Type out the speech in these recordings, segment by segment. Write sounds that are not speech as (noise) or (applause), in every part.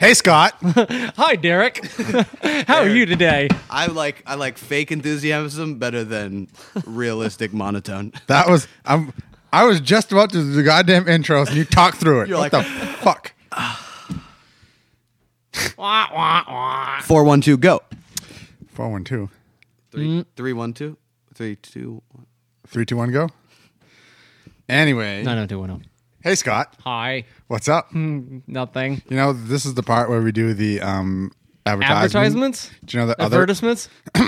Hey, Scott. (laughs) Hi, Derek. (laughs) How are you today? I like I like fake enthusiasm better than realistic monotone. (laughs) That was I'm. I was just about to do the goddamn intros, and you talked through it. You're what like- the fuck? Wah, wah, wah. Four one two go. Four one two Three mm. three one two three two. one. three two one go. Anyway, No, oh, no, two, one, oh. Hey Scott, Hi. what's up? Nothing. You know this is the part where we do the um advertisement. Advertisements? Do you know that other? Advertisements? (clears throat)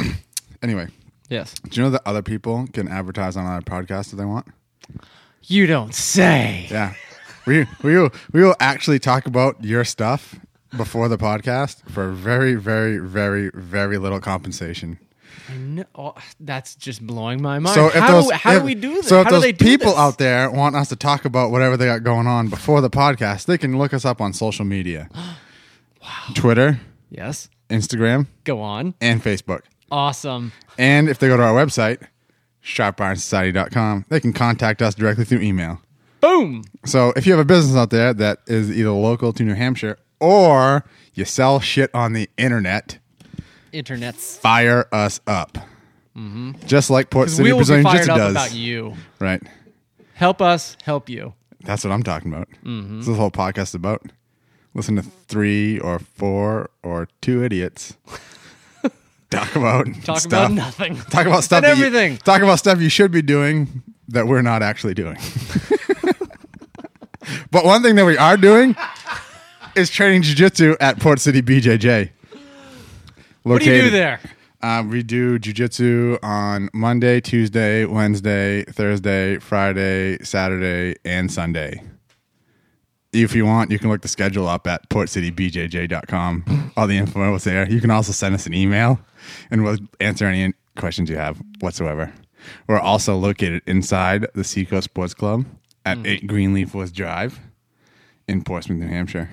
Anyway, Yes. do you know that other people can advertise on our podcast if they want? You don't say. Yeah, we we will we will actually talk about your stuff before the podcast for very very very very little compensation. No, oh, that's just blowing my mind. So if how those, do, how if- do we do this? So if how do those people this? out there want us to talk about whatever they got going on before the podcast, they can look us up on social media. (gasps) wow. Twitter, Yes. Instagram, Go on. and Facebook. Awesome. And if they go to our website, sharpironsociety.com, they can contact us directly through email. Boom. So if you have a business out there that is either local to New Hampshire or you sell shit on the internet, Internets. fire us up. Just like Port City we will be fired Jiu-Jitsu up does. about you. Right. Help us help you. That's what I'm talking about. Mm-hmm. This is the whole podcast is about. Listen to three or four or two idiots (laughs) talk about Talk stuff. about nothing. Talk about stuff And that you- everything. talk about stuff you should be doing that we're not actually doing. (laughs) but one thing that we are doing is training jiu-jitsu at Port City BJJ. What do you do there? uh, we do jujitsu on Monday, Tuesday, Wednesday, Thursday, Friday, Saturday, and Sunday. If you want, you can look the schedule up at portcitybjj.com. All the info is there. You can also send us an email and we'll answer any questions you have whatsoever. We're also located inside the Seacoast Sports Club at 8 Greenleaf Woods Drive in Portsmouth, New Hampshire.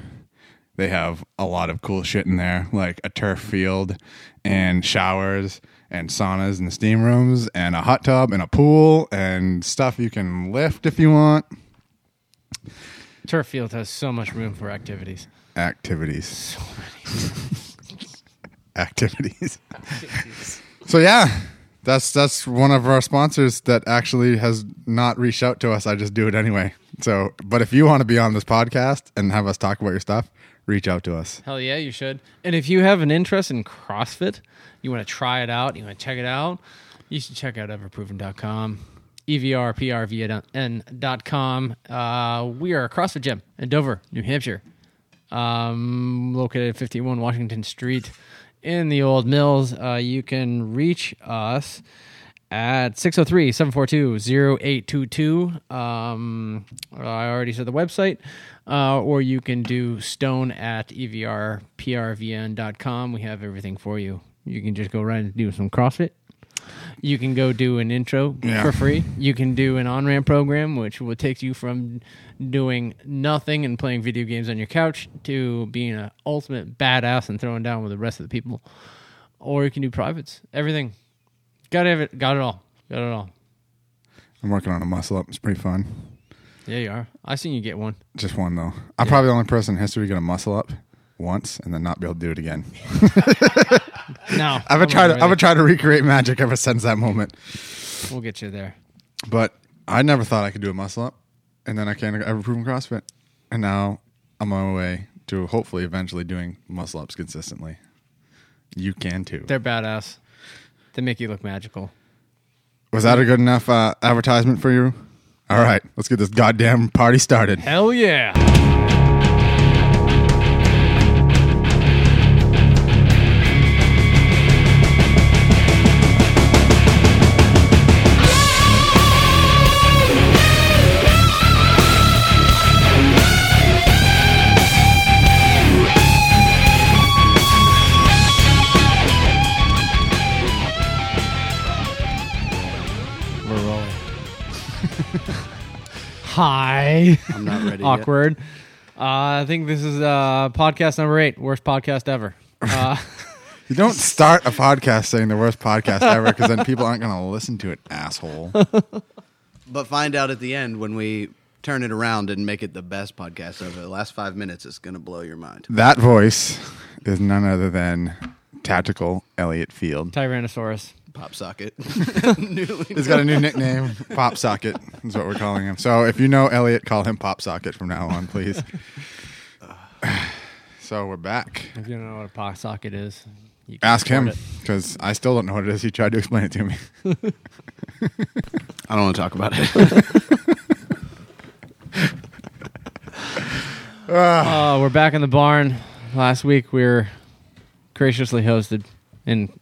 They have a lot of cool shit in there, like a turf field and showers and saunas and steam rooms and a hot tub and a pool and stuff you can lift if you want. Turf field has so much room for activities. Activities. (laughs) Activities. so yeah, that's that's one of our sponsors that actually has not reached out to us. I just do it anyway. So, but if you want to be on this podcast and have us talk about your stuff, reach out to us. Hell yeah, you should. And if you have an interest in CrossFit, you want to try it out, you want to check it out, you should check out everproven.com, E evrprvn.com. Uh, we are a CrossFit gym in Dover, New Hampshire, um, located at 51 Washington Street in the Old Mills. Uh, you can reach us at 603-742-0822 um i already said the website. Uh, or you can do stone at evrprvn.com we have everything for you. You can just go right and do some crossfit. You can go do an intro Yeah. for free. You can do an on-ramp program which will take you from doing nothing and playing video games on your couch to being an ultimate badass and throwing down with the rest of the people. Or you can do privates. Everything Got it. Got it all. Got it all. I'm working on a muscle up. It's pretty fun. Yeah, you are. I seen you get one. Just one though. I'm probably the only person in history to get a muscle up once and then not be able to do it again. (laughs) No, I've been trying to I've been trying to recreate magic ever since that moment. We'll get you there. But I never thought I could do a muscle up, and then I can't ever prove in CrossFit, and now I'm on my way to hopefully eventually doing muscle ups consistently. You can too. They're badass. They make you look magical. Was that a good enough uh, advertisement for you? All right, let's get this goddamn party started. Hell yeah. Hi. I'm not ready. yet. Awkward. Uh, I think this is uh, podcast number eight. Worst podcast ever. Uh, (laughs) You don't start a podcast saying the worst podcast ever because then people aren't going to listen to it, asshole. (laughs) But find out at the end when we turn it around and make it the best podcast ever. The last five minutes is going to blow your mind. That voice is none other than Tactical Elliot Field. Tyrannosaurus. Pop socket. (laughs) (laughs) He's got a new nickname, Pop Socket, is what we're calling him. So if you know Elliot, call him Pop Socket from now on, please. (sighs) So we're back. If you don't know what a pop socket is, you can Ask him afford because I still don't know what it is. He tried to explain it to me. I don't want to talk about it. Oh, (laughs) we're back in the barn. Last week we were graciously hosted in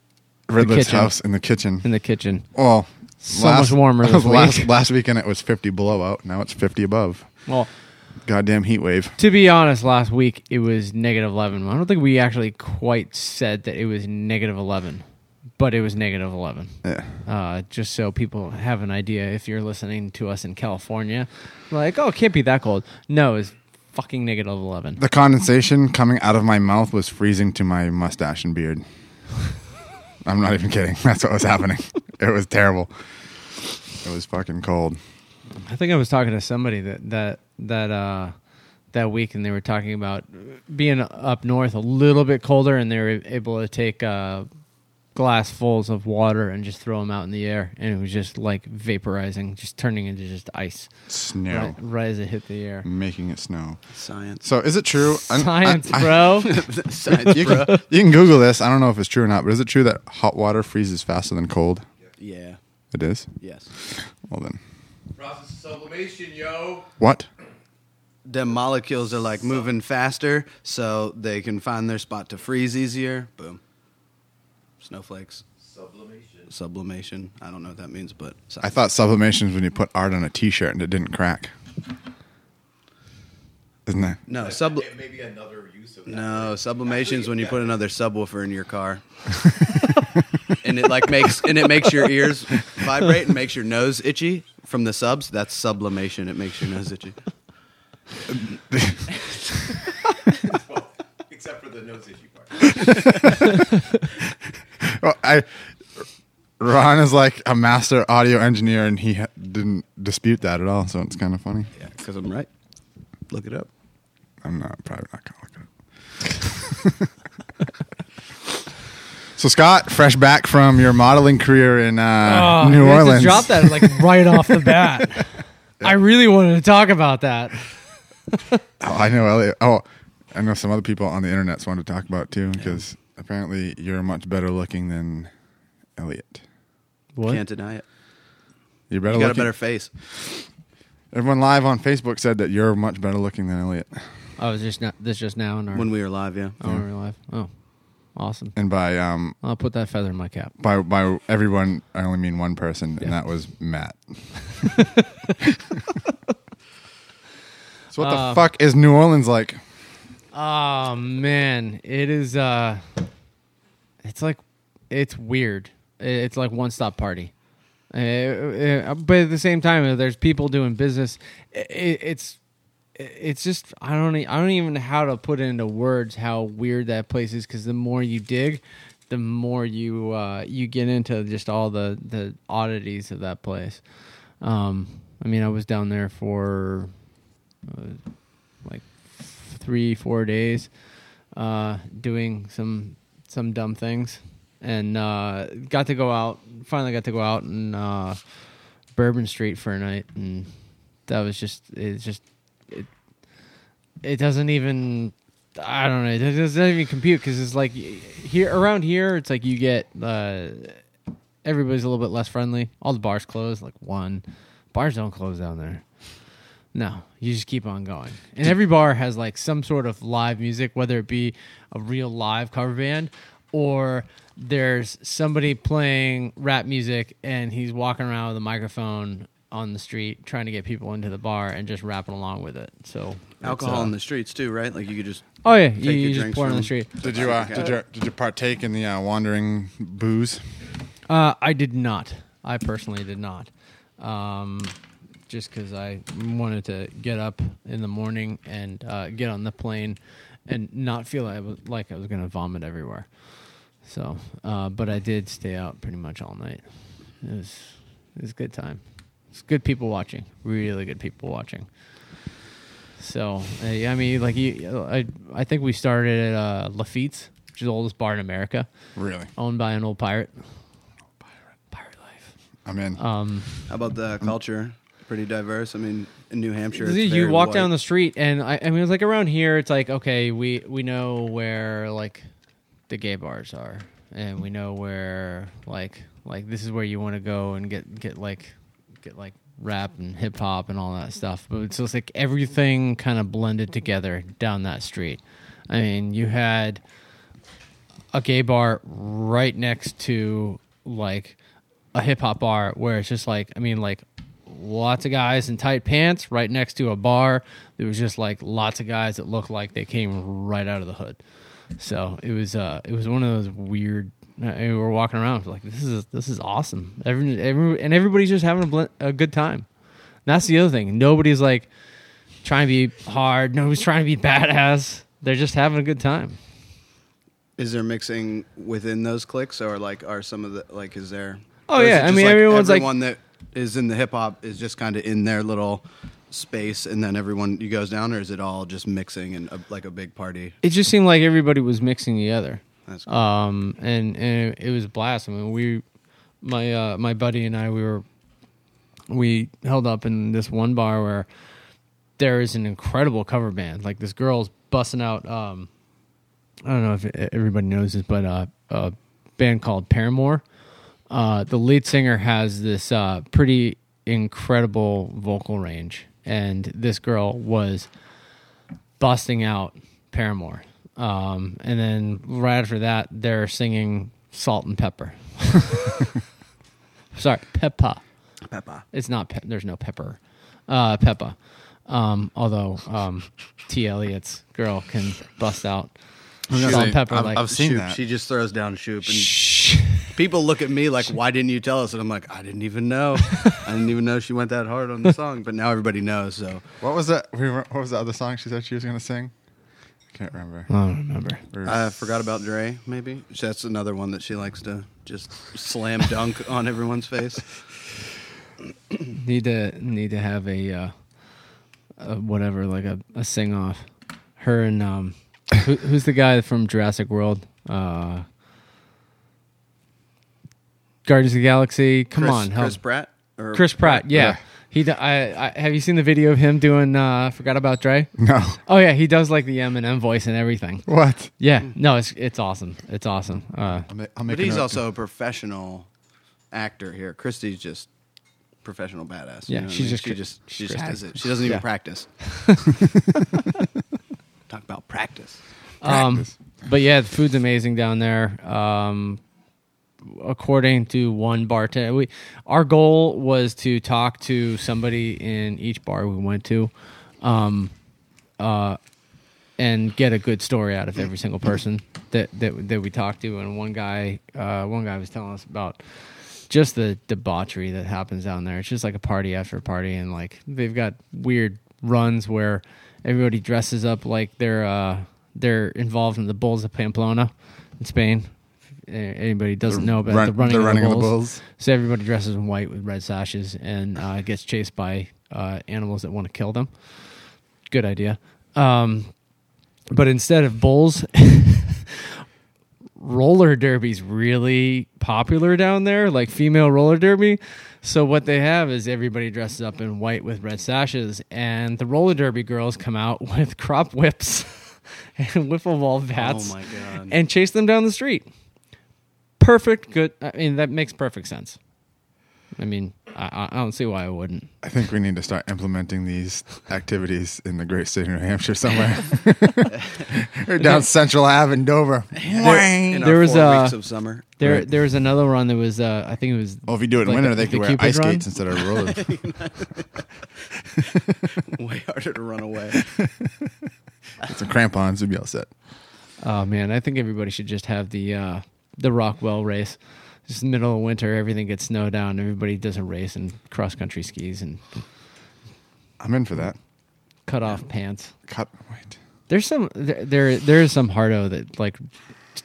Ridley's kitchen. house in the kitchen. in the kitchen. Well, So much warmer this (laughs) last, week. (laughs) last weekend it was 50 below out. Now it's 50 above. Well, Goddamn heat wave. to be honest, last week it was negative 11. I don't think we actually quite said that it was negative 11, but it was negative 11. Yeah. Uh, just so people have an idea if you're listening to us in California, like, oh, it can't be that cold. No, it's fucking negative 11. The condensation coming out of my mouth was freezing to my mustache and beard. (laughs) I'm not even kidding. (laughs) That's what was happening. It was terrible. It was fucking cold. I think I was talking to somebody that that that uh that week, and they were talking about being up north a little bit colder, and they were able to take uh, glassfuls of water and just throw them out in the air, and it was just like vaporizing, just turning into just ice Snow. right, right as it hit the air. Making it snow. Science. So is it true? (laughs) I- Science, I- I- bro. (laughs) (laughs) Science, You bro. can, you can Google this. I don't know if it's true or not, but is it true that hot water freezes faster than cold? Yeah. It is. Yes. Well then, Process of sublimation, yo. what? The molecules are like moving faster, so they can find their spot to freeze easier. Boom. Snowflakes. Sublimation. Sublimation. I don't know what that means, but I thought sublimation is when you put art on a T-shirt and it didn't crack. Isn't that? no sub. Maybe another use of that. No, sublimation is when you put another subwoofer in your car, (laughs) and it like makes and it makes your ears vibrate and makes your nose itchy from the subs. That's sublimation. It makes your nose itchy. (laughs) Well, except for the nose issue part. (laughs) Well, I Ron is like a master audio engineer, and he ha- didn't dispute that at all. So it's kind of funny. Yeah, because I'm right. Look it up. I'm not probably not gonna look it up. (laughs) so Scott, fresh back from your modeling career in uh, Oh, New you had to Orleans. drop that like right off the (laughs) bat. I really wanted to talk about that. (laughs) Oh, I know Elliot. Oh, I know some other people on the internet wanted to talk about it too because apparently you're much better looking than Elliot. What? Can't deny it. You're better You got a better face. Everyone live on Facebook said that you're much better looking than Elliot. Oh, was just not this just now in our When we were live, yeah. oh, we were live. Oh, awesome! And by um I'll put that feather in my cap. by by everyone, I only mean one person, Yeah. and that was Matt. (laughs) (laughs) so what the Uh, fuck is New Orleans like? Oh man, it is. uh It's like it's weird. It's like one stop party. Uh, but at the same time, uh, there's people doing business. It, it's it's just I don't I don't even know how to put into words how weird that place is because the more you dig, the more you uh, you get into just all the the oddities of that place. Um, I mean, I was down there for uh, three four days uh, doing some some dumb things. And uh, got to go out finally got to go out and uh, Bourbon Street for a night. And that was just it's just it it doesn't even I don't know. It doesn't even compute because it's like here around here it's like you get uh, everybody's a little bit less friendly. All the bars close like one. Bars don't close down there no, you just keep on going. And every bar has like some sort of live music, whether it be a real live cover band or there's somebody playing rap music and he's walking around with a microphone on the street trying to get people into the bar and just rapping along with it. So Alcohol uh, in the streets too, right? Like you could just Oh yeah, you, take you just pour on the street. Did you uh, did you did you partake in the uh, wandering booze? Uh, I did not. I personally did not. Um, just because I wanted to get up in the morning and uh, get on the plane and not feel like I was, like I was going to vomit everywhere. So, uh, but I did stay out pretty much all night. It was it was a good time. It's good people watching. Really good people watching. So uh, I mean, like you, I I think we started at uh, Lafitte's, which is the oldest bar in America, Really, owned by an old pirate. Pirate life. I'm in. Um, How about the culture? Pretty diverse. I mean, in New Hampshire, it's you walk white. down the street, and I, I mean, it's like around here, it's like okay, we we know where like the gay bars are, and we know where like like this is where you want to go and get get like get like rap and hip hop and all that stuff. But it's just like everything kind of blended together down that street. I mean, you had a gay bar right next to like a hip hop bar where it's just like I mean like lots of guys in tight pants right next to a bar. There was just like lots of guys that looked like they came right out of the hood. So it was uh it was one of those weird. Uh, we were walking around like this is this is awesome. Every, every and everybody's just having a, bl- a good time. And that's the other thing. Nobody's like trying to be hard. Nobody's trying to be badass. They're just having a good time. Is there mixing within those cliques, or like are some of the like? Is there? Oh, yeah, I mean, like, everyone's, like- everyone that is in the hip hop is just kind of in their little space, and then everyone you goes down, or is it all just mixing and a, like a big party? It just seemed like everybody was mixing together. That's cool. um, and and it was a blast. I mean, we, my uh, my buddy and I, we were, we held up in this one bar where there is an incredible cover band. Like this girl's busting out. Um, I don't know if everybody knows this, but uh, a band called Paramore. Uh, the lead singer has this uh, pretty incredible vocal range, and this girl was busting out Paramore. Um, and then right after that, they're singing Salt and Pepper. (laughs) Sorry, Peppa. Peppa. It's not. Pe- there's no pepper. Uh, Peppa. Um, although um, T. Elliot's girl can bust out salt and pepper I've- like I've seen Shoop. that. She just throws down shoop, and Shh. People look at me like, "Why didn't you tell us?" And I'm like, "I didn't even know. I didn't even know she went that hard on the (laughs) song." But now everybody knows. So What was that? we were- What was the other song she said she was going to sing? I can't remember. I don't remember. Or- I forgot about Dre. Maybe that's another one that she likes to just slam dunk (laughs) on everyone's face. Need to need to have a, uh, a whatever like a, a sing off. Her and um, who, who's the guy from Jurassic World? Uh, Guardians of the Galaxy. Come Chris, on, help. Chris Pratt. Or Chris Pratt, yeah. Yeah. He, d- I, I, have you seen the video of him doing? Uh, forgot about Dre. no. Oh yeah, he does like the Eminem voice and everything. What? Yeah, no, it's it's awesome. It's awesome. Uh, I'll make, I'll But he's note. also a professional actor here. Christy's just professional badass. you Yeah, know she's I mean? just she just she just just cr- has it. She doesn't even Yeah. practice. (laughs) Talk about practice. um, but yeah, the food's amazing down there. Um, according to one bartender, we our goal was to talk to somebody in each bar we went to, um, uh, and get a good story out of every single person that that that we talked to. And one guy, uh, one guy was telling us about just the debauchery that happens down there. It's just like a party after party, and like they've got weird runs where everybody dresses up like they're uh, they're involved in the Bulls of Pamplona in Spain. If Anybody doesn't know about Run- the running, the of, running the of the bulls. bulls. So everybody dresses in white with red sashes and uh, gets chased by uh, animals that want to kill them. Good idea. Um, but instead of bulls, (laughs) roller derby's really popular down there, like female roller derby. So what they have is everybody dresses up in white with red sashes, and the roller derby girls come out (laughs) with crop whips (laughs) and wiffle ball bats Oh my god. and chase them down the street. Perfect, good. I mean, that makes perfect sense. I mean, I, I- I don't see why I wouldn't. I think we need to start implementing these activities in the great state of New Hampshire somewhere. (laughs) or down Central Ave in Dover. in there was, four uh, weeks of summer. There, Right. there was another one that was, uh, I think it was. Well, if you do it in Like winter, the- they the could wear Cupid ice run? skates instead of rollers. (laughs) (laughs) Way harder to run away. Get some crampons, we'd be all set. Oh man, I think everybody should just have the uh, the Rockwell race. Just in the middle of winter, everything gets snowed down. Everybody does a race and cross country skis and I'm in for that. cut off pants. Cut. Wait. There's some there there, there is some hardo that like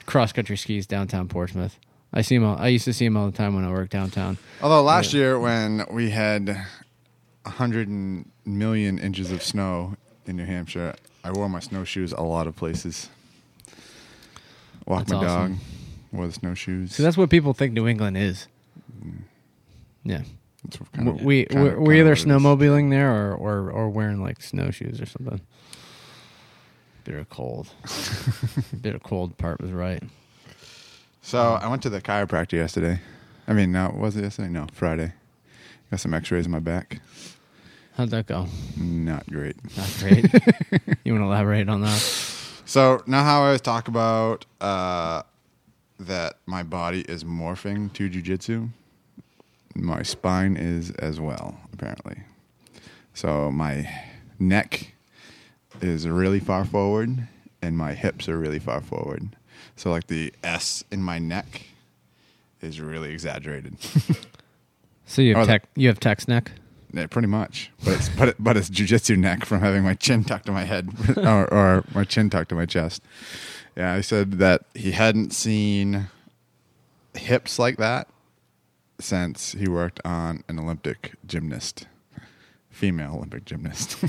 cross country skis downtown Portsmouth. I see him. All, I used to see him all the time when I worked downtown. Although last year when we had a hundred million inches of snow in New Hampshire. I wore my snowshoes a lot of places. Walk That's my awesome. dog, the snowshoes. So that's what people think New England is. Yeah, That's what kind of- we kind we're, of- we're either of what it is. snowmobiling there or, or or wearing like snowshoes or something. Bit of cold. (laughs) Bit of cold part was right. So I went to the chiropractor yesterday. I mean, no, was it yesterday? No, Friday. Got some X-rays in my back. How'd that go? Not great. Not great. (laughs) you want to elaborate on that? So now, how I always talk about uh, that my body is morphing to jujitsu. My spine is as well, apparently. So my neck is really far forward, and my hips are really far forward. So like the S in my neck is really exaggerated. (laughs) So you have tech, you have text neck. Yeah, pretty much, but it's but, it, but it's jujitsu neck from having my chin tucked to my head (laughs) or, or my chin tucked to my chest. Yeah, I said that he hadn't seen hips like that since he worked on an Olympic gymnast, female Olympic gymnast. (laughs)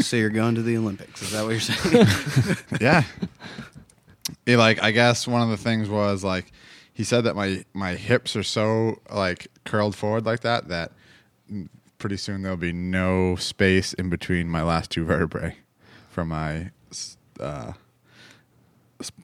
So you're going to the Olympics? Is that what you're saying? (laughs) yeah, He, like I guess one of the things was like he said that my my hips are so like curled forward like that that pretty soon there'll be no space in between my last two vertebrae for my uh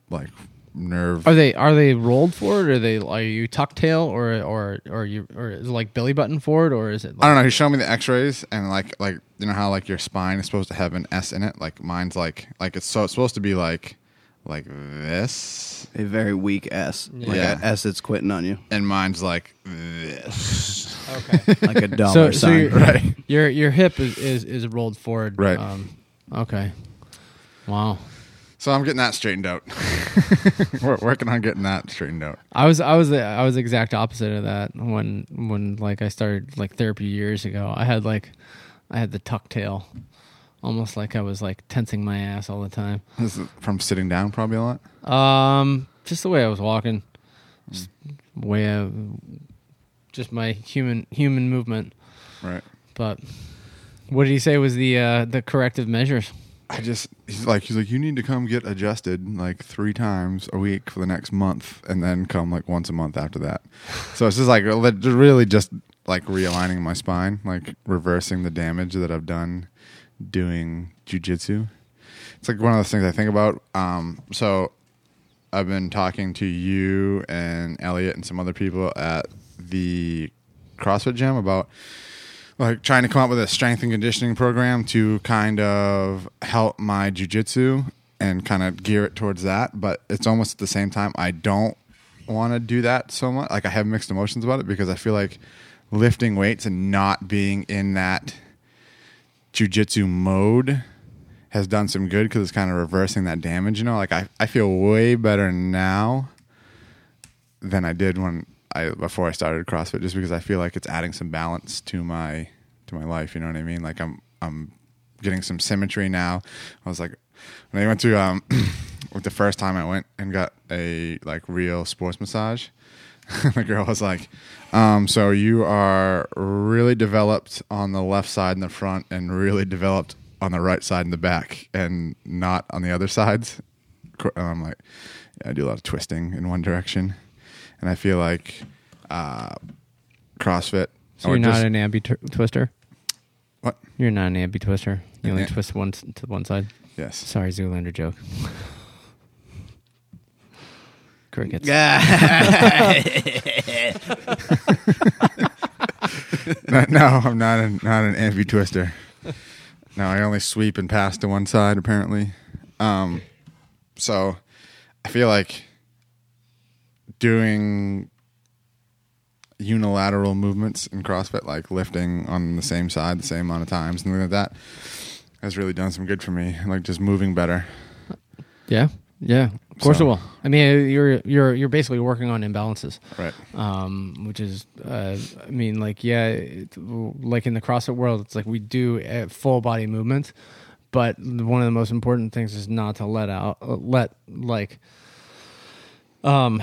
like nerve Are they are they rolled forward? Or are they are you tuck tail or or or you or is it like belly button forward or is it? Like I don't know. He showed me the X-rays, and like, like you know how like your spine is supposed to have an S in it. Like mine's like, like it's so it's supposed to be like, like this, a very weak S, like Yeah. S that's quitting on you, and mine's like this. okay. (laughs) like a dollar so so sign. your, Right. your your hip is, is is rolled forward. Right. Um, okay. Wow. So I'm getting that straightened out. (laughs) We're working on getting that straightened out. I was I was the, I was exact opposite of that when when like I started like therapy years ago. I had like I had the tuck tail, almost like I was like tensing my ass all the time. This is from sitting down probably a lot. Um, just the way I was walking, just way of just my human human movement. Right. But what did he say was the uh, the corrective measures? I just he's like he's like you need to come get adjusted like three times a week for the next month, and then come like once a month after that. So it's just like really just like realigning my spine, like reversing the damage that I've done doing jujitsu. It's like one of those things I think about. Um, so I've been talking to you and Elliot and some other people at the CrossFit gym about like trying to come up with a strength and conditioning program to kind of help my jujitsu and kind of gear it towards that. But it's almost at the same time I don't want to do that so much. Like I have mixed emotions about it because I feel like lifting weights and not being in that jujitsu mode has done some good because it's kind of reversing that damage. You know, like I, I feel way better now than I did when I before I started CrossFit, just because I feel like it's adding some balance to my to my life. You know what I mean? Like I'm I'm getting some symmetry now. I was like when I went to um (clears throat) the first time I went and got a like real sports massage. (laughs) the girl was like, um, "So you are really developed on the left side in the front, and really developed on the right side in the back, and not on the other sides." And I'm like, yeah, I do a lot of twisting in one direction, and I feel like uh, CrossFit. So you're not just- an ambi t- twister. what? You're not an ambi twister. You only Yeah. twist one s- to one side. Yes. Sorry, Zoolander joke. Crickets. (laughs) no, no, I'm not an not an ambi twister. No, I only sweep and pass to one side apparently. Um, so I feel like doing unilateral movements in CrossFit, like lifting on the same side the same amount of times and like that, has really done some good for me. Like just moving better. Yeah. Yeah. Of course So- it will. I mean, you're you're you're basically working on imbalances. Right. um, which is, uh, I mean, like, yeah, it, like in the CrossFit world, it's like we do full body movements, but one of the most important things is not to let out, let like, um,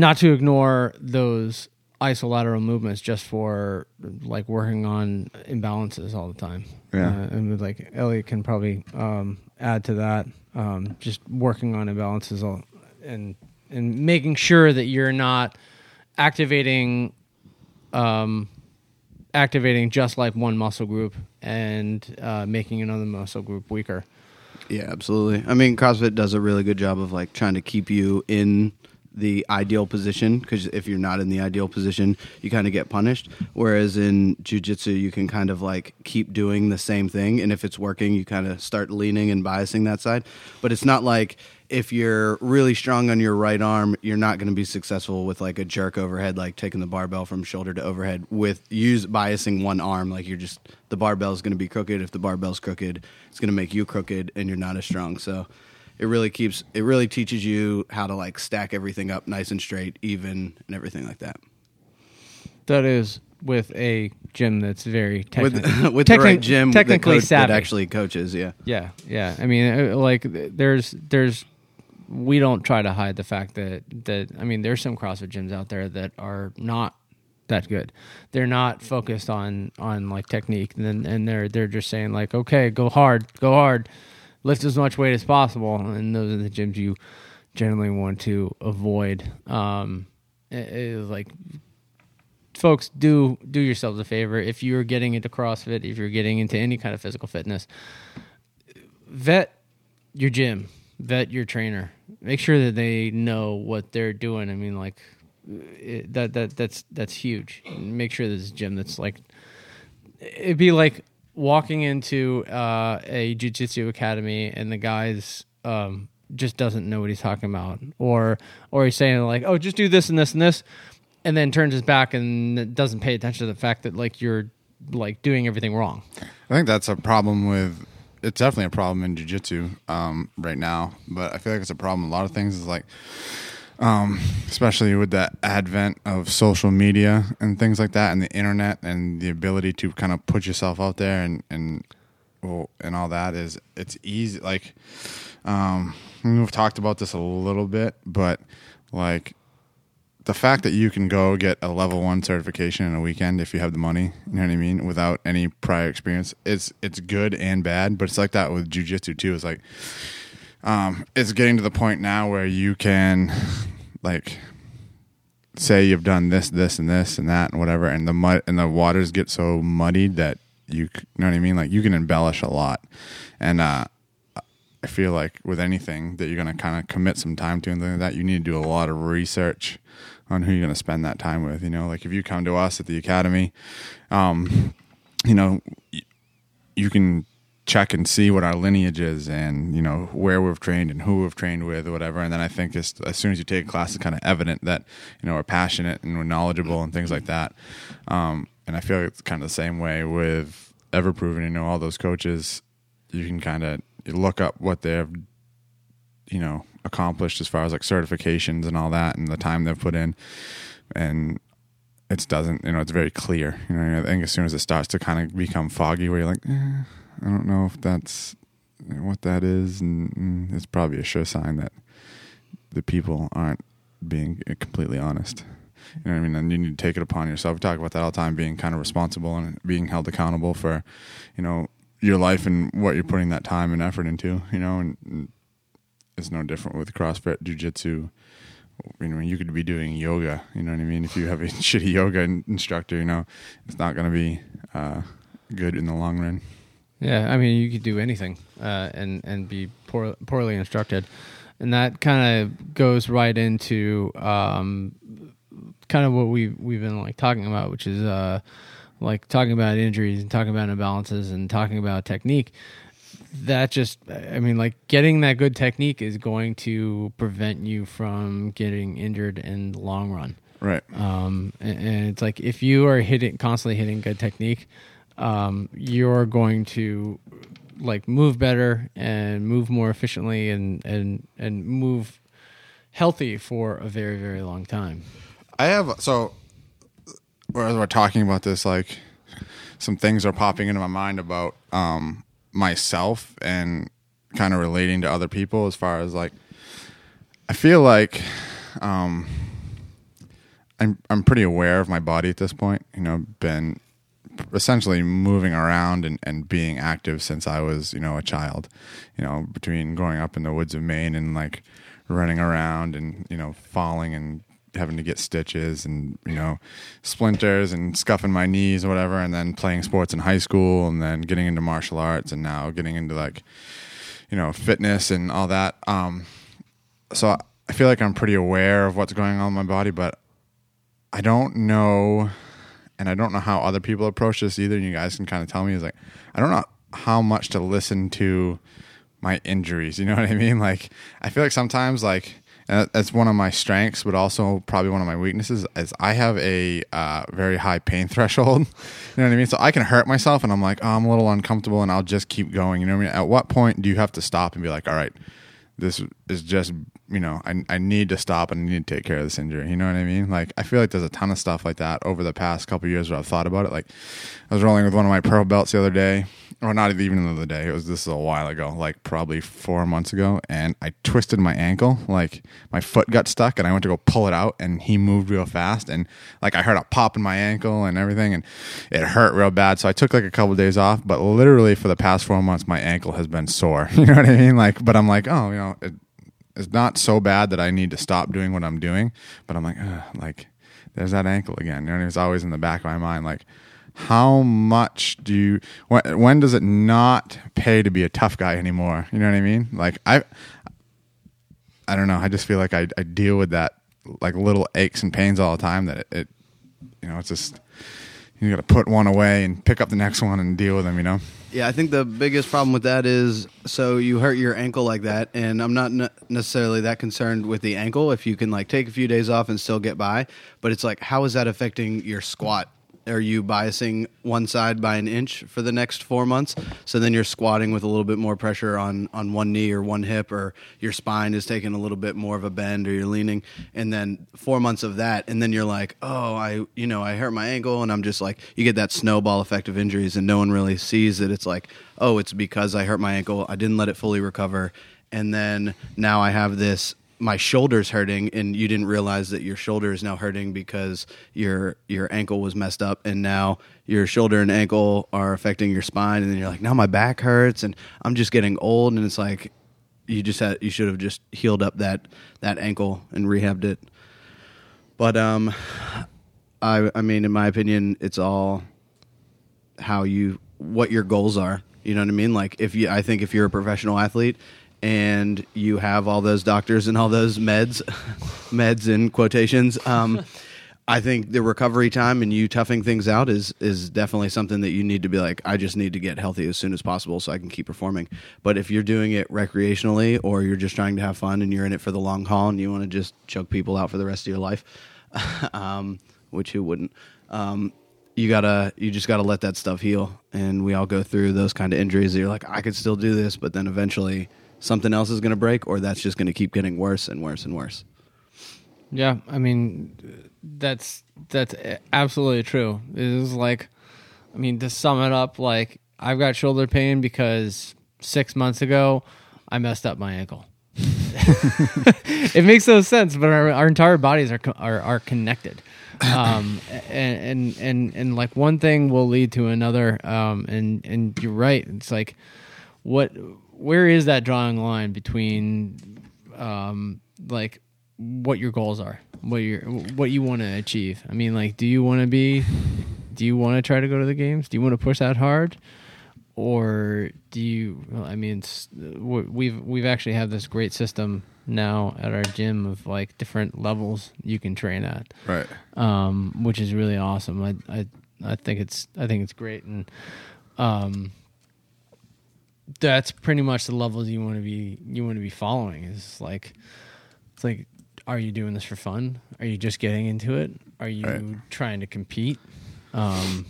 not to ignore those isolateral movements just for like working on imbalances all the time. Yeah. Uh, and like Elliot can probably um, add to that. Um, just working on imbalances all, and and making sure that you're not activating um, activating just like one muscle group and uh, making another muscle group weaker. Yeah, absolutely. I mean, CrossFit does a really good job of like trying to keep you in the ideal position because if you're not in the ideal position, you kind of get punished. Whereas in jujitsu, you can kind of like keep doing the same thing, and if it's working, you kind of start leaning and biasing that side. But it's not like if you're really strong on your right arm, you're not going to be successful with like a jerk overhead, like taking the barbell from shoulder to overhead with use biasing one arm. Like you're just the barbell is going to be crooked. If the barbell's crooked, it's going to make you crooked, and you're not as strong. So it really keeps it really teaches you how to like stack everything up nice and straight, even, and everything like that. That is with a gym that's very With techni- (laughs) with the right gym, technically that, coach, that actually coaches. Yeah. Yeah, yeah. I mean, uh, like, there's, there's, we don't try to hide the fact that that I mean, there's some CrossFit gyms out there that are not that good. They're not focused on on like technique, and and they're they're just saying like, okay, go hard, go hard, lift as much weight as possible, and those are the gyms you generally want to avoid. Um, it- like folks do do yourselves a favor if you're getting into CrossFit, if you're getting into any kind of physical fitness, vet your gym, vet your trainer. Make sure that they know what they're doing. I mean, like it, that that that's that's huge. Make sure this gym that's like it'd be like walking into uh, a jiu-jitsu academy and the guy's um, just doesn't know what he's talking about or or he's saying like oh just do this and this and this and then turns his back and doesn't pay attention to the fact that like you're like doing everything wrong I think that's a problem with. It's definitely a problem in jujitsu um, right now, but I feel like it's a problem. A lot of things is like, um, especially with the advent of social media and things like that, and the internet, and the ability to kind of put yourself out there and and and all that is it's easy. Like, um, we've talked about this a little bit, but like the fact that you can go get a level one certification in a weekend if you have the money, you know what I mean, without any prior experience, it's it's good and bad. But it's like that with jujitsu too. It's like um, it's getting to the point now where you can like say you've done this, this, and this, and that, and whatever, and the mud and the waters get so muddied that you, you know what I mean. Like you can embellish a lot, and uh, I feel like with anything that you're going to kind of commit some time to and things like that, you need to do a lot of research on who you're going to spend that time with. You know, like if you come to us at the academy, um, you know, you can check and see what our lineage is and you know where we've trained and who we've trained with or whatever. And then i think just as soon as you take a class it's kind of evident that you know we're passionate and we're knowledgeable and things like that. Um, and i feel it's kind of the same way with ever proven you know all those coaches you can kind of look up what they've you know accomplished as far as like certifications and all that and the time they've put in. And it doesn't you know it's very clear. You know i think as soon as it starts to kind of become foggy where you're like eh, i don't know if that's what that is and, and it's probably a sure sign that the people aren't being completely honest you know what i mean and you need to take it upon yourself we talk about that all the time being kind of responsible and being held accountable for you know your life and what you're putting that time and effort into you know and, and it's no different with CrossFit, Jiu-Jitsu. You know, you could be doing yoga. You know what I mean? If you have a (laughs) shitty yoga instructor, you know, it's not going to be uh, good in the long run. Yeah, I mean, you could do anything uh, and and be poor, poorly instructed, and that kind of goes right into um, kind of what we we've been like talking about, which is uh, like talking about injuries and talking about imbalances and talking about technique. That just, I mean, like getting that good technique is going to prevent you from getting injured in the long run. Right. Um, and, and it's like if you are hitting constantly hitting good technique, um, you're going to like move better and move more efficiently and and and move healthy for a very very long time. I have so as we're talking about this, like some things are popping into my mind about um, myself and kind of relating to other people as far as like I feel like um, I'm I'm pretty aware of my body at this point. You know, been essentially moving around and, and being active since I was, you know, a child. You know, between growing up in the woods of Maine and like running around and, you know, falling and having to get stitches and, you know, splinters and scuffing my knees or whatever and then playing sports in high school and then getting into martial arts and now getting into like, you know, fitness and all that. Um so I feel like I'm pretty aware of what's going on in my body, but I don't know, and I don't know how other people approach this either. And you guys can kind of tell me is like, I don't know how much to listen to my injuries. You know (laughs) what I mean? Like, I feel like sometimes like and that's one of my strengths, but also probably one of my weaknesses is I have a uh, very high pain (laughs) threshold. you know what I mean? So I can hurt myself, and I'm like, oh, I'm a little uncomfortable, and I'll just keep going. You know what I mean? At what point do you have to stop and be like, all right, this is just you know I, I need to stop and I need to take care of this injury. You know what i mean? Like i feel like there's a ton of stuff like that over the past couple years where i've thought about it. Like i was rolling with one of my pro belts the other day. Or not even the other day. It was this is a while ago. Like probably four months ago. And i twisted my ankle. Like my foot got stuck and i went to go pull it out. And he moved real fast. And like i heard a pop in my ankle and everything. And it hurt real bad. So i took like a couple days off. But literally for the past four months my ankle has been sore. (laughs) You know what i mean? Like but i'm like oh you know it, it's not so bad that I need to stop doing what I'm doing, but I'm like, like, there's that ankle again. You know, it's always in the back of my mind. Like, how much do you? When, when does it not pay to be a tough guy anymore? You know what I mean? Like, I, I don't know. I just feel like I, I deal with that like little aches and pains all the time. That it, it you know, it's just you got to put one away and pick up the next one and deal with them. You know. Yeah, I think the biggest problem with that is so you hurt your ankle like that, and I'm not ne- necessarily that concerned with the ankle if you can like take a few days off and still get by, but it's like how is that affecting your squat? Are you biasing one side by an inch for the next four months? So then you're squatting with a little bit more pressure on on one knee or one hip, or your spine is taking a little bit more of a bend, or you're leaning, and then four months of that, and then you're like, oh, I you know I hurt my ankle, and I'm just like you get that snowball effect of injuries, and no one really sees that it's like, oh, it's because I hurt my ankle, I didn't let it fully recover, and then now I have this my shoulder's hurting and you didn't realize that your shoulder is now hurting because your your ankle was messed up and now your shoulder and ankle are affecting your spine and then you're like now my back hurts and I'm just getting old. And it's like you just had you should have just healed up that that ankle and rehabbed it. But um I I mean in my opinion it's all how you what your goals are. You know what I mean? Like if you I think if you're a professional athlete and you have all those doctors and all those meds, (laughs) meds in quotations. Um, I think the recovery time and you toughing things out is is definitely something that you need to be like. I just need to get healthy as soon as possible so I can keep performing. But if you're doing it recreationally or you're just trying to have fun and you're in it for the long haul and you want to just choke people out for the rest of your life, (laughs) um, which who wouldn't? Um, you gotta you just gotta let that stuff heal and we all go through those kind of injuries that you're like i could still do this but then eventually something else is going to break or that's just going to keep getting worse and worse and worse Yeah, I mean, that's that's absolutely true. It is like, I mean, to sum it up, like I've got shoulder pain because six months ago I messed up my ankle. (laughs) it makes no sense, but our, our entire bodies are, are are connected, (coughs) um, and, and and and like one thing will lead to another. Um, and and you're right. It's like, what? Where is that drawing line between, um, like what your goals are, what you what you want to achieve? I mean, like, do you want to be? Do you want to try to go to the games? Do you want to push that hard? or do you well, i mean we've we've actually have this great system now at our gym of like different levels you can train at Right. um, which is really awesome I, I i think it's i think it's great and um that's pretty much the levels you want to be you want to be following is like it's like are you doing this for fun are you just getting into it are you Right. trying to compete um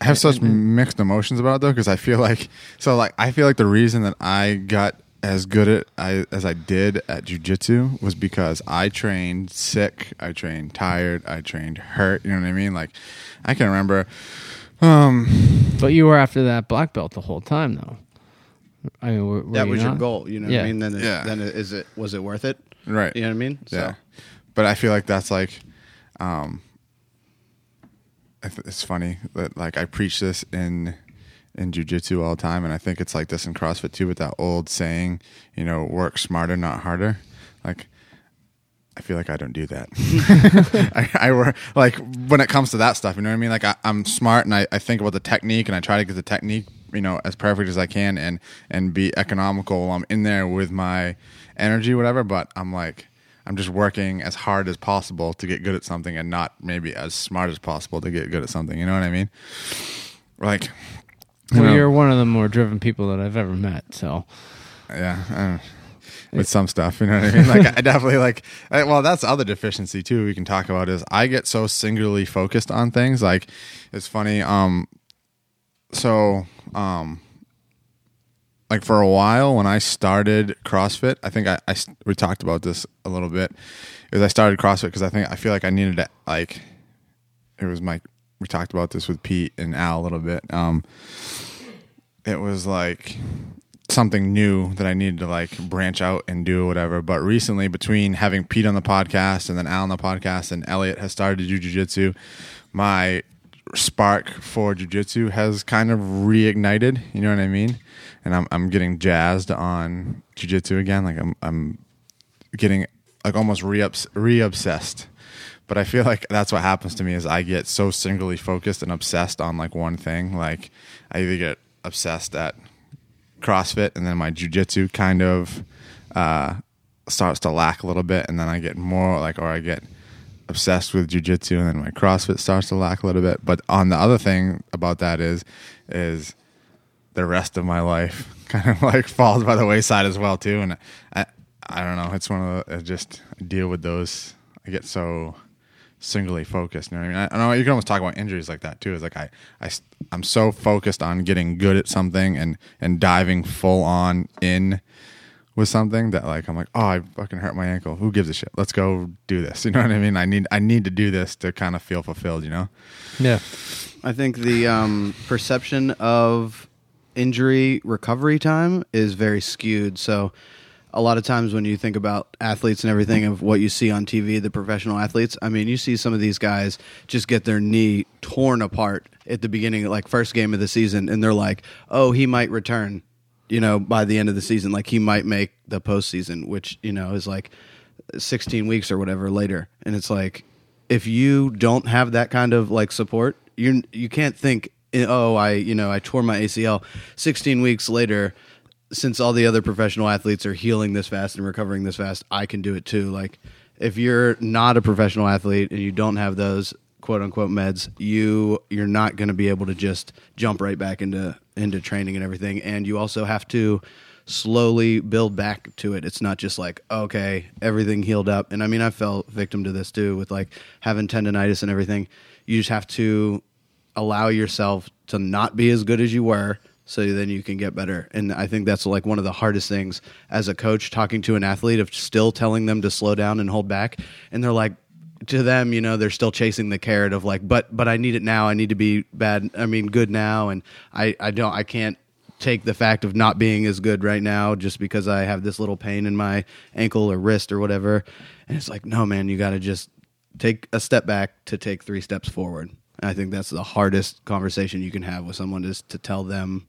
I have such mixed emotions about it though because I feel like so like I feel like the reason that I got as good at I, as I did at jujitsu was because I trained sick, I trained tired, I trained hurt. You know what I mean? Like I can remember. Um, But you were after that black belt the whole time, though. I mean, were, were that you was your not? goal you know Yeah. what i mean then it, Yeah. then it, is it was it worth it right. you know what i mean Yeah. But I feel like that's like um, I th- it's funny that like I preach this in in jujitsu all the time, and I think it's like this in CrossFit too, with that old saying, you know, work smarter, not harder. Like, I feel like I don't do that. (laughs) I, I work like when it comes to that stuff. You know what I mean? Like I, I'm smart and I, I think about the technique and I try to get the technique, you know, as perfect as I can and and be economical while I'm in there with my energy, whatever. But I'm like. I'm just working as hard as possible to get good at something and not maybe as smart as possible to get good at something. You know what I mean? Like, you Well, know, you're one of the more driven people that I've ever met. So yeah. With some stuff, you know what I mean? Like, I definitely like. I, well, that's other deficiency too. We can talk about is I get so singularly focused on things. Like, it's funny. Um, so um, like for a while when I started CrossFit, I think I we talked about this a little bit. Is I started CrossFit because I think I feel like I needed to like. It was my. We talked about this with Pete and Al a little bit. Um, it was like something new that I needed to like branch out and do whatever. But recently, between having Pete on the podcast and then Al on the podcast, and Elliot has started to do jujitsu, my spark for jujitsu has kind of reignited. You know what I mean? And I'm I'm getting jazzed on jujitsu again. Like I'm I'm getting like almost re re obsessed. But I feel like that's what happens to me is I get so singly focused and obsessed on like one thing. Like I either get obsessed at CrossFit and then my jujitsu kind of uh, starts to lack a little bit, and then I get more like, or I get obsessed with jujitsu, and then my CrossFit starts to lack a little bit. But on the other thing about that is, is the rest of my life (laughs) kind of like falls by the wayside as well too, and I, I don't know. It's one of the I just deal with those. I get so singly focused. You know what I mean? I, I know you can almost talk about injuries like that too. It's like I, I, I'm so focused on getting good at something and and diving full on in with something that like I'm like, oh, I fucking hurt my ankle. Who gives a shit? Let's go do this. (laughs) You know what I mean? I need I need to do this to kind of feel fulfilled. You know? yeah, I think the um, perception of injury recovery time is very skewed. So, a lot of times when you think about athletes and everything of what you see on TV, the professional athletes, I mean, you see some of these guys just get their knee torn apart at the beginning, like first game of the season, and they're like, "Oh, he might return." You know, by the end of the season, like he might make the postseason, which you know is like 16 weeks or whatever later, and it's like if you don't have that kind of like support, you you can't think, oh, I you know I tore my ACL. Sixteen weeks later, since all the other professional athletes are healing this fast and recovering this fast, I can do it too. Like if you're not a professional athlete and you don't have those quote unquote meds, you you're not going to be able to just jump right back into into training and everything. And you also have to slowly build back to it. It's not just like, okay, everything healed up. And I mean, I fell victim to this too with like having tendonitis and everything. You just have to allow yourself to not be as good as you were so then you can get better. And I think that's like one of the hardest things as a coach talking to an athlete of still telling them to slow down and hold back. And they're like, to them, you know, they're still chasing the carrot of like, but but I need it now. I need to be bad. I mean, good now, and I I don't I can't take the fact of not being as good right now just because I have this little pain in my ankle or wrist or whatever. And it's like, no, man, you got to just take a step back to take three steps forward. And I think that's the hardest conversation you can have with someone is to tell them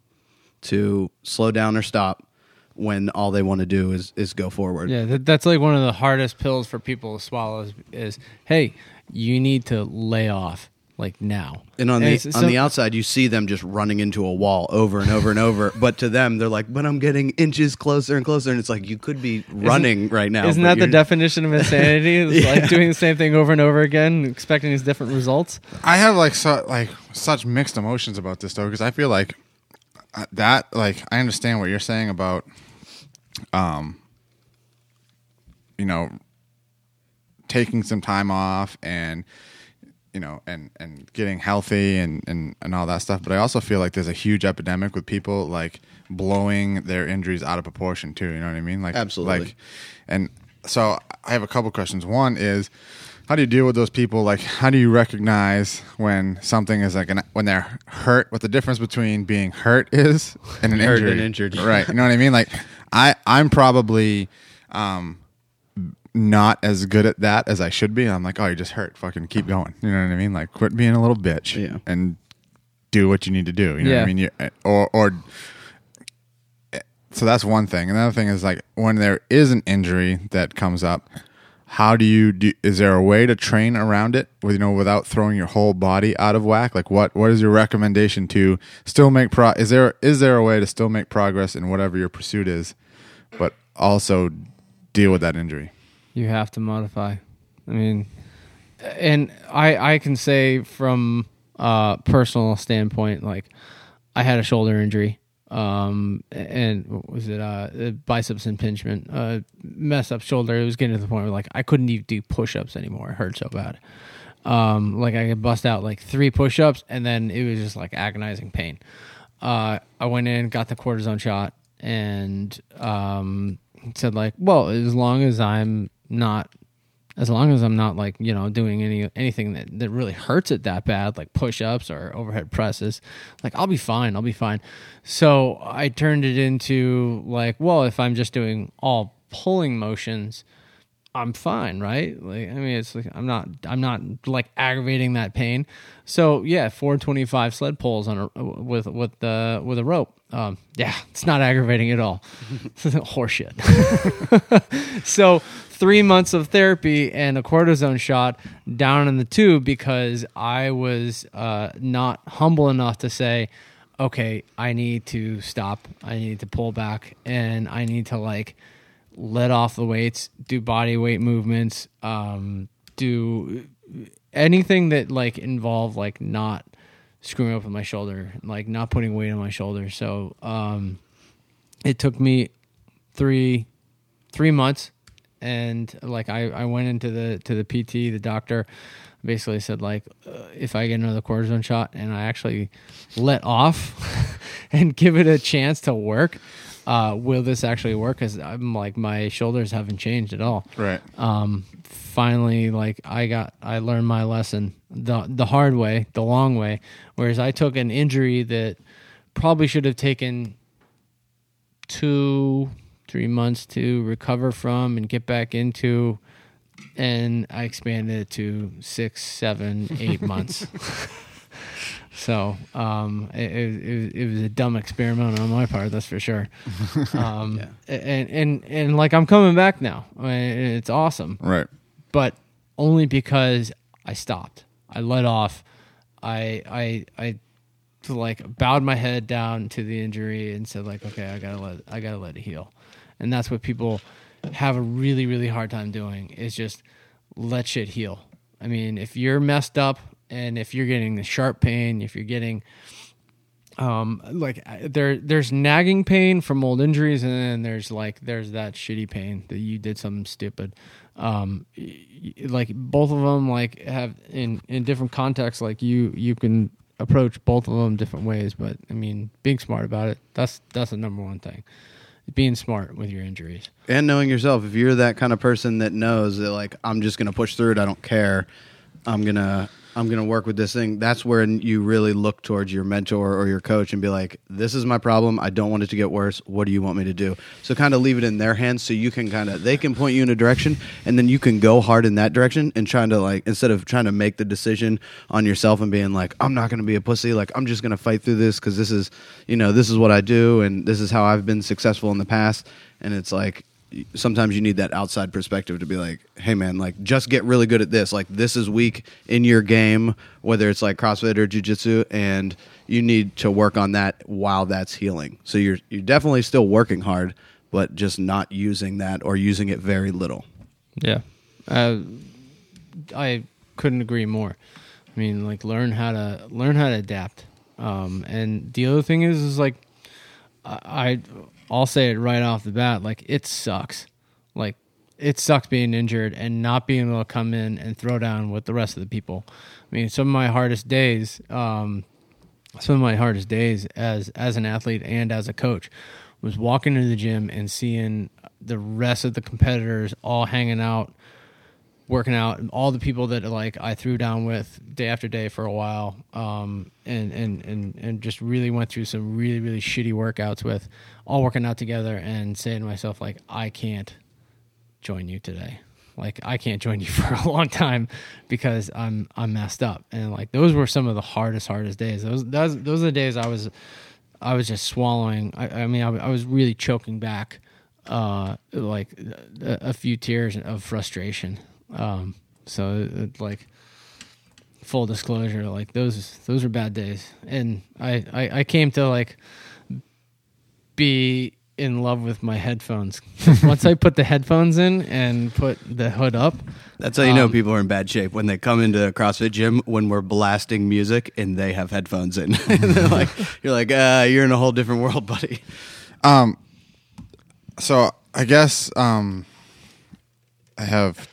to slow down or stop when all they want to do is is go forward. yeah. That, that's like one of the hardest pills for people to swallow. Is, is hey, you need to lay off like now. And on the it's- on so- the outside, you see them just running into a wall over and over and over. (laughs) But to them, they're like, "But I'm getting inches closer and closer." And it's like you could be running right now. Isn't that the definition of insanity? (laughs) It's Yeah. like doing the same thing over and over again, expecting these different results. I have like so like such mixed emotions about this though because I feel like that like I understand what you're saying about um you know taking some time off and you know and and getting healthy and and and all that stuff. But I also feel like there's a huge epidemic with people like blowing their injuries out of proportion too you know what I mean? Like Absolutely. like and so I have a couple questions. One is how do you deal with those people like how do you recognize when something is like an, when they're hurt what the difference between being hurt is and an Hurt injury and injured. (laughs) right you know what i mean like i i'm probably um not as good at that as I should be. I'm like, oh, you just hurt. Fucking keep going. You know what I mean? Like, quit being a little bitch Yeah. and do what you need to do. You know what I mean? You, or or so that's one thing. Another thing is like when there is an injury that comes up, how do you do? Is there a way to train around it, with you know, without throwing your whole body out of whack? Like what what is your recommendation to still make pro? Is there is there a way to still make progress in whatever your pursuit is, but also deal with that injury? you have to modify. I mean, and I I can say from a personal standpoint, like I had a shoulder injury, um, and what was it uh, biceps impingement, uh, messed up shoulder. It was getting to the point where like I couldn't even do push ups anymore. It hurt so bad. Um, like I could bust out like three push ups, and then it was just like agonizing pain. Uh, I went in, got the cortisone shot, and um, said like, well, as long as I'm not as long as I'm not like you know doing any anything that, that really hurts it that bad, like push ups or overhead presses, like I'll be fine. I'll be fine. So I turned it into like, well, if I'm just doing all pulling motions, I'm fine, right? Like I mean, it's like I'm not I'm not like aggravating that pain. So yeah, 425 sled pulls on a with with the with a rope. Um, yeah, it's not aggravating at all. (laughs) Horseshit. (laughs) so three months of therapy and a cortisone shot down in the tube because I was uh, not humble enough to say, okay, I need to stop. I need to pull back, and I need to like let off the weights, do body weight movements, um, do anything that like involve like not screwing up with my shoulder, like not putting weight on my shoulder. So um, it took me three three months, and like I, I went into the to the PT, the doctor basically said like uh, if I get another cortisone shot and I actually let off (laughs) and give it a chance to work. Uh, will this actually work? Because I'm like my shoulders haven't changed at all Right. um, finally like I got I learned my lesson the the hard way, the long way. Whereas I took an injury that probably should have taken two, three months to recover from and get back into, and I expanded it to six, seven, eight (laughs) months. So um, it, it, it was a dumb experiment on my part, that's for sure. (laughs) Um, and, and and like I'm coming back now. I mean, it's awesome Right. but only because I stopped. I let off. I I I like bowed my head down to the injury and said like, okay, I gotta let I gotta let it heal, and that's what people have a really really hard time doing is just let shit heal. I mean, if you're messed up and if you're getting the sharp pain, if you're getting um like there there's nagging pain from old injuries and then there's like there's that shitty pain that you did something stupid. Um like both of them like have in in different contexts like you you can approach both of them different ways but i mean being smart about it that's that's the number one thing. Being smart with your injuries. And knowing yourself if you're that kind of person that knows that like i'm just gonna push through it i don't care i'm gonna i'm gonna work with this thing that's where you really look towards your mentor or your coach and be like this is my problem i don't want it to get worse what do you want me to do? So kind of leave it in their hands so you can kind of they can point you in a direction and then you can go hard in that direction and trying to like instead of trying to make the decision on yourself and being like i'm not gonna be a pussy like i'm just gonna fight through this because this is you know this is what i do and this is how i've been successful in the past. And it's like sometimes you need that outside perspective to be like, hey man, like just get really good at this. Like this is weak in your game, whether it's like CrossFit or jujitsu, and you need to work on that while that's healing. So you're you're definitely still working hard, but just not using that or using it very little. Yeah. Uh, I couldn't agree more. I mean, like learn how to learn how to adapt. Um, and the other thing is, is like I, I I'll say it right off the bat. Like it sucks. Like it sucks being injured and not being able to come in and throw down with the rest of the people. I mean, some of my hardest days, um, some of my hardest days as as an athlete and as a coach was walking into the gym and seeing the rest of the competitors all hanging out working out and all the people that like I threw down with day after day for a while um and and and and just really went through some really really shitty workouts with all working out together and saying to myself like I can't join you today like I can't join you (laughs) for a long time because I'm I'm messed up. And like those were some of the hardest hardest days. Those those those are the days I was I was just swallowing. I, I mean I, I was really choking back uh like a, a few tears of frustration. Um so it, like full disclosure like those those are bad days and I, I i came to like be in love with my headphones (laughs) once i put the headphones in and put the hood up That's how you know Um, people are in bad shape when they come into a CrossFit gym when we're blasting music and they have headphones in. (laughs) and they're (laughs) like, you're like, uh, you're in a whole different world, buddy. Um, so I guess um, I have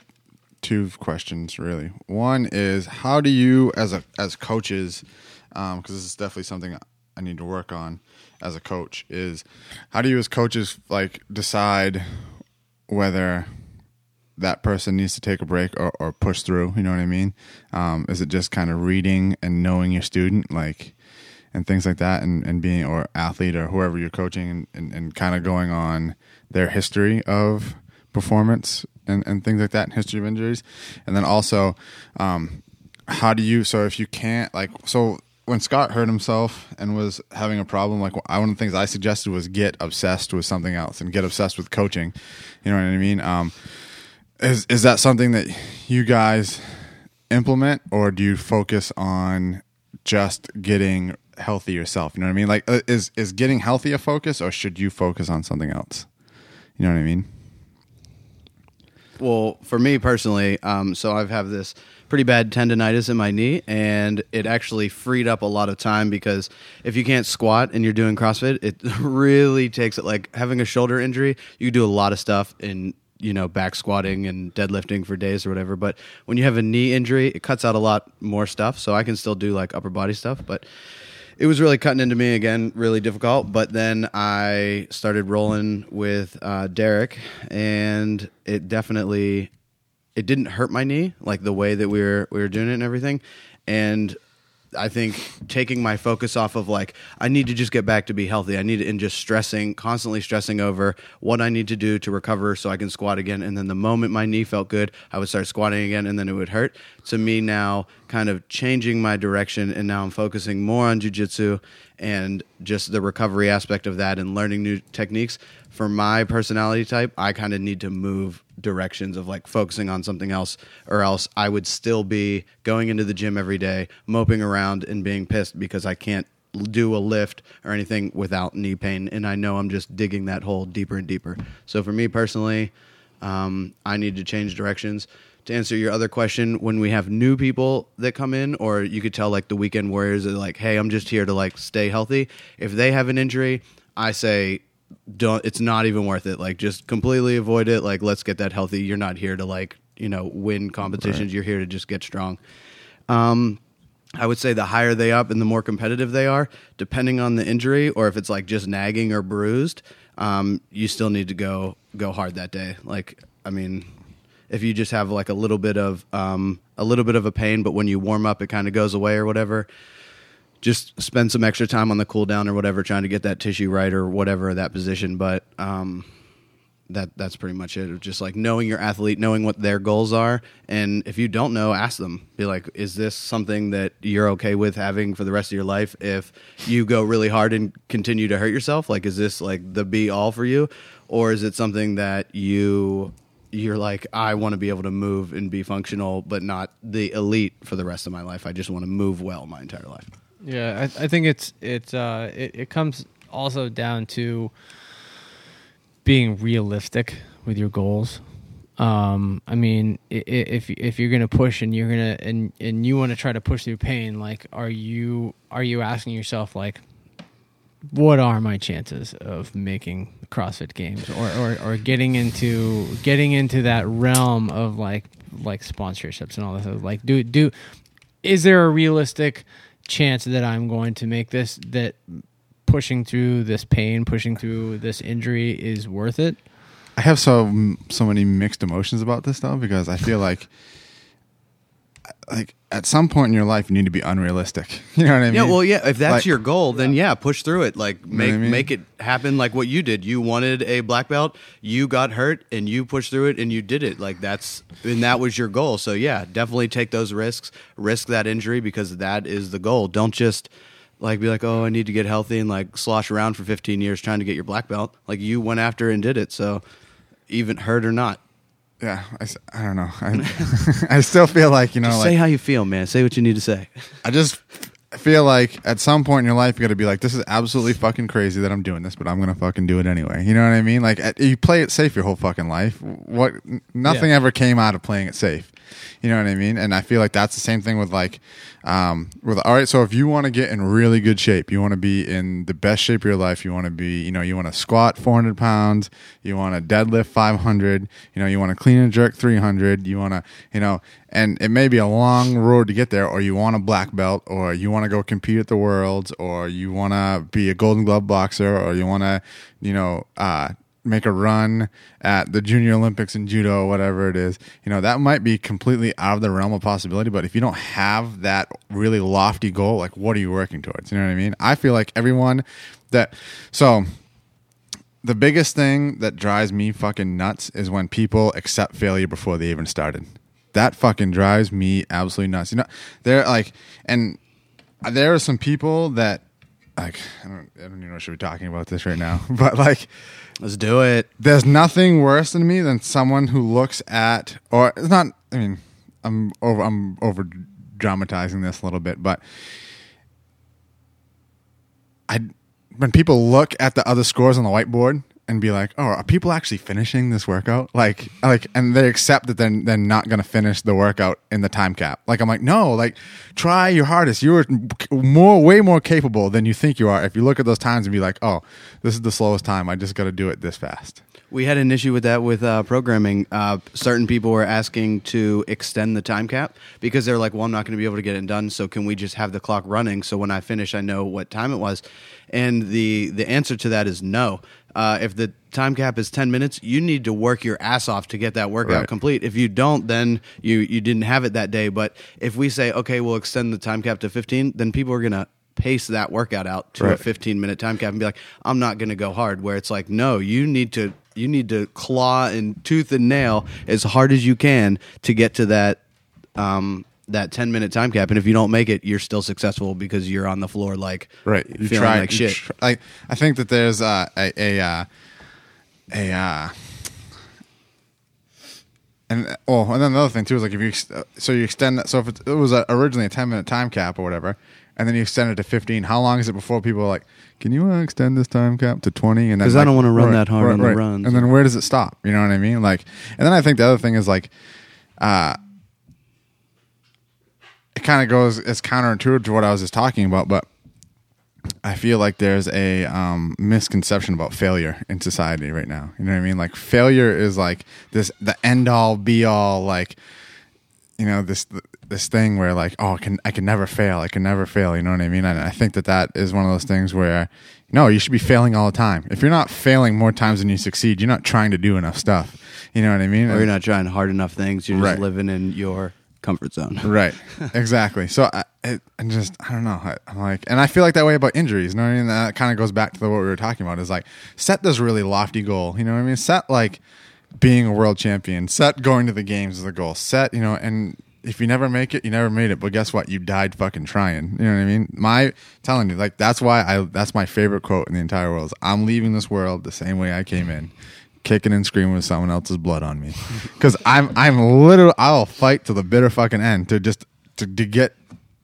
two questions really. One is how do you, as a as coaches, because this is definitely something I need to work on as a coach, is how do you as coaches like decide whether that person needs to take a break or, or push through? You know what I mean? Um, is it just kind of reading and knowing your student, like? and things like that and, and being or athlete or whoever you're coaching and, and, and kind of going on their history of performance and, and things like that and history of injuries. And then also um, how do you so if you can't like so when scott hurt himself and was having a problem like one of the things i suggested was get obsessed with something else and get obsessed with coaching. You know what i mean? Um, is is that something that you guys implement or do you focus on just getting healthy yourself? You know what i mean? Like uh, is is getting healthy a focus or should you focus on something else? You know what i mean Well, for me personally, um, so I've have this pretty bad tendonitis in my knee, and it actually freed up a lot of time because if you can't squat and you're doing CrossFit, it (laughs) really takes it. Like having a shoulder injury, you do a lot of stuff in you know back squatting and deadlifting for days or whatever. But when you have a knee injury, it cuts out a lot more stuff. So I can still do like upper body stuff, but it was really cutting into me again, really difficult. But then I started rolling with uh, Derek, and it definitely it didn't hurt my knee like the way that we were we were doing it and everything. And I think taking my focus off of like I need to just get back to be healthy. I need to, and just stressing, constantly stressing over what I need to do to recover so I can squat again. And then the moment my knee felt good, I would start squatting again, and then it would hurt. To me now, kind of changing my direction, and now I'm focusing more on jujitsu and just the recovery aspect of that, and learning new techniques. For my personality type, I kind of need to move directions of like focusing on something else or else I would still be going into the gym every day moping around and being pissed because I can't do a lift or anything without knee pain and I know I'm just digging that hole deeper and deeper. So for me personally, um, I need to change directions. To answer your other question, when we have new people that come in, or you could tell like the weekend warriors are like, "Hey, I'm just here to like stay healthy." If they have an injury, I say don't it's not even worth it. Like just completely avoid it. Like let's get that healthy. You're not here to like you know win competitions. You're here to just get strong. Um I would say the higher they up and the more competitive they are, depending on the injury or if it's like just nagging or bruised, um, you still need to go go hard that day. Like, I mean, if you just have like a little bit of um, a little bit of a pain, but when you warm up, it kind of goes away or whatever. Just spend some extra time on the cool down or whatever, trying to get that tissue right or whatever that position. But um, that that's pretty much it. Just like knowing your athlete, knowing what their goals are, and if you don't know, ask them. Be like, is this something that you're okay with having for the rest of your life? If you go really hard and continue to hurt yourself, like, is this like the be all for you, or is it something that you you're like, I want to be able to move and be functional, but not the elite for the rest of my life. I just want to move well my entire life. Yeah, I, I think it's it's uh it, it comes also down to being realistic with your goals. Um, I mean, if if you're gonna push and you're gonna and and you want to try to push through pain, like, are you are you asking yourself like, what are my chances of making CrossFit Games or, or or getting into getting into that realm of like like sponsorships and all this? Like, do do is there a realistic chance that I'm going to make this that pushing through this pain, pushing through this injury is worth it? I have so so many mixed emotions about this though because I feel like like at some point in your life you need to be unrealistic. (laughs) You know what I mean? Yeah, well, yeah. If that's Like- your goal, then yeah, push through it. Like make what I mean? make it happen. Like what you did. You wanted a black belt. You got hurt, and you pushed through it, and you did it. Like that's and that was your goal. So yeah, definitely take those risks. Risk that injury because that is the goal. Don't just like be like, oh, I need to get healthy and like slosh around for 15 years trying to get your black belt. Like you went after and did it. So even hurt or not, yeah, I, I don't know. I, (laughs) (laughs) I still feel like you know, like say how you feel, man. Say what you need to say. I just feel like at some point in your life you got to be like, this is absolutely fucking crazy that I'm doing this, but I'm gonna fucking do it anyway. You know what I mean? Like you play it safe your whole fucking life. What? Nothing Yeah. ever came out of playing it safe. You know what I mean? And I feel like that's the same thing with like, um, with all right. So if you want to get in really good shape, you want to be in the best shape of your life. You want to be, you know, you want to squat 400 pounds. You want to deadlift 500. You know, you want to clean and jerk 300. You want to, you know, and it may be a long road to get there, or you want a black belt, or you want to go compete at the worlds, or you want to be a golden glove boxer, or you want to, you know, uh, make a run at the junior olympics in judo or whatever it is you know that might be completely out of the realm of possibility but if you don't have that really lofty goal like what are you working towards? You know what i mean? I feel like everyone that so the biggest thing that drives me fucking nuts is when people accept failure before they even started. That fucking drives me absolutely nuts. You know they're like and there are some people that like I don't, I don't even know if should be talking about this right now (laughs) but like Let's do it. there's nothing worse than me than someone who looks at or it's not i mean i'm over i'm over dramatizing this a little bit but i when people look at the other scores on the whiteboard and be like oh are people actually finishing this workout like like and they accept that they're, they're not going to finish the workout in the time cap like i'm like no like try your hardest you're more way more capable than you think you are if you look at those times and be like oh this is the slowest time i just got to do it this fast We had an issue with that with uh, programming. Uh, certain people were asking to extend the time cap because they're like, "Well, I'm not going to be able to get it done. So can we just have the clock running so when I finish, I know what time it was?" And the the answer to that is no. Uh, if the time cap is 10 minutes, you need to work your ass off to get that workout Right. complete. If you don't, then you you didn't have it that day. But if we say, "Okay, we'll extend the time cap to 15," then people are going to pace that workout out to a 15 minute time cap and be like i'm not going to go hard where it's like no you need to you need to claw and tooth and nail as hard as you can to get to that um that 10 minute time cap and if you don't make it you're still successful because you're on the floor like right you feeling try like shit tr- like i think that there's uh, a a uh, a uh, and oh and then another thing too is like if you ex- so you extend that so if it, it was uh originally a 10 minute time cap or whatever and then you extend it to 15 how long is it before people are like can you uh, extend this time cap to 20 and then 'Cause I don't wanna run that hard on the right. runs. and then where does it stop you know what i mean like and then i think the other thing is like uh it kind of goes it's counterintuitive to what I was just talking about, but I feel like there's a um, misconception about failure in society right now. You know what I mean? Like failure is like this the end all be all like you know this this thing where like oh I can I can never fail I can never fail you know what I mean and I think that that is one of those things where no you should be failing all the time if you're not failing more times than you succeed you're not trying to do enough stuff you know what I mean or you're not trying hard enough things you're just Right. living in your comfort zone (laughs) Right. Exactly. So I, I just, I don't know. I, I'm like, and I feel like that way about injuries. You know what I mean? That kind of goes back to the, what we were talking about is like, set this really lofty goal. You know what I mean? Set like being a world champion, set going to the games as a goal, set, you know, and if you never make it, you never made it. But guess what? You died fucking trying. You know what I mean? My telling you, like, that's why I, that's my favorite quote in the entire world is I'm leaving this world the same way I came in. Kicking and screaming with someone else's blood on me, (laughs) because I'm I'm literally I'll fight to the bitter fucking end to just to, to get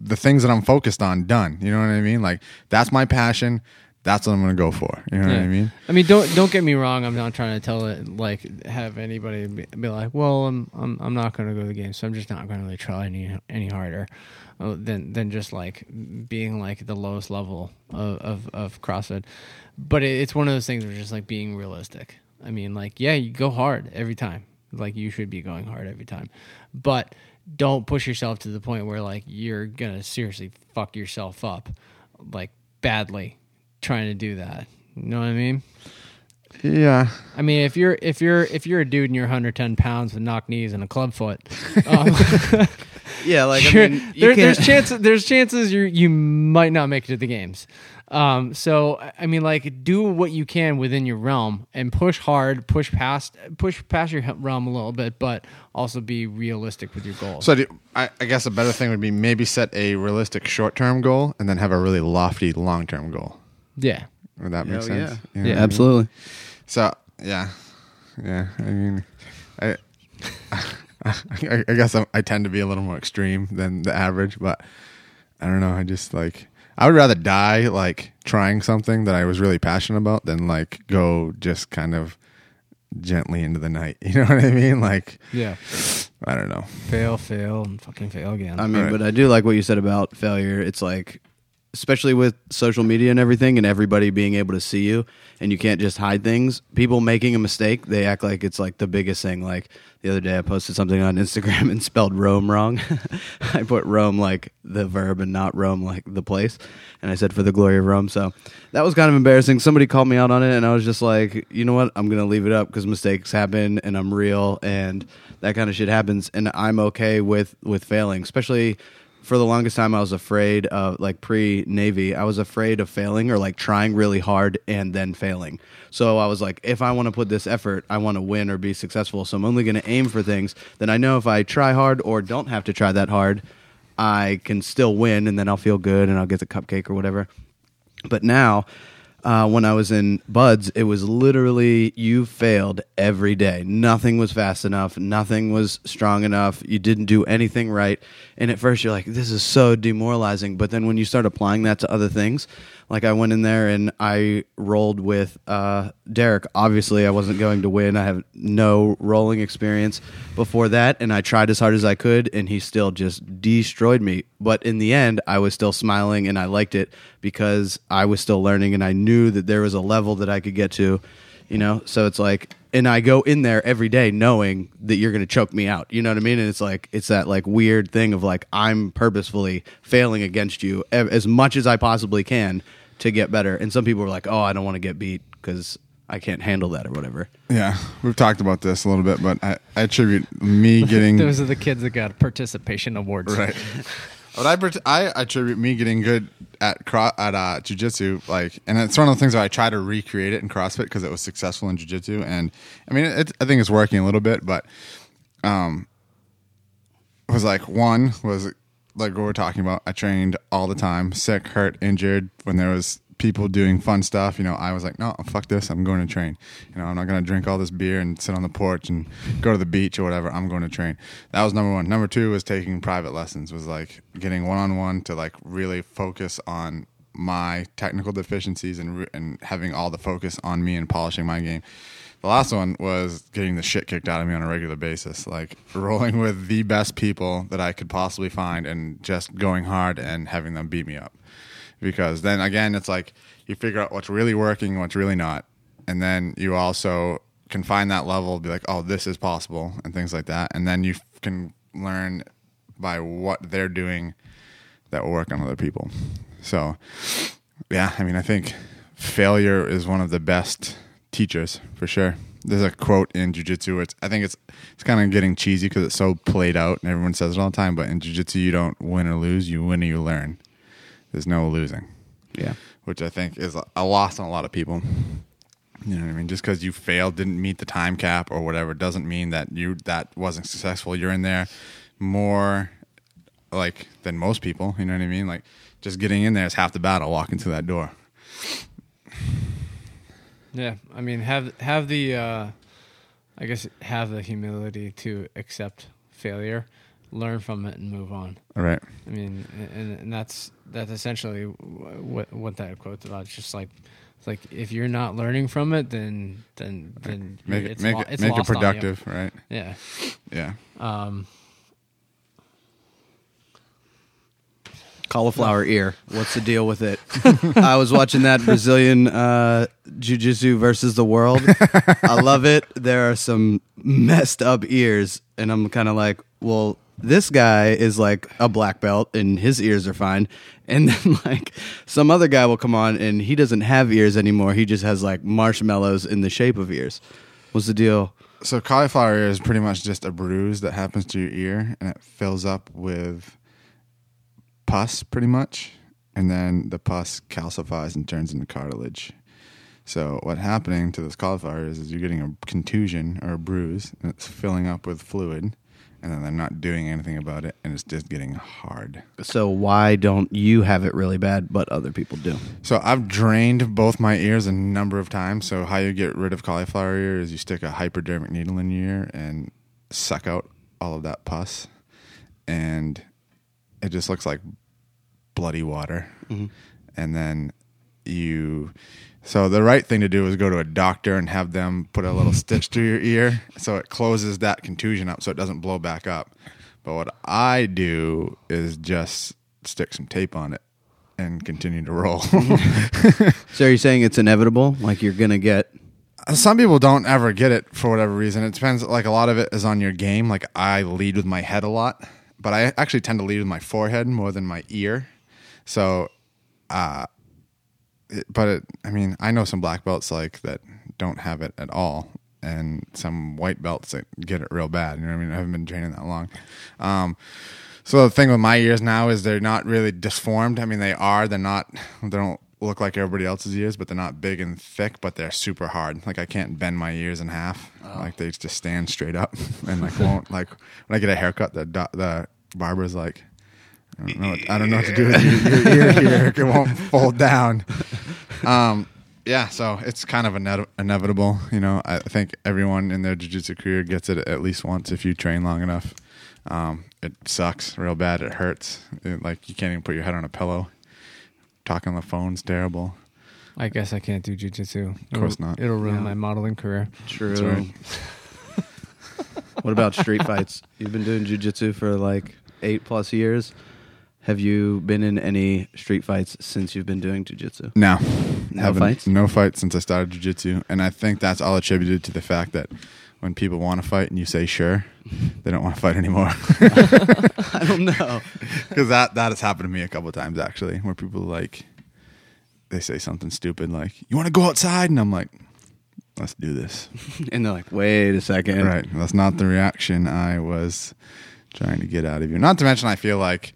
the things that I'm focused on done. You know what I mean? Like that's my passion. That's what I'm gonna go for. You know what I mean? I mean, don't don't get me wrong. I'm not trying to tell it like have anybody be, be like, well, I'm I'm I'm not going to go to the game, so I'm just not going to really try any any harder uh, than than just like being like the lowest level of of, of CrossFit. But it, it's one of those things where just like being realistic. I mean, like yeah, you go hard every time. Like you should be going hard every time, but don't push yourself to the point where like you're gonna seriously fuck yourself up like badly trying to do that. You know what I mean? Yeah. I mean, if you're if you're if you're a dude and you're 110 pounds with knock knees and a club foot, (laughs) um, Yeah, like I (laughs) mean, you there, there's chances there's chances you you might not make it to the games. Um, so I- I mean, like, do what you can within your realm and push hard, push past, push past your realm a little bit, but also be realistic with your goals. So do, I, I guess a better thing would be maybe set a realistic short term goal and then have a really lofty long term goal. yeah, Would that make Hell sense? yeah. You know Yeah, what I mean? absolutely. So yeah, yeah. I mean, I, (laughs) I, I guess I'm, I tend to be a little more extreme than the average, but I don't know. I just like I would rather die like trying something that I was really passionate about than like go just kind of gently into the night. (laughs) You know what I mean? Like yeah, I don't know. fail, fail, and fucking fail again. I mean, Right. but I do like what you said about failure. It's like, especially with social media and everything, and everybody being able to see you, and you can't just hide things. People making a mistake, they act like it's like the biggest thing. Like the other day, I posted something on Instagram (laughs) and spelled Rome wrong. (laughs) I put roam like the verb and not Rome like the place, and I said for the glory of Rome. So that was kind of embarrassing. Somebody called me out on it, and I was just like, you know what? I'm gonna leave it up because mistakes happen, and I'm real, and that kind of shit happens, and I'm okay with with failing, especially for the longest time I was afraid of like pre Navy, I was afraid of failing or like trying really hard and then failing. So I was like, if I want to put this effort, I want to win or be successful. So I'm only going to aim for things. Then I know if I try hard or don't have to try that hard, I can still win and then I'll feel good and I'll get the cupcake or whatever. But now, uh, when I was in BUD/S, it was literally you failed every day. Nothing was fast enough. Nothing was strong enough. You didn't do anything right. And at first, you're like, this is so demoralizing. But then when you start applying that to other things, like I went in there and I rolled with uh, Derek. Obviously, I wasn't going to win. I have no rolling experience before that, and I tried as hard as I could, and he still just destroyed me. But in the end, I was still smiling, and I liked it because I was still learning, and I knew that there was a level that I could get to. You know, so it's like, and I go in there every day knowing that you're going to choke me out. You know what I mean? And it's like, it's that like weird thing of like, I'm purposefully failing against you as much as I possibly can to get better. And some people are like, oh, I don't want to get beat because I can't handle that or whatever. Yeah, we've talked about this a little bit, but I, I attribute me (laughs) getting Those are the kids that got participation awards. right. (laughs) But I I attribute me getting good at cro- at uh, jujitsu, like, and it's one of the things where I try to recreate it in CrossFit because it was successful in jujitsu, and I mean, it, I think it's working a little bit, but um, was like one was like what we're talking about. I trained all the time, sick, hurt, injured. When there was people doing fun stuff, you know, I was like, no, fuck this. I'm going to train. You know, I'm not going to drink all this beer and sit on the porch and go to the beach or whatever. I'm going to train. That was number one. Number two was taking private lessons. Was like getting one on one to like really focus on my technical deficiencies and re- and having all the focus on me and polishing my game. The last one was getting the shit kicked out of me on a regular basis, like rolling with the best people that I could possibly find and just going hard and having them beat me up. Because then again, it's like you figure out what's really working, what's really not. And then you also can find that level, be like, oh, this is possible, and things like that. And then you can learn by what they're doing that will work on other people. So, yeah, I mean, I think failure is one of the best teachers for sure. There's a quote in jujitsu. where It's I think it's it's kind of getting cheesy because it's so played out and everyone says it all the time. But in jujitsu, you don't win or lose. You win or you learn. There's no losing, Yeah. which I think is a loss on a lot of people. You know what I mean? Just because you failed, didn't meet the time cap or whatever, doesn't mean that you that wasn't successful. You're in there more like than most people. You know what I mean? Like just getting in there is half the battle. Walking through that door. Yeah, I mean, have have the, uh, I guess, have the humility to accept failure, learn from it, and move on. All right. I mean, and, and that's that's essentially what what that quote's about. It's just like, it's like if you're not learning from it, then then then Make it it's make lo- it it's make it lost on productive, right? Yeah. Yeah. Um, Cauliflower ear. What's the deal with it? (laughs) I was watching that Brazilian uh, Jiu Jitsu versus the world. I love it. There are some messed up ears, and I'm kind of like, well, this guy is like a black belt and his ears are fine. And then (laughs) like some other guy will come on and he doesn't have ears anymore. He just has like marshmallows in the shape of ears. What's the deal? So cauliflower ear is pretty much just a bruise that happens to your ear, and it fills up with pus, pretty much, and then the pus calcifies and turns into cartilage. So what happening to this cauliflower is, is you're getting a contusion or a bruise, and it's filling up with fluid, and then they're not doing anything about it, and it's just getting hard. So why don't you have it really bad but other people do? So I've drained both my ears a number of times. So how you get rid of cauliflower ear is you stick a hypodermic needle in your ear and suck out all of that pus, and it just looks like bloody water. Mm-hmm. And then you, so the right thing to do is go to a doctor and have them put a little stitch through your ear (laughs) so it closes that contusion up so it doesn't blow back up. But what I do is just stick some tape on it and continue to roll. (laughs) So you're you saying it's inevitable? Like you're gonna get Some people don't ever get it for whatever reason. It depends. Like a lot of it is on your game. Like I lead with my head a lot, but I actually tend to lead with my forehead more than my ear. So, uh, it, but it, I mean, I know some black belts like that don't have it at all, and some white belts that get it real bad. You know what I mean? I haven't been training that long. Um, so the thing with my ears now is they're not really disformed. I mean, they are. They're not. They don't look like everybody else's ears, but they're not big and thick. But they're super hard. Like I can't bend my ears in half. Like they just stand straight up (laughs) and like won't. Like when I get a haircut, the the barber's like. I don't know. What, I don't know what to do with your, your (laughs) ear here. It won't fold down. Um, yeah, so it's kind of ine- inevitable. You know, I think everyone in their jiu-jitsu career gets it at least once if you train long enough. Um, it sucks real bad. It hurts. It, like you can't even put your head on a pillow. Talking on the phone's terrible. I guess I can't do jujitsu. Of course It'll- not. It'll ruin Yeah. my modeling career. true. That's right. (laughs) what about street fights? You've been doing jujitsu for like eight plus years. Have you been in any street fights since you've been doing jujitsu? No, No Haven't- fights? No fights since I started jiu-jitsu, and I think that's all attributed to the fact that when people want to fight and you say sure, (laughs) they don't want to fight anymore. (laughs) I don't know. (laughs) Because that that has happened to me a couple of times actually, where people like they say something stupid like, "You want to go outside?" and I'm like, "Let's do this." And they're like, wait a second. right. That's not the reaction I was trying to get out of you. Not to mention, I feel like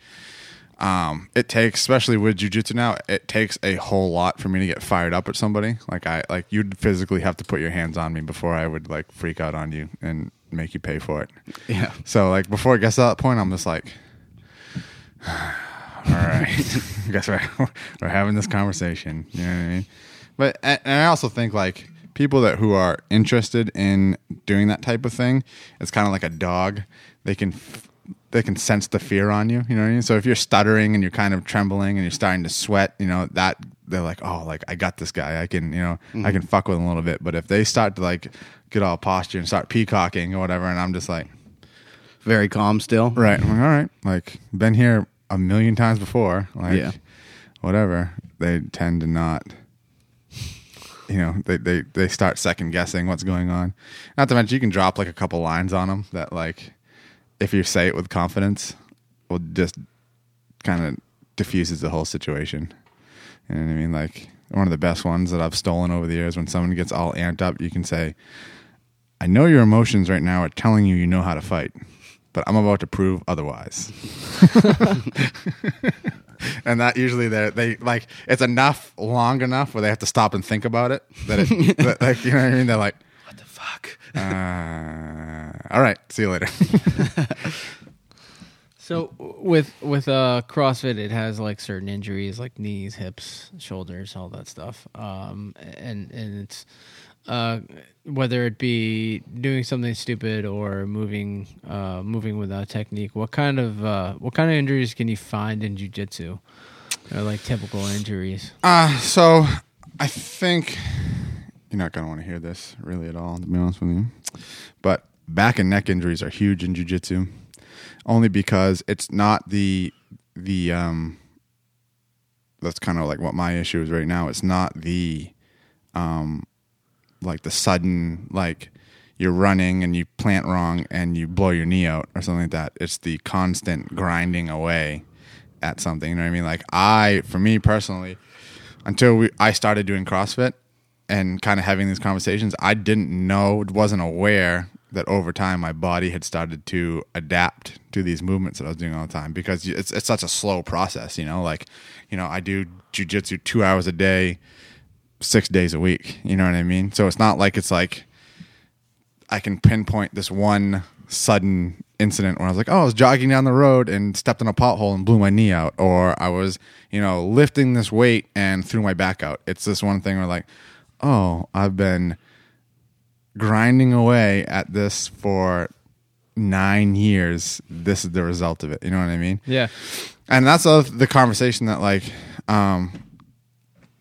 um, it takes, especially with jujitsu now, it takes a whole lot for me to get fired up at somebody. Like I, like you'd physically have to put your hands on me before I would like freak out on you and make you pay for it. Yeah. So like before it gets to that point, I'm just like, (sighs) all right, (laughs) I guess we're (laughs) we're having this conversation. You know what I mean? But and I also think like people that who are interested in doing that type of thing, it's kind of like a dog. They can f- they can sense the fear on you. You know what I mean? So if you're stuttering and you're kind of trembling and you're starting to sweat, you know that they're like, oh, like I got this guy. I can you know I mm-hmm. can fuck with him a little bit. But if they start to like get all posture and start peacocking or whatever, and I'm just like. Very calm still. Right. I'm like, all right. Like been here a million times before. Like Yeah. whatever. They tend to not you know, they, they, they start second guessing what's going on. Not to mention you can drop like a couple lines on them that like if you say it with confidence will just kind of diffuses the whole situation. You know what I mean? Like one of the best ones that I've stolen over the years when someone gets all amped up, you can say, I know your emotions right now are telling you you know how to fight, but I'm about to prove otherwise. (laughs) and that usually they they like it's enough long enough where they have to stop and think about it that it (laughs) that, like you know what I mean they're like fuck? uh, all right see you later (laughs) So with with uh CrossFit, it has like certain injuries, like knees, hips, shoulders, all that stuff. Um, and and it's uh whether it be doing something stupid or moving uh moving without technique. What kind of uh what kind of injuries can you find in jujitsu? Or like typical injuries. uh, so I think you're not gonna want to hear this really at all to be honest with you but back and neck injuries are huge in jiu-jitsu only because it's not the the um that's kind of like what my issue is right now it's not the um like the sudden like you're running and you plant wrong and you blow your knee out or something like that. It's the constant grinding away at something. You know what I mean? Like I, for me personally, until we, I started doing CrossFit and kind of having these conversations, I didn't know, wasn't aware that over time my body had started to adapt to these movements that I was doing all the time because it's it's such a slow process, you know. Like, you know, I do jujitsu two hours a day, six days a week. You know what I mean? So it's not like it's like I can pinpoint this one sudden incident where I was like, oh, I was jogging down the road and stepped in a pothole and blew my knee out, or I was, you know, lifting this weight and threw my back out. It's this one thing where like, oh, I've been grinding away at this for nine years. This is the result of it. You know what I mean? Yeah. and that's the the conversation that like um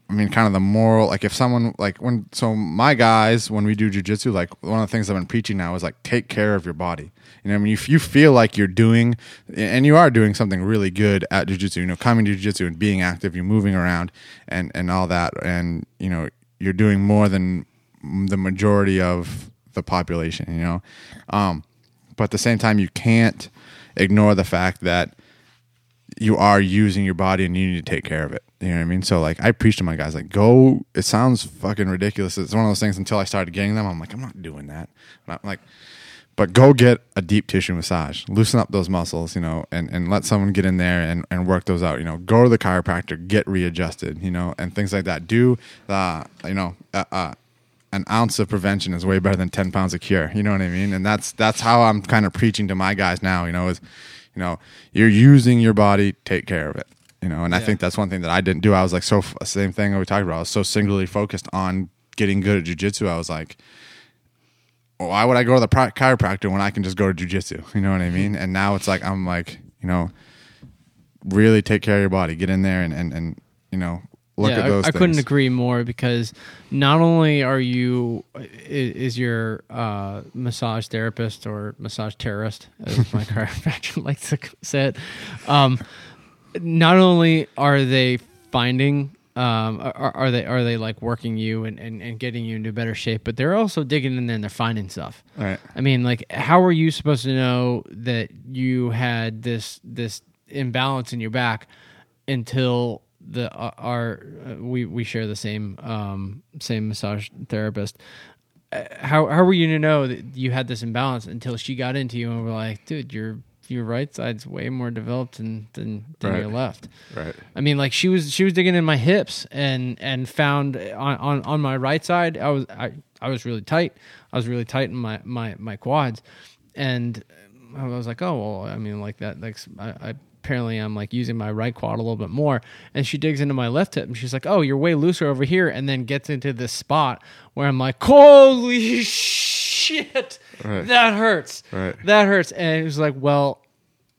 i mean kind of the moral like if someone like when so my guys when we do jujitsu like one of the things i've been preaching now is like take care of your body you know i mean if you feel like you're doing and you are doing something really good at jujitsu you know coming to jujitsu and being active you're moving around and and all that and you know you're doing more than the majority of the population you know um but at the same time you can't ignore the fact that you are using your body and you need to take care of it. You know what I mean? So like I preach to my guys like go it sounds fucking ridiculous. It's one of those things until I started getting them, I'm like, I'm not doing that. I'm like but go get a deep tissue massage. Loosen up those muscles, you know, and, and let someone get in there and, and work those out. You know, go to the chiropractor, get readjusted, you know, and things like that. Do the, you know, uh, uh, an ounce of prevention is way better than 10 pounds of cure. You know what I mean? And that's, that's how I'm kind of preaching to my guys now, you know, is, you know, you're using your body, take care of it. You know, and I think that's one thing that I didn't do. I was like, so same thing that we talked about. I was so singularly focused on getting good at jujitsu. I was like, why would I go to the pri- chiropractor when I can just go to jujitsu? (laughs) You know what I mean? And now it's like I'm like, you know, really take care of your body. Get in there and and, and you know look yeah, at those. I, I couldn't agree more because not only are you i- is your uh, massage therapist or massage terrorist, as (laughs) my chiropractor likes to (laughs) say it. Um, not only are they finding um, are, are they are they like working you and, and, and getting you into better shape, but they're also digging in there and they're finding stuff. Right. I mean, like, how are you supposed to know that you had this this imbalance in your back until the uh, our uh, we we share the same um same massage therapist? Uh, How how were you to know that you had this imbalance until she got into you and were like, dude, your your right side's way more developed than than, than your left. Right. I mean, like she was she was digging in my hips and and found on on, on my right side I was I, I was really tight. I was really tight in my my my quads, and I was like, oh well, I mean, like that. Like I, I apparently I'm like using my right quad a little bit more, and she digs into my left hip and she's like, oh, you're way looser over here, and then gets into this spot where I'm like, holy (laughs) shit, Right. that hurts, Right. that hurts, and it was like, well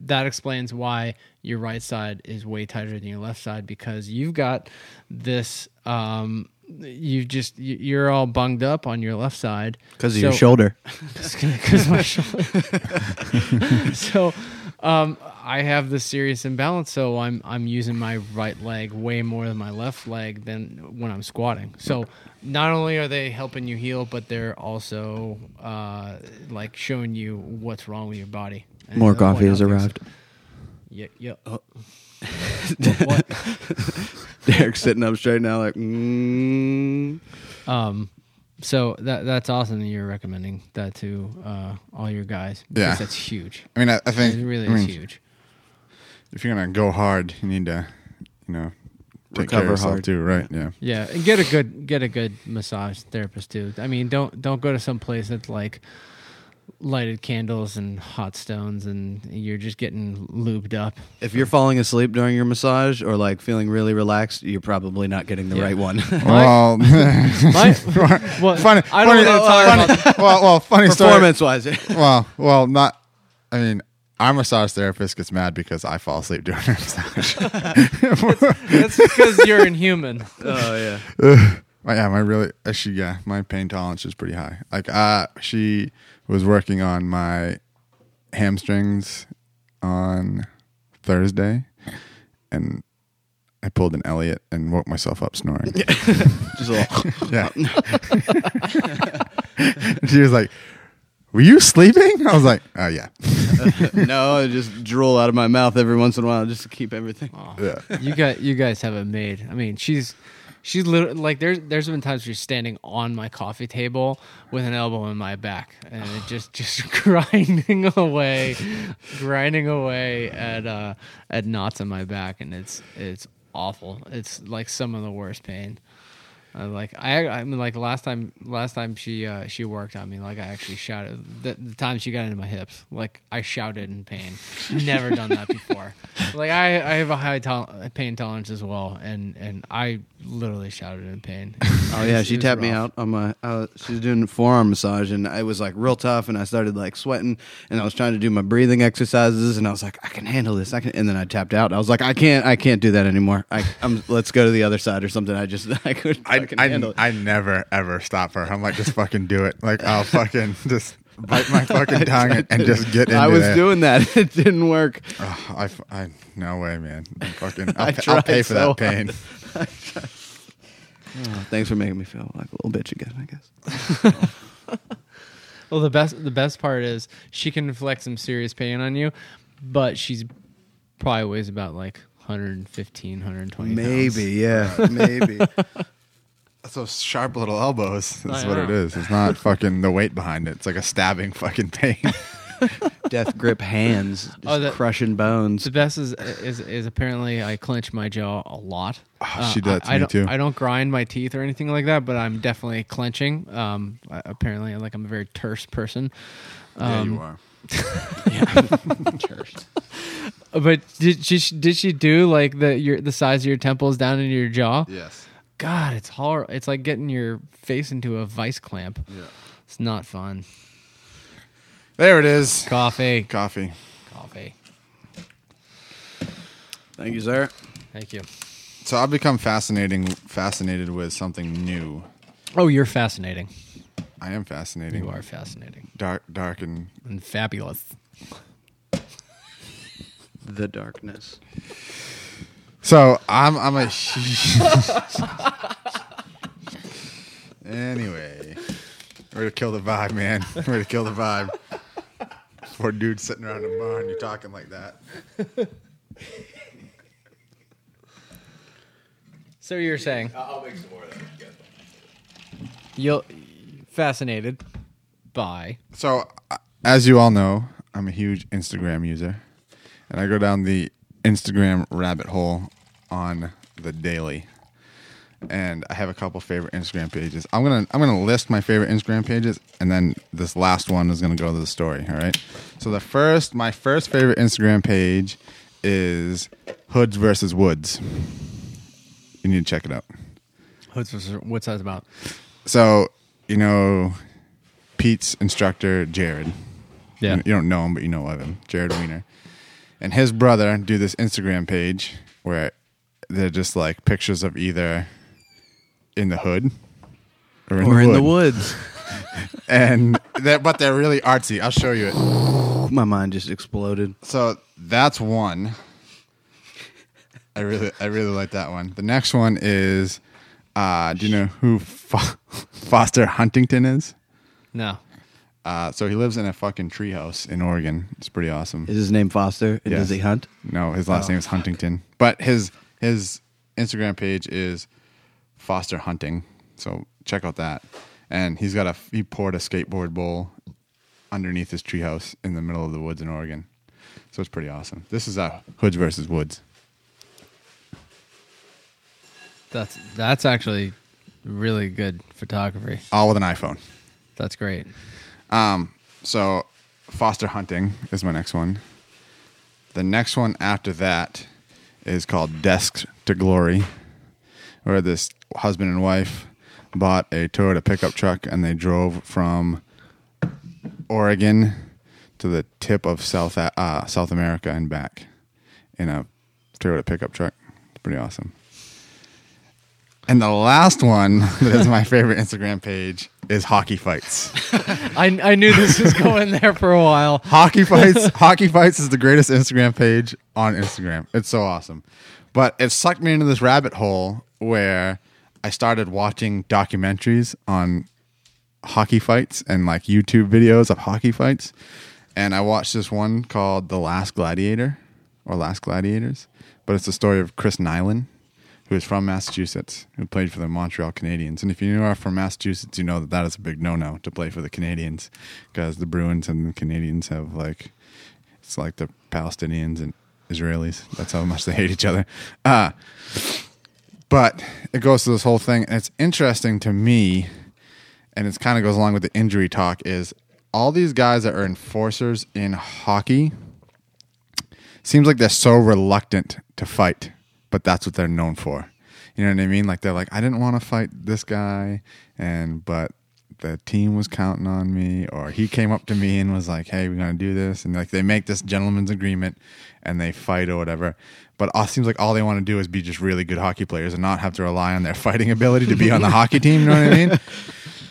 that explains why your right side is way tighter than your left side because you've got this um you just you- you're all bunged up on your left side because of So- your shoulder. (laughs) because my shoulder. (laughs) so, um, I have this serious imbalance. So I'm I'm using my right leg way more than my left leg than when I'm squatting. So not only are they helping you heal, but they're also uh, like showing you what's wrong with your body. And More at that point, coffee has arrived. it. Yep. Yep. Oh. what? (laughs) Derek's sitting up straight now, like, mm. Um, so that that's awesome that you're recommending that to uh, all your guys. Yeah. that's huge. I mean, I, I think It really I is huge. if you're gonna go hard, you need to, you know, take care of yourself hard. too. Right. Yeah. Yeah, and get a good get a good massage therapist too. I mean, don't don't go to some place that's like lighted candles and hot stones, and you're just getting lubed up. if you're falling asleep during your massage or like feeling really relaxed, you're probably not getting the Yeah. right one. (laughs) Well, (laughs) (laughs) My, well, funny. I don't funny, want to talk funny- well, well, funny story. Performance wise, Well, well, not. I mean, our massage therapist gets mad because I fall asleep during her massage. That's because you're inhuman. (laughs) oh yeah. (sighs) Oh, yeah, my really, uh, she, yeah, my pain tolerance is pretty high. Like, uh, she was working on my hamstrings on Thursday, and I pulled an Elliot and woke myself up snoring. (laughs) Just a little. (laughs) Yeah. she was like, Were you sleeping? I was like, oh yeah, (laughs) no, I just drool out of my mouth every once in a while just to keep everything. yeah. you got you guys have it made. I mean, she's she's literally like there's there's been times she's standing on my coffee table with an elbow in my back and it just (laughs) just grinding away, grinding away at uh at knots in my back, and it's it's awful. It's like some of the worst pain. Uh, like I, I mean, like last time, last time she uh, she worked on me, like I actually shouted. The, the time she got into my hips, like I shouted in pain. Never done that before. (laughs) Like I, I have a high tol- pain tolerance as well, and and I literally shouted in pain. (laughs) Oh yeah, was- she it was tapped me out on my. Uh, she was doing forearm massage, and it was like real tough. And I started like sweating, and I was trying to do my breathing exercises, and I was like, I can handle this. I can. And then I tapped out. I was like, I can't. I can't do that anymore. I, I'm. Let's go to the other side or something. I just. (laughs) I could. I, fucking I, handle it. I never ever stop her. I'm like, just fucking do it. Like I'll fucking (laughs) just bite my fucking (laughs) tongue and, and just get into I was it. doing that. (laughs) It didn't work. Ugh, I, f- I- no way, man. I'm fucking. I I'll, pay, I'll pay for so that pain. Oh, thanks for making me feel like a little bitch again. I guess. Well, the best the best part is she can inflict some serious pain on you, but she's probably weighs about like 115, 120 pounds. Maybe. Yeah. Maybe. That's those sharp little elbows. That's I what it know. is. It's not (laughs) fucking the weight behind it. It's like a stabbing fucking pain. (laughs) Death grip hands, just Oh, that- crushing bones. The best is is is apparently I clench my jaw a lot. Oh, she did that to I, I me don't, too. I don't grind my teeth or anything like that, but I'm definitely clenching. Um, I- apparently, like I'm a very terse person. yeah, you Um, are. (laughs) But did she did she do like the your the size of your temples down into your jaw? Yes. God, it's hard. It's like getting your face into a vice clamp. Yeah. It's not fun. There it is. Coffee, Coffee. coffee. Thank you, sir. Thank you. So I've become fascinating, fascinated with something new. Oh, you're fascinating. I am fascinating. You are fascinating dark, dark, and and fabulous. The darkness. So I'm I'm a (laughs) anyway. We're to kill the vibe, man. (laughs) We're to kill the vibe. Four dudes sitting around a bar and you're talking like that. So you're saying I'll make some more of that. You guys want. you'll fascinated by So, uh, as you all know, I'm a huge Instagram user, and I go down the Instagram rabbit hole on the daily. And I have a couple favorite Instagram pages. I'm gonna I'm gonna list my favorite Instagram pages, and then this last one is gonna go to the story. All right. So the first, my first favorite Instagram page is Hoods versus Woods. You need to check it out. what's what's that about? So you know, Pete's instructor Jared. Yeah. You don't know him, but you know of him, Jared Weiner. And his brother do this Instagram page where they're just like pictures of either in the hood or in, or the, in wood. the woods. (laughs) And they're, but they're really artsy. I'll show you it. (sighs) My mind just exploded. So that's one. I really, I really like that one. The next one is, uh, do you know who Fo- (laughs) Foster Huntington is? No. Uh, so he lives in a fucking treehouse in Oregon. It's pretty awesome. Is his name Foster? And Yes. does he hunt? No, his last Oh, name is Huntington. But his his Instagram page is Foster Hunting. So check out that. And he's got a he poured a skateboard bowl underneath his treehouse in the middle of the woods in Oregon. So it's pretty awesome. This is uh, Hoods versus Woods. That's that's actually really good photography. All with an iPhone. That's great. So Foster Hunting is my next one. The next one after that is called Desks to Glory, where this husband and wife bought a Toyota pickup truck and they drove from Oregon to the tip of South uh, South America and back in a Toyota pickup truck. It's pretty awesome. And the last one (laughs) that is my favorite Instagram page is hockey fights. (laughs) I I knew this was going there for a while. Hockey (laughs) Fights. Hockey Fights is the greatest Instagram page on Instagram. It's so awesome. But it sucked me into this rabbit hole where I started watching documentaries on hockey fights and like YouTube videos of hockey fights. And I watched this one called The Last Gladiator or Last Gladiators, but it's the story of Chris Nilan, who is from Massachusetts, who played for the Montreal Canadiens. And if you are from Massachusetts, you know that that is a big no-no to play for the Canadiens because the Bruins and the Canadiens have like it's like the Palestinians and Israelis. That's how much they hate each other. Uh, but it goes to this whole thing, and it's interesting to me, and it kind of goes along with the injury talk. Is all these guys that are enforcers in hockey seems like they're so reluctant to fight, but that's what they're known for. You know what I mean? Like they're like, I didn't want to fight this guy, and but the team was counting on me, or he came up to me and was like, "Hey, we're gonna do this," and like they make this gentleman's agreement, and they fight or whatever. But it seems like all they want to do is be just really good hockey players and not have to rely on their (laughs) fighting ability to be on the (laughs) hockey team. You know what I mean?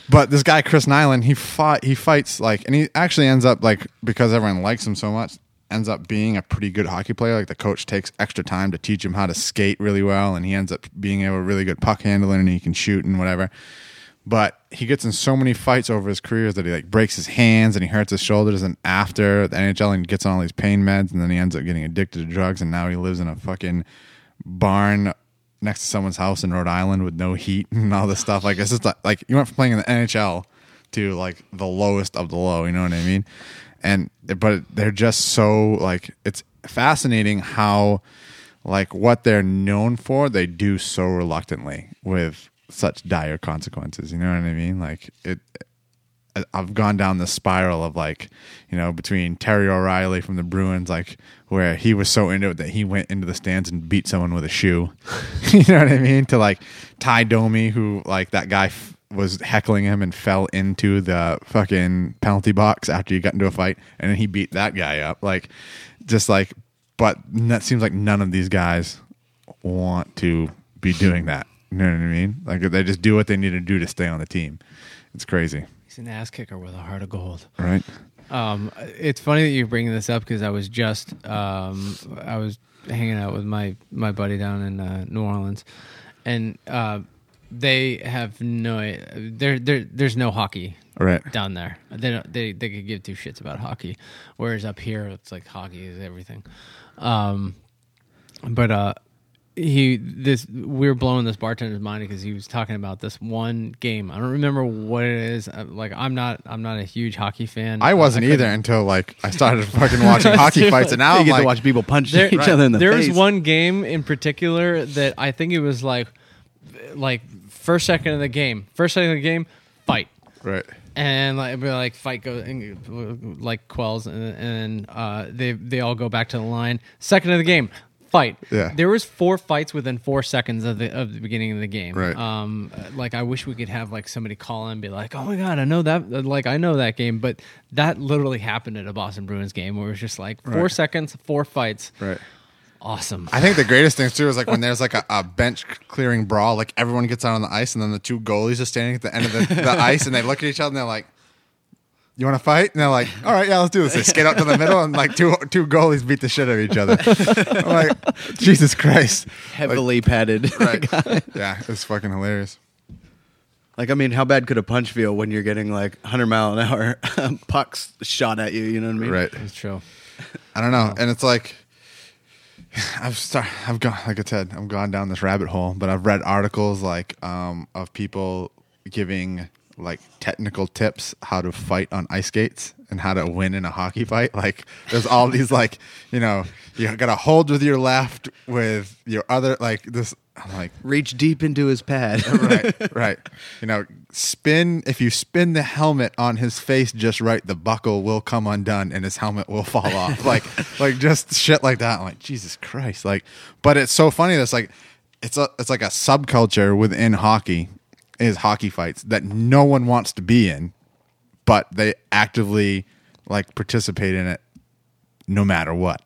But this guy Chris Nilan, he fought, he fights like, and he actually ends up like because everyone likes him so much, ends up being a pretty good hockey player. Like the coach takes extra time to teach him how to skate really well, and he ends up being a really good puck handler, and he can shoot and whatever. But he gets in so many fights over his careers that he like breaks his hands and he hurts his shoulders. And after the NHL, and gets on all these pain meds, and then he ends up getting addicted to drugs, and now he lives in a fucking barn next to someone's house in Rhode Island with no heat (laughs) and all this stuff. Like it's just like, like you went from playing in the NHL to like the lowest of the low. You know what I mean? And but they're just so like it's fascinating how like what they're known for they do so reluctantly with such dire consequences. You know what I mean? Like it. I've gone down the spiral of like, you know, between Terry O'Reilly from the Bruins, like where he was so into it that he went into the stands and beat someone with a shoe. (laughs) you know what I mean? To like Tie Domi, who like that guy f- was heckling him and fell into the fucking penalty box after he got into a fight, and then he beat that guy up. Like, just like, but that seems like none of these guys want to be doing that. You know what I mean? Like they just do what they need to do to stay on the team. It's crazy, He's an ass kicker with a heart of gold. right? Um, it's funny that you're bringing this up because I was just um, I was hanging out with my my buddy down in uh, New Orleans, and uh, they have no there there there's no hockey Right. down there. They don't, they they could give two shits about hockey, whereas up here it's like hockey is everything. Um, but uh, he this we were blowing this bartender's mind because he was talking about this one game. I don't remember what it is. Uh, Like I'm not I'm not a huge hockey fan. I wasn't couldn't- either until like I started (laughs) fucking watching hockey fights, and now you I'm get like, to watch people punch There, each other in the there face. was one game in particular that I think it was like, like first second of the game, first second of the game, fight, right, and like, like fight goes and, like quells, and, and uh, they they all go back to the line. Second of the game, fight. Yeah. there was four fights within four seconds of the of the beginning of the game. Right. Um, like I wish we could have like somebody call in and be like, oh my god, I know that. Like I know that game, but that literally happened at a Boston Bruins game where it was just like four Right. seconds, four fights. right. Awesome. I think the greatest thing too is like when (laughs) there's like a, a bench clearing brawl, like everyone gets out on the ice, and then the two goalies are standing at the end of the, the (laughs) ice, and they look at each other and they're like, "You want to fight?" And they're like, "All right, yeah, let's do this." They skate up to the middle, and like two two goalies beat the shit out of each other. I'm like, (laughs) Jesus Christ, heavily padded. right? yeah, it's fucking hilarious. Like, I mean, how bad could a punch feel when you're getting like 100 mile an hour pucks shot at you? You know what I mean? Right. It's true. I don't know, and it's like (sighs) I've start, I've gone like I said, I've gone down this rabbit hole, but I've read articles like um, of people giving like technical tips how to fight on ice skates and how to win in a hockey fight. Like there's all these like you know you got to hold with your left with your other like this. I'm like Reach deep into his pad. (laughs) right, (laughs) right. You know, spin. If you spin the helmet on his face just right, the buckle will come undone and his helmet will fall off. (laughs) like, like just shit like that. I'm like, Jesus Christ. Like, but it's so funny. That's like, it's a, it's like a subculture within hockey is hockey fights that no one wants to be in, but they actively like participate in it no matter what.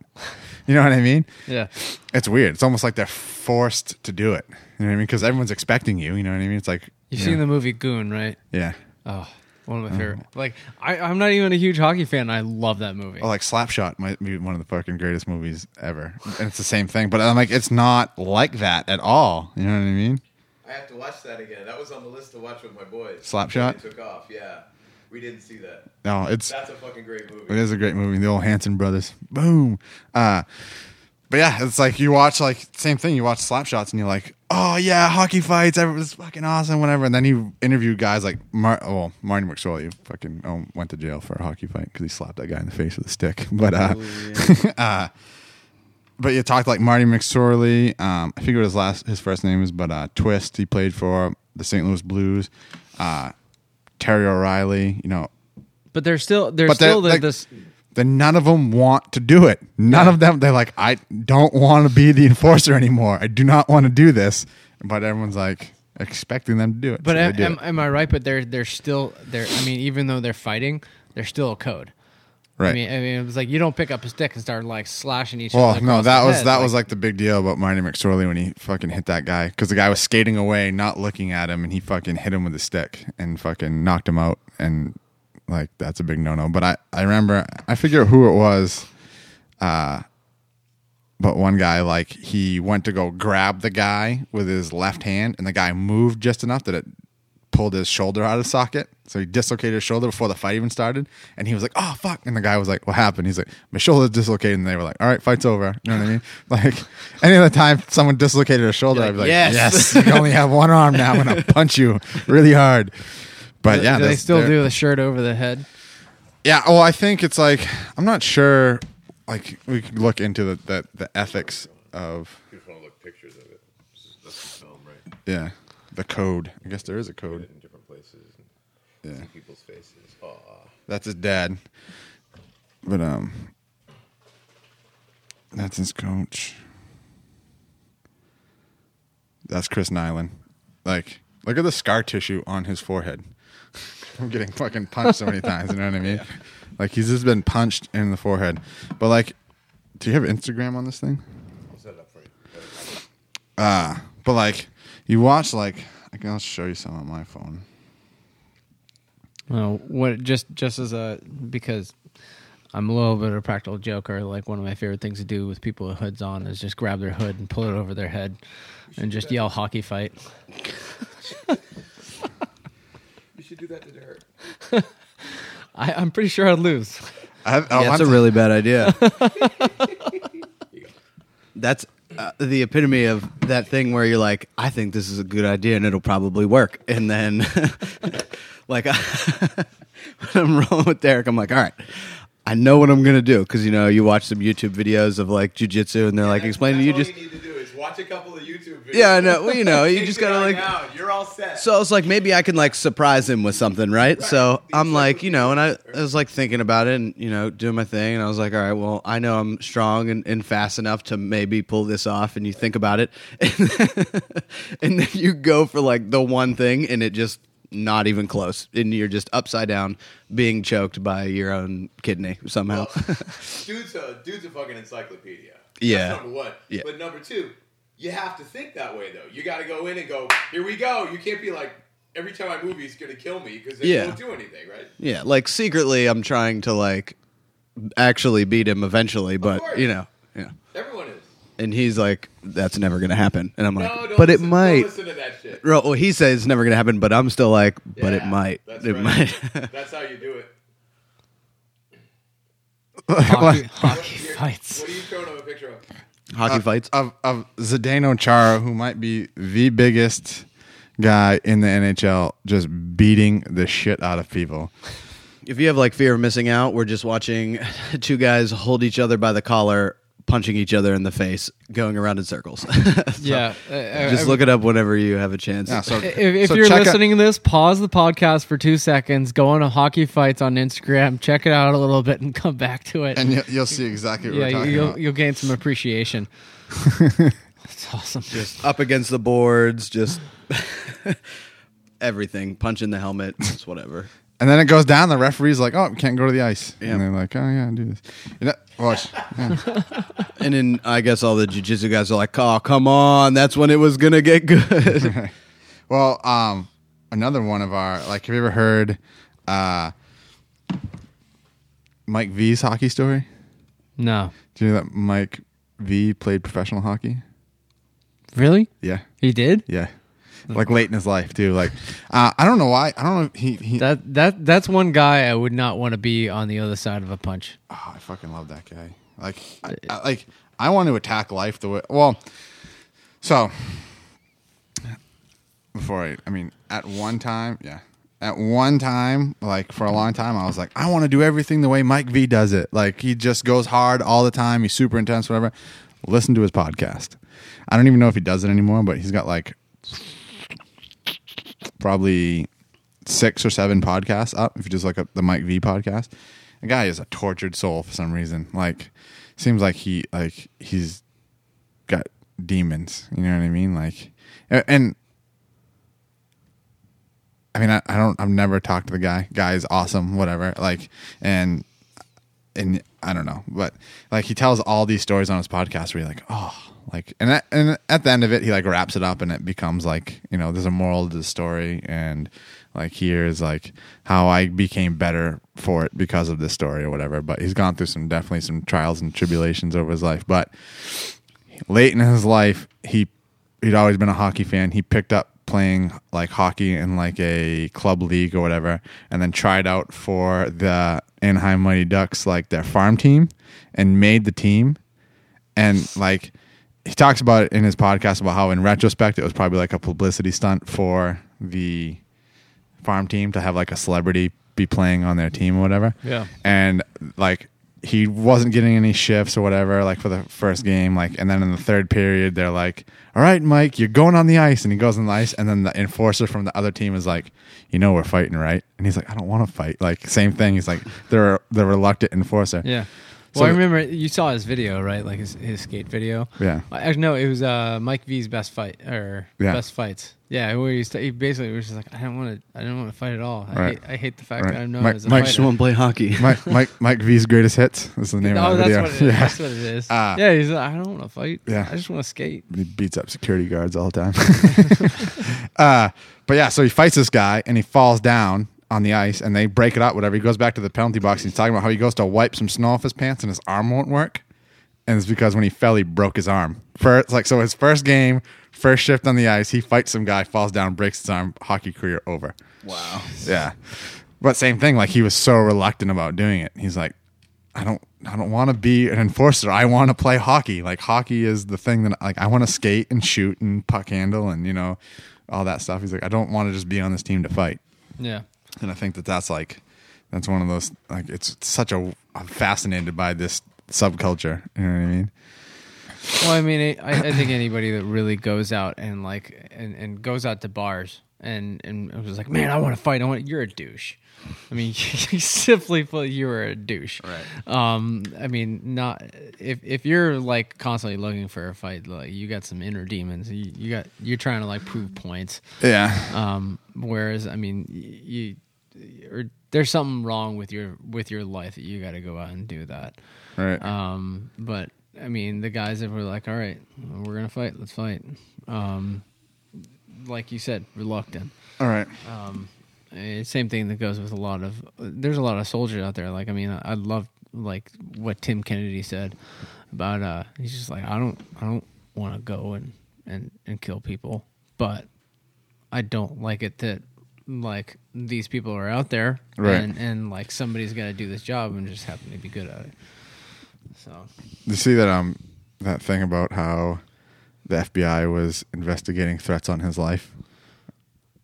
You know what I mean? Yeah. It's weird. It's almost like they're forced to do it. You know what I mean? Because everyone's expecting you. You know what I mean? It's like You've you seen know, the movie Goon, right? yeah. Oh, one of my oh. favorite. Like, I, I'm not even a huge hockey fan. I love that movie. Oh, like Slapshot might be one of the fucking greatest movies ever, and it's the same thing. But I'm like, it's not like that at all. You know what I mean? I have to watch that again. That was on the list to watch with my boys. Slapshot? It took off. Yeah, we didn't see that. No, it's That's a fucking great movie. It is a great movie. The old Hanson brothers. Boom. Uh, but yeah, it's like you watch like same thing. You watch Slapshots and you're like, oh yeah, hockey fights. Everyone's fucking awesome, whatever. And then you interview guys like Mar- well, Marty McSorley fucking oh, went to jail for a hockey fight because he slapped that guy in the face with a stick. (laughs) But uh, (laughs) uh, but you talked like Marty McSorley. Um, I forget what his last his first name is, but uh, Twist. He played for the St. Louis Blues. Uh, Terry O'Reilly. You know, But they're still there's But they're, still the, like- this. then none of them want to do it. None Yeah. of them, they're like, I don't want to be the enforcer anymore. I do not want to do this. But everyone's like expecting them to do it. But so am, do am, it. am I right? But they're they're still they're. I mean, even though they're fighting, there's still a code. Right. I mean, I mean, it was like you don't pick up a stick and start like slashing each other. well, no, that was head. that was like the big deal about Marty McSorley when he fucking hit that guy because the guy was skating away, not looking at him, and he fucking hit him with a stick and fucking knocked him out, and like that's a big no no. But I I remember I figure who it was, uh, but one guy like he went to go grab the guy with his left hand, and the guy moved just enough that it pulled his shoulder out of socket. So he dislocated his shoulder before the fight even started. And he was like, oh, fuck. And the guy was like, what happened? He's like, my shoulder's dislocated. And they were like, all right, fight's over. You know what I mean? (laughs) Like, any other time someone dislocated a shoulder, You're I'd be like, like, yes. yes, you only have one arm now. And I'm going (laughs) to punch you really hard. But yeah, do they still do the shirt over the head? Yeah, well, I think it's like I'm not sure. Like we could look into the the, the ethics of You just want to look pictures of it. This is, that's the film, right? yeah the code. I guess there is a code. in different places Yeah, see people's faces. Aw. that's his dad. But um, that's his coach. That's Chris Nilan. Like, look at the scar tissue on his forehead. (laughs) I'm getting fucking punched so many (laughs) times. You know what I mean? Like he's just been punched in the forehead. But like, do you have Instagram on this thing? I'll set it up for you. Uh, but like you watch like I can I'll show you some on my phone. Well, what just just as a because I'm a little bit of a practical joker. Like one of my favorite things to do with people with hoods on is just grab their hood and pull it over their head, and just yell hockey fight. You should do that to Derek. (laughs) I, I'm pretty sure I'd lose. I have, oh, Yeah, that's a I'm- really bad idea. (laughs) (laughs) that's uh, the epitome of that thing where you're like, I think this is a good idea and it'll probably work. And then, (laughs) like, (laughs) when I'm rolling with Derek, I'm like, all right, I know what I'm going to do. Because, you know, you watch some YouTube videos of like jujitsu and they're like, explaining to you just. you need to do is watch a couple of YouTube videos. Yeah, I know. Well, you know, you (laughs) just gotta, like- down. You're all set. So I was like, maybe I can like surprise him with something, right? So I'm like, you know, and I, I was like thinking about it and, you know, doing my thing. And I was like, all right, well, I know I'm strong and, and fast enough to maybe pull this off. And you think about it. (laughs) And then, and then you go for like the one thing and it just not even close. And you're just upside down being choked by your own kidney somehow. (laughs) dude's a dude's a fucking encyclopedia. Yeah. That's number one. Yeah. But number two, you have to think that way though. You got to go in and go, here we go. You can't be like, every time I move, he's gonna kill me because they Yeah. won't do anything, right? yeah. Like secretly, I'm trying to like actually beat him eventually, but you know, yeah. Everyone is. And he's like, "That's never gonna happen," and I'm like, no, don't "But listen, it might." Don't listen to that shit. Well, well, he says it's never gonna happen, but I'm still like, "But it might. That's It right. might." That's how you do it. Hockey, (laughs) hockey What, fights. What are you showing him a picture of? Hockey uh, fights. of of Zdeno Chara, who might be the biggest guy in the NHL, just beating the shit out of people. If you have like fear of missing out, we're just watching (laughs) two guys hold each other by the collar, punching each other in the face, going around in circles. (laughs) Yeah, uh, just uh, look it up whenever you have a chance. Yeah, so If, if so you're check out- listening to this, pause the podcast for two seconds, go on to Hockey Fights on Instagram, check it out a little bit, and come back to it. and you, you'll see exactly what yeah, we're talking you'll about. you'll gain some appreciation. (laughs) That's awesome. Just up against the boards, just (laughs) everything, punching the helmet, it's whatever. And then it goes down. The referee's like, "Oh, we can't go to the ice." Yeah. And they're like, "Oh yeah, do this." You know, watch. Yeah. (laughs) And then I guess all the jujitsu guys are like, "Oh, come on, that's when it was gonna get good." (laughs) well, um, another one of our like, have you ever heard uh, Mike V's hockey story? No, Do you know that Mike V played professional hockey? really, Yeah, he did. yeah. Like late in his life too. Like uh, I don't know why. I don't know. If he he. That that that's one guy I would not want to be on the other side of a punch. oh, I fucking love that guy. Like I, I, like I want to attack life the way. Well, so before I, I mean, at one time, yeah. At one time, like for a long time, I was like, I want to do everything the way Mike V does it. Like he just goes hard all the time. He's super intense, whatever. Listen to his podcast. I don't even know if he does it anymore, but he's got like probably six or seven podcasts up. If you just look up the Mike V podcast, the guy is a tortured soul for some reason. Like, seems like he like he's got demons. You know what I mean? Like, and I mean, I, I don't. I've never talked to the guy. Guy is awesome. Whatever. Like, and and I don't know, but like he tells all these stories on his podcast where you're like, oh, like, and and at the end of it, he like wraps it up and it becomes like, you know, there's a moral to the story, and like here's like how I became better for it because of this story or whatever. But he's gone through some definitely some trials and tribulations over his life, but late in his life, he he'd always been a hockey fan. He picked up playing like hockey in like a club league or whatever, and then tried out for the Anaheim Mighty Ducks, like their farm team, and made the team. And like he talks about it in his podcast about how in retrospect it was probably like a publicity stunt for the farm team to have like a celebrity be playing on their team or whatever. Yeah. And like he wasn't getting any shifts or whatever, like for the first game. Like, and then in the third period, they're like, "All right, Mike, you're going on the ice," and he goes on the ice, and then the enforcer from the other team is like, "You know, we're fighting, right?" And he's like, "I don't want to fight." Like, same thing. He's like, they're the reluctant enforcer. Yeah. So- Well, I remember you saw his video, right? Like his, his skate video. Yeah. Actually, no, it was uh, Mike V's best fight or Yeah. best fights. Yeah, where he's he basically was just like, I don't want to, I don't want to fight at all. I Right. hate, I hate the fact Right. that I'm known Mike- as a Mike I just fighter. want to play hockey. (laughs) Mike, Mike, Mike V's greatest hits. This is the (laughs) name Oh, of the video. what. (laughs) Yeah. That's what it is. Uh, yeah, he's like, I don't want to fight. Yeah. I just want to skate. he beats up security guards all the time. uh, but yeah, so he fights this guy and he falls down on the ice and they break it up, whatever. He goes back to the penalty box and he's talking about how he goes to wipe some snow off his pants and his arm won't work. And it's because when he fell, he broke his arm. First, like so, his first game, first shift on the ice, he fights some guy, falls down, breaks his arm, hockey career over. Wow. Yeah. But same thing, like he was so reluctant about doing it. He's like, I don't I don't want to be an enforcer. I want to play hockey. Like hockey is the thing that like I want to skate and shoot and puck handle and you know all that stuff. He's like I don't want to just be on this team to fight. Yeah. And I think that that's like that's one of those like it's such a I'm fascinated by this subculture. You know what I mean? Well, I mean, I, I think anybody that really goes out and like and, and goes out to bars and and was like, man, I want to fight. I want. You're a douche. I mean, (laughs) you simply put, you are a douche. Right. Um. I mean, not if if you're like constantly looking for a fight, like you got some inner demons. You, you got you're trying to like prove points. Yeah. Um. Whereas, I mean, you. Or there's something wrong with your with your life that you got to go out and do that. Right. Um, but I mean, the guys that were like, "All right, we're gonna fight. Let's fight." Um, like you said, reluctant. all right. Um, eh, same thing that goes with a lot of. There's a lot of soldiers out there. Like, I mean, I, I love like what Tim Kennedy said about. uh He's just like, I don't, I don't want to go and and and kill people, but I don't like it that like these people are out there Right. and and like somebody's got to do this job and just happen to be good at it. So You see that um that thing about how the FBI was investigating threats on his life?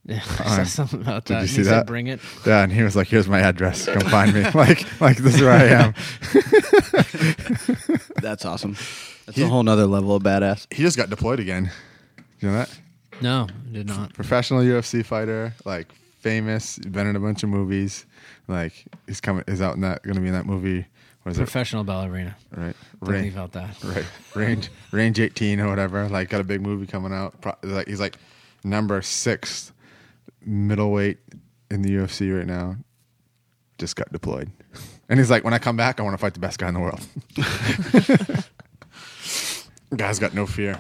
yeah, (laughs) I saw something about Did that. you see he said, that? Bring it. Yeah, and he was like, "Here's my address. Come find me." (laughs) like, like this is where I am. That's awesome. That's He- a whole nother level of badass. He just got deployed again. You know that? No, did not. Professional UFC fighter, like famous, been in a bunch of movies. Like he's coming, is out in that, going to be in that movie. What is it? Professional ballerina. Right, Don't Range, leave out that. right, range, range eighteen or whatever. Like got a big movie coming out. Pro- Like he's like number six middleweight in the UFC right now. Just got deployed, (laughs) and he's like, when I come back, I want to fight the best guy in the world. (laughs) (laughs) Guy's got no fear.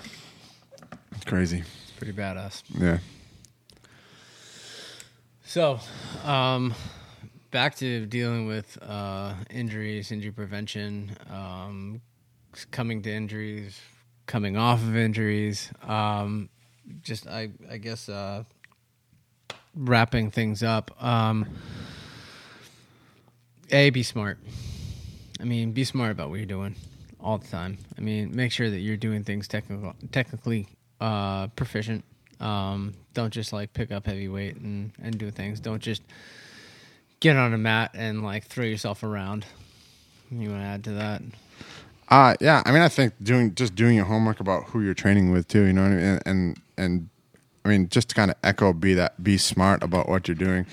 It's crazy. Pretty badass. Yeah. So, um, back to dealing with uh, injuries, injury prevention, um, coming to injuries, coming off of injuries. Um, just I I guess uh, wrapping things up. Um, a be smart. I mean, be smart about what you're doing all the time. I mean, make sure that you're doing things technical, technically uh, proficient. Um, don't just like pick up heavy weight and, and do things. Don't just get on a mat and like throw yourself around. You want to add to that? Uh yeah. I mean, I think doing just doing your homework about who you're training with too. You know what I mean? And and, and I mean, just to kind of echo, be that, be smart about what you're doing.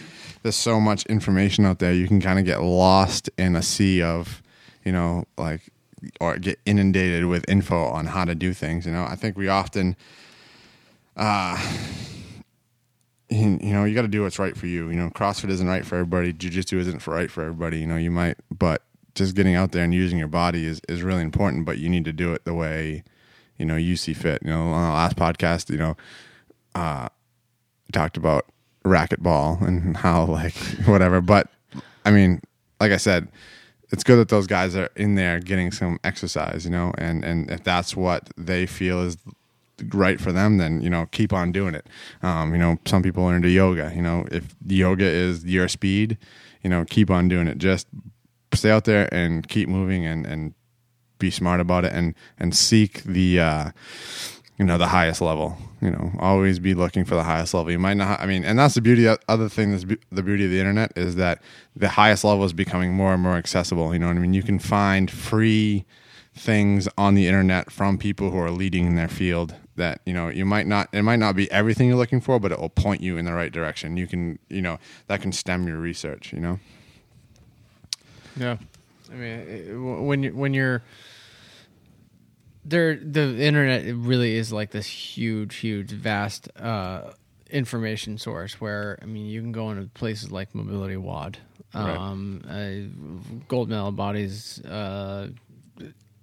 There's so much information out there. You can kind of get lost in a sea of, you know, like, or get inundated with info on how to do things. You know, I think we often, uh, you, know, you got to do what's right for you. You know, CrossFit isn't right for everybody. Jiu-Jitsu isn't for right for everybody. You know, you might, but just getting out there and using your body is, is really important, but you need to do it the way, you know, you see fit. You know, on the last podcast, you know, uh, talked about racquetball and how like (laughs) whatever. But I mean, like I said, it's good that those guys are in there getting some exercise, you know, and and if that's what they feel is right for them, then you know keep on doing it. Um, you know, some people are into yoga. You know, if yoga is your speed, you know, keep on doing it. Just stay out there and keep moving and and be smart about it and and seek the. Uh, you know the highest level you know always be looking for the highest level. You might not i mean and that's the beauty of, other thing that's the beauty of the internet is that the highest level is becoming more and more accessible you know what i mean? You can find free things on the internet from people who are leading in their field that you know you might not it might not be everything you're looking for but it will point you in the right direction. You can you know that can stem your research you know? Yeah. I mean when you when you're there the internet really is like this huge huge vast uh, information source where i mean you can go into places like Mobility WOD um, right. uh, gold medal bodies uh,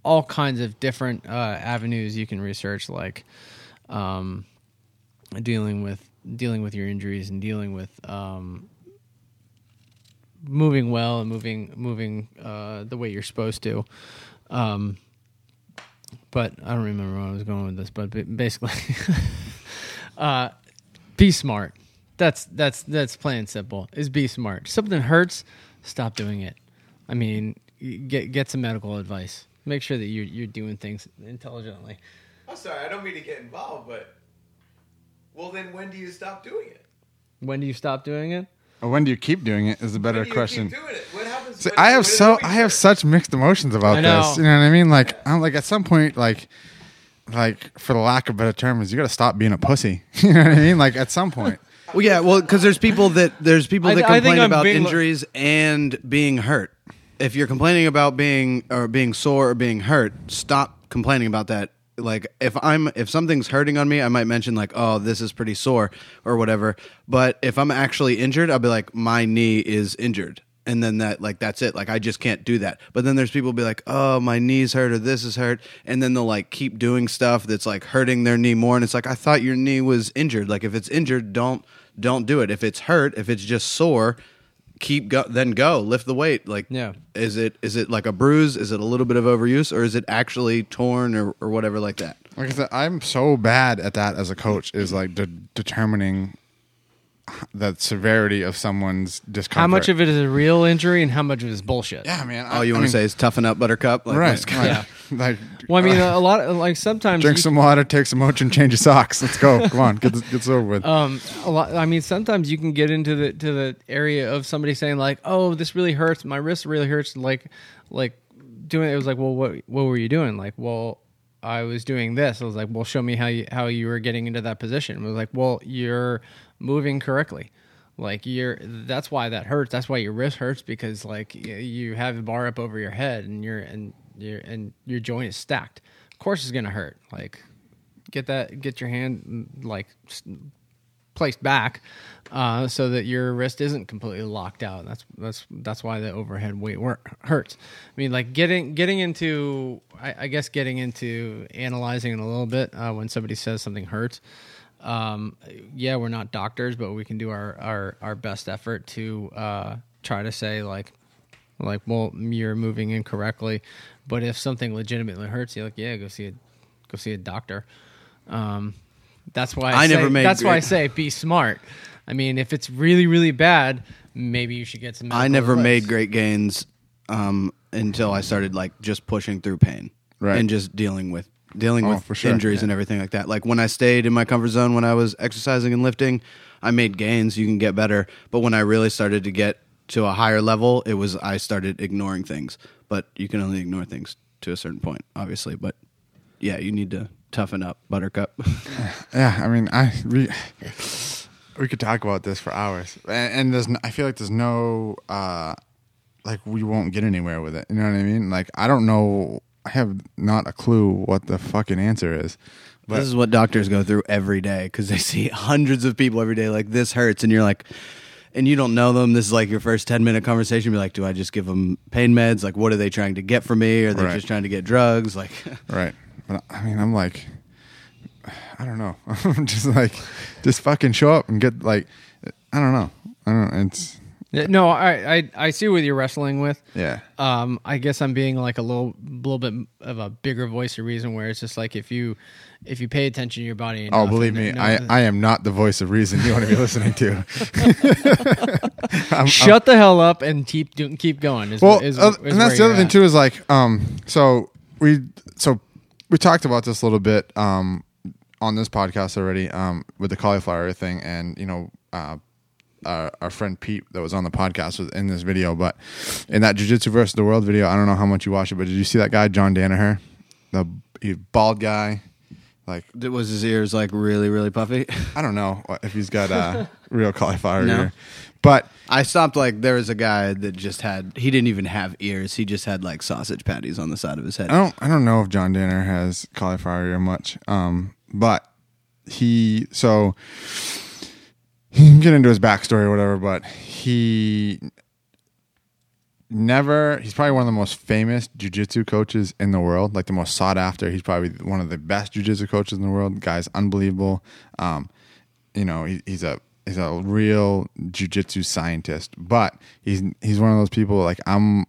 all kinds of different uh, avenues you can research like um, dealing with dealing with your injuries and dealing with um, moving well and moving moving uh, the way you're supposed to um, but I don't remember where I was going with this. But basically, (laughs) uh, be smart. That's that's that's plain simple. Is be smart. Something hurts, stop doing it. I mean, get get some medical advice. Make sure that you're you're doing things intelligently. I'm sorry, I don't mean to get involved, but well, then when do you stop doing it? When do you stop doing it? Or when do you keep doing it? Is a better question. What happens? See, I have so I have such mixed emotions about this. You know what I mean? Like I'm like at some point, like like for the lack of better terms, you got to stop being a pussy. (laughs) you know what I mean? Like at some point. (laughs) Well, yeah, well, because there's people that there's people that I, complain I about injuries lo- and being hurt. If you're complaining about being or being sore or being hurt, stop complaining about that like if i'm if something's hurting on me i might mention like oh this is pretty sore or whatever. But if i'm actually injured i'll be like my knee is injured. And then that like that's it. Like i just can't do that. But then there's people be like oh my knee's hurt or this is hurt. And then they'll like keep doing stuff that's like hurting their knee more. And it's like i thought your knee was injured. Like if it's injured don't don't do it. If it's hurt if it's just sore keep go then go lift the weight. Like yeah. is it is it like a bruise? Is it a little bit of overuse? Or is it actually torn or, or whatever like that? Like i said i'm so bad at that as a coach is like de- determining the severity of someone's discomfort. How much of it is a real injury and how much of it is bullshit? Yeah, man. All you want to say is toughen up, Buttercup. Like, right. yeah. (laughs) like, well, I mean, uh, a lot. Of, like sometimes drink some water, take some Motrin, change your socks. Let's go. Come on, get this, get this over with. Um, a lot. I mean, sometimes you can get into the to the area of somebody saying like, "Oh, this really hurts. My wrist really hurts." Like, like doing it was like, "Well, what what were you doing?" Like, well. I was doing this. I was like, "Well, show me how you how you were getting into that position." I was like, "Well, you're moving correctly." like you're that's why that hurts. That's why your wrist hurts because like you have a bar up over your head and you're and your and your joint is stacked. Of course it's gonna hurt. Like get that get your hand like placed back uh, so that your wrist isn't completely locked out. That's that's that's why the overhead weight work, hurts. I mean like getting getting into I, I guess getting into analyzing it a little bit uh, when somebody says something hurts um, yeah, we're not doctors, but we can do our our, our best effort to uh, try to say like like well you're moving incorrectly, but if something legitimately hurts you, like yeah, go see a go see a doctor. Um, That's why I, I say, never made That's why I say be smart. I mean, if it's really really bad, maybe you should get some. I never advice. made great gains um, until I started like just pushing through pain Right. and just dealing with dealing Oh, with sure. injuries and everything like that. Like when I stayed in my comfort zone when I was exercising and lifting, I made gains. You can get better, but when I really started to get to a higher level, it was I started ignoring things. But you can only ignore things to a certain point, obviously. But yeah, you need to toughen up, Buttercup. (laughs) Yeah, I mean, I we, we could talk about this for hours, and, and there's no, I feel like there's no uh, like we won't get anywhere with it. You know what I mean? Like I don't know. I have not a clue what the fucking answer is. But this is what doctors go through every day because they (laughs) see hundreds of people every day. Like this hurts, and you're like, and you don't know them. This is like your first ten minute conversation. Be like, do I just give them pain meds? Like, what are they trying to get from me? Are they Right. just trying to get drugs? Like, (laughs) right, but I mean, I'm like, I don't know. (laughs) I'm just like, just fucking show up and get like, I don't know. I don't. know. It's No, I, I I see what you're wrestling with. yeah. Um, I guess I'm being like a little little bit of a bigger voice of reason, where it's just like if you if you pay attention to your body. Oh, believe me, know I, I am not the voice of reason you want to be listening to. (laughs) (laughs) I'm- shut the hell up and keep do, keep going. Is, well, is, uh, and that's the other you're thing at. too is like, um, so we, so we talked about this a little bit, um, on this podcast already, um, with the cauliflower thing, and you know, uh, our, our friend Pete that was on the podcast was in this video, but in that Jiu-Jitsu versus the world video, I don't know how much you watched it, but did you see that guy John Danaher, the he, bald guy, like was his ears like really, really puffy? I don't know if he's got a (laughs) real cauliflower No. ear, but I stopped. Like, there was a guy that just had. He didn't even have ears. He just had like sausage patties on the side of his head. I don't I don't know if John Danaher has cauliflower ear much. Um, but he so get into his backstory or whatever, but he never he's probably one of the most famous jujitsu coaches in the world, like the most sought after. He's probably one of the best jujitsu coaches in the world. Guy's unbelievable. Um, you know, he, he's a he's a real jujitsu scientist, but he's he's one of those people like I'm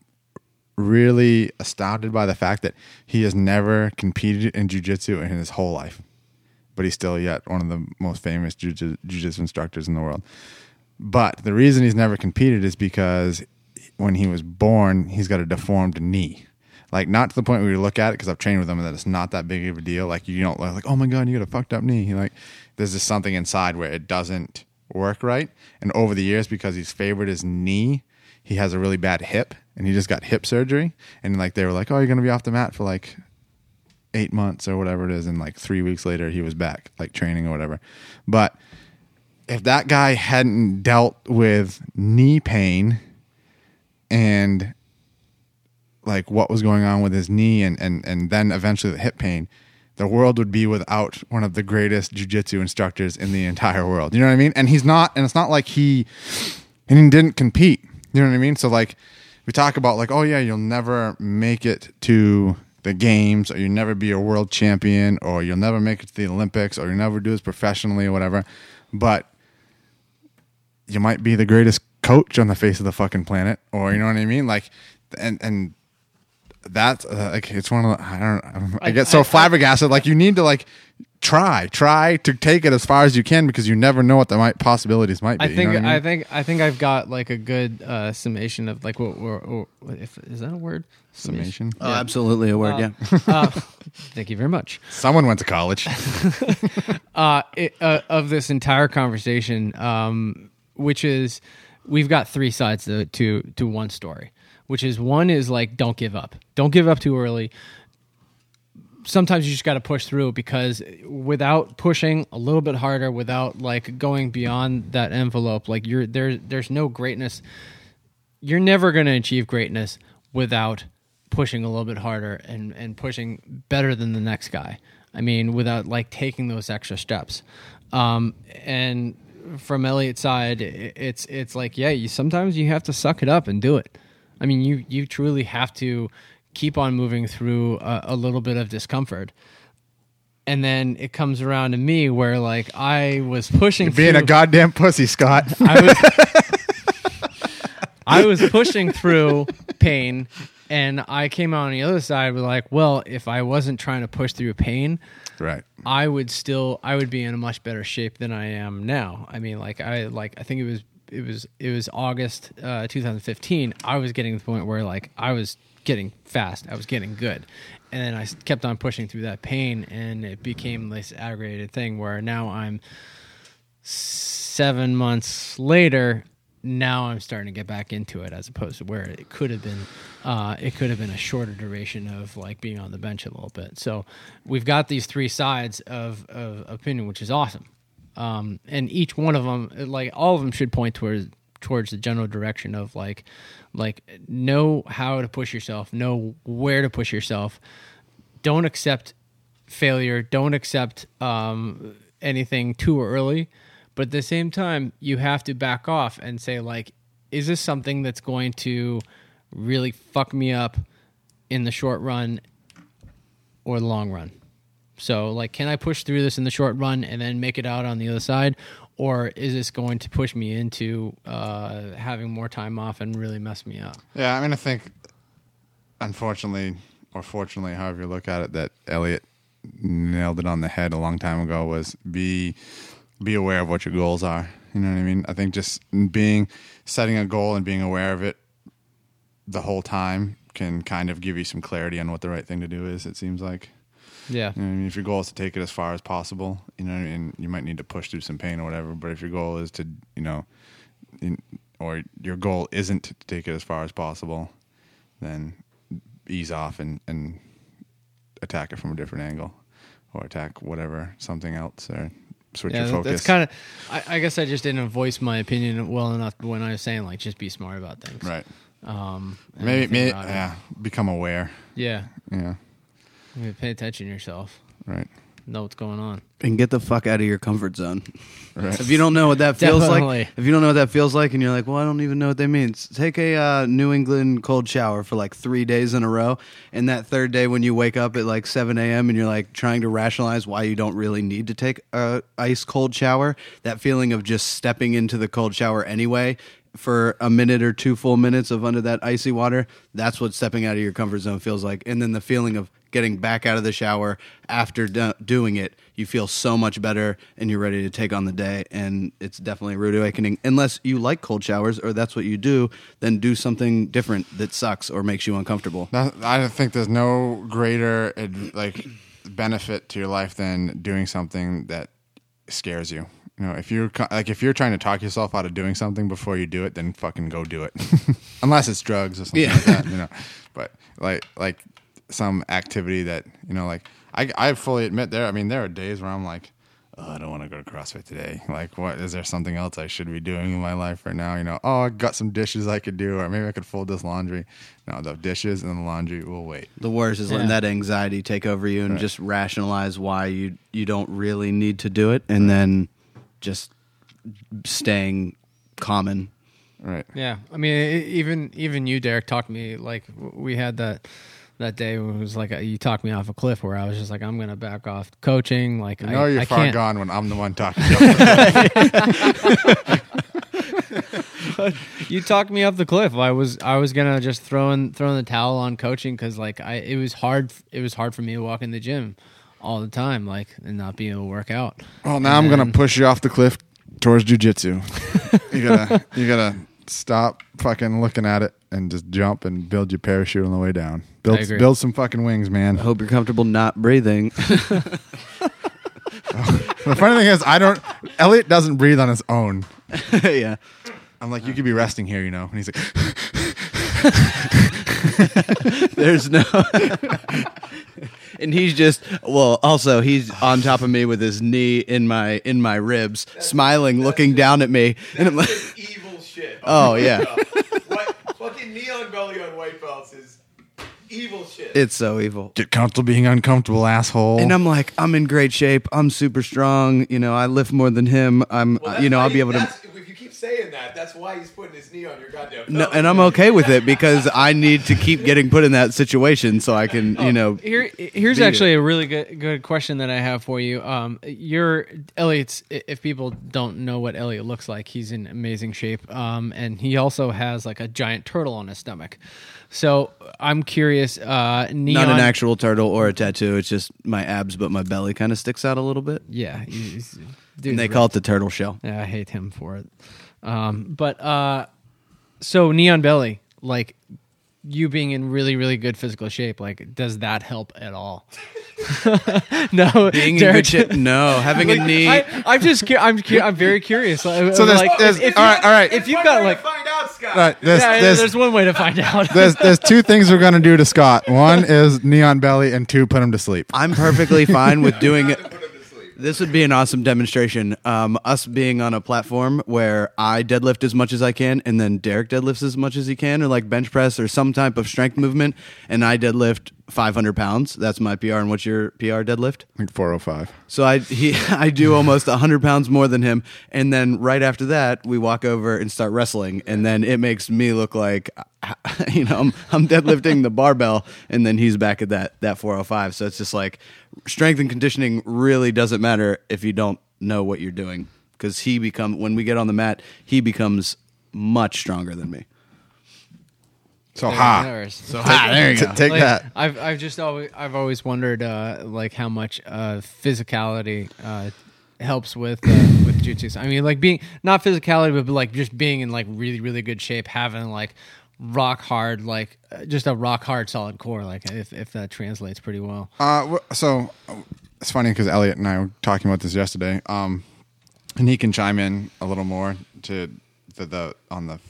really astounded by the fact that he has never competed in jiu-jitsu in his whole life but he's still yet one of the most famous jiu-jitsu instructors in the world. But the reason he's never competed is because when he was born he's got a deformed knee. Like not to the point where you look at it because i've trained with him and that it's not that big of a deal. Like you don't like oh my god you got a fucked up knee. Like there's just something inside where it doesn't work right. And over the years because he's favored his knee he has a really bad hip and he just got hip surgery. And like they were like oh you're gonna be off the mat for like eight months or whatever it is and like three weeks later he was back like training or whatever but if that guy hadn't dealt with knee pain and like what was going on with his knee and and, and then eventually the hip pain the world would be without one of the greatest jiu-jitsu instructors in the entire world you know what i mean and he's not and it's not like he and he didn't compete. You know what I mean? So like we talk about like, oh yeah, you'll never make it to the games or you'll never be a world champion or you'll never make it to the Olympics or you'll never do this professionally or whatever. But you might be the greatest coach on the face of the fucking planet or you know what I mean? Like and and that's uh, like it's one of the, I don't I, I- get so I- I- flabbergasted like you need to like try try to take it as far as you can because you never know what the might possibilities might be I you think know what I, I, think I think I've got like a good uh, summation of like what, what, what if is that a word summation Oh, absolutely a word. yeah. uh, (laughs) thank you very much. Someone went to college. (laughs) uh, it, uh, of this entire conversation, um, which is we've got three sides to, to to one story. Which is one is like don't give up, don't give up too early. Sometimes you just got to push through because without pushing a little bit harder, without like going beyond that envelope, like you're there. There's no greatness. You're never going to achieve greatness without pushing a little bit harder and and pushing better than the next guy. I mean, without like taking those extra steps. Um, and from Elliot's side, it's it's like yeah, you sometimes you have to suck it up and do it. I mean, you you truly have to keep on moving through a, a little bit of discomfort. And then it comes around to me where like I was pushing Being through, a goddamn pussy, Scott. I was (laughs) I was pushing through pain And I came out on the other side with like, well, if I wasn't trying to push through pain, Right. I would still I would be in a much better shape than I am now. I mean, like I like I think it was it was it was August uh, 2015. I was getting to the point where like I was getting fast. I was getting good, and then I kept on pushing through that pain, and it became this aggravated thing where now I'm seven months later. Now I'm starting to get back into it, as opposed to where it could have been. Uh, it could have been a shorter duration of like being on the bench a little bit. So we've got these three sides of, of opinion, which is awesome. Um, and each one of them, like all of them, should point towards towards the general direction of like like know how to push yourself, know where to push yourself. Don't accept failure. Don't accept um, anything too early. But at the same time, you have to back off and say, like, is this something that's going to really fuck me up in the short run or the long run? So, like, can I push through this in the short run and then make it out on the other side? Or is this going to push me into uh, having more time off and really mess me up? Yeah, I mean, I think, unfortunately, or fortunately, however you look at it, that Elliot nailed it on the head a long time ago. Was be be aware of what your goals are. You know what I mean? I think just being setting a goal and being aware of it the whole time can kind of give you some clarity on what the right thing to do is. It seems like. Yeah. You know I mean, if your goal is to take it as far as possible, you know, I and you might need to push through some pain or whatever. But if your goal is to, you know, in, or your goal isn't to take it as far as possible, then ease off and, and attack it from a different angle, or attack whatever something else, or switch Yeah, your focus. that's kind of. I, I guess I just didn't voice my opinion well enough when I was saying like just be smart about things. right. Um. Maybe, maybe it. yeah, become aware. Yeah. Yeah, I mean, pay attention to yourself. right. Know what's going on. and get the fuck out of your comfort zone. (laughs) Right. If you don't know what that feels Definitely. like, if you don't know what that feels like, and you're like, well, I don't even know what that means, take a uh, New England cold shower for like three days in a row. And that third day, when you wake up at like 7 a.m. and you're like trying to rationalize why you don't really need to take a ice cold shower, that feeling of just stepping into the cold shower anyway for a minute or two full minutes of under that icy water, that's what stepping out of your comfort zone feels like. And then the feeling of getting back out of the shower after do- doing it, you feel so much better and you're ready to take on the day. And it's definitely a rude awakening. Unless you like cold showers or that's what you do, then do something different that sucks or makes you uncomfortable. That, I think there's no greater like benefit to your life than doing something that scares you. You know, if you're like if you're trying to talk yourself out of doing something before you do it, then fucking go do it. (laughs) Unless it's drugs or something Yeah. like that, you know. But like like some activity that you know, like I I fully admit there. I mean, there are days where I'm like. Oh, I don't want to go to CrossFit today. Like, what is there something else I should be doing in my life right now? You know, oh, I got some dishes I could do, or maybe I could fold this laundry. No, the dishes and the laundry will wait. The worst is letting Yeah. that anxiety take over you and Right. just rationalize why you you don't really need to do it, and then just staying common. Right. Yeah, I mean, even even you, Derek, talked me like we had that that day when it was like uh you talked me off a cliff where I was just like I'm gonna back off coaching. Like I know I, you're I far can't. gone when I'm the one talking. (laughs) You talked me off the cliff. I was I was gonna just throw in throw in the towel on coaching because like I it was hard it was hard for me to walk in the gym all the time like and not be able to work out. well, now I'm gonna push you off the cliff towards jujitsu. you gotta, you gotta stop fucking looking at it and just jump and build your parachute on the way down. Build, agree. build some fucking wings, man. I hope you're comfortable not breathing. (laughs) (laughs) The funny thing is, I don't. Elliot doesn't breathe on his own. (laughs) yeah. I'm like, you could be resting here, you know. And he's like, There's no. and he's just well. Also, he's on top of me with his knee in my in my ribs, smiling, looking down at me, and I'm like, evil shit. Oh, yeah. (laughs) what, fucking knee on belly on white belts is evil shit. it's so evil. get comfortable being uncomfortable, asshole. And I'm like, I'm in great shape. I'm super strong. You know, I lift more than him. I'm, Well, uh, you know, that's I'll be able to. that's- If you keep saying that, that's That's why he's putting his knee on your goddamn. No, and I'm okay with it because I need to keep getting put in that situation so I can, you know, Here, here's actually it. a really good good question that I have for you. Um, you're Elliot's. If people don't know what Elliot looks like, he's in amazing shape. Um, and he also has like a giant turtle on his stomach. So I'm curious. Uh, neon, not an actual turtle or a tattoo. It's just my abs, but my belly kind of sticks out a little bit. Yeah, he's, And they call it the turtle shell. Yeah, I hate him for it. Um, but uh, so knee on belly, like you being in really, really good physical shape, like does that help at all? (laughs) no, Being in good shape. (laughs) No, having a knee. I, I'm just, cu- I'm, cu- I'm very curious. So So there's- like, there's- if, all right, all right. if you've got like, find out, Scott. Right, there's, yeah, there's, there's one way to find out. (laughs) there's, there's two things we're gonna do to Scott. One is knee on belly, and two, put him to sleep. I'm perfectly fine with doing it. This would be an awesome demonstration. Um, us being on a platform where I deadlift as much as I can, and then Derek deadlifts as much as he can, or like bench press or some type of strength movement, and I deadlift 500 pounds. That's my PR. And what's your PR deadlift? Like 405. So I he (laughs) I do almost 100 pounds more than him, and then right after that we walk over and start wrestling, and then it makes me look like (laughs) you know I'm, I'm deadlifting the barbell, and then he's back at that that 405. So it's just like strength and conditioning really doesn't matter if you don't know what you're doing, because he become when we get on the mat, he becomes much stronger than me. So ha. So ha. There you go. Take Like, that. I've I've just always I've always wondered uh, like how much uh, physicality uh, helps with uh, with jujitsu. I mean, like being not physicality, but like just being in like really really good shape, having like rock hard like uh, just a rock hard solid core. Like if if that translates pretty well. Uh, so it's funny because Elliot and I were talking about this yesterday. Um, and he can chime in a little more to the, the on the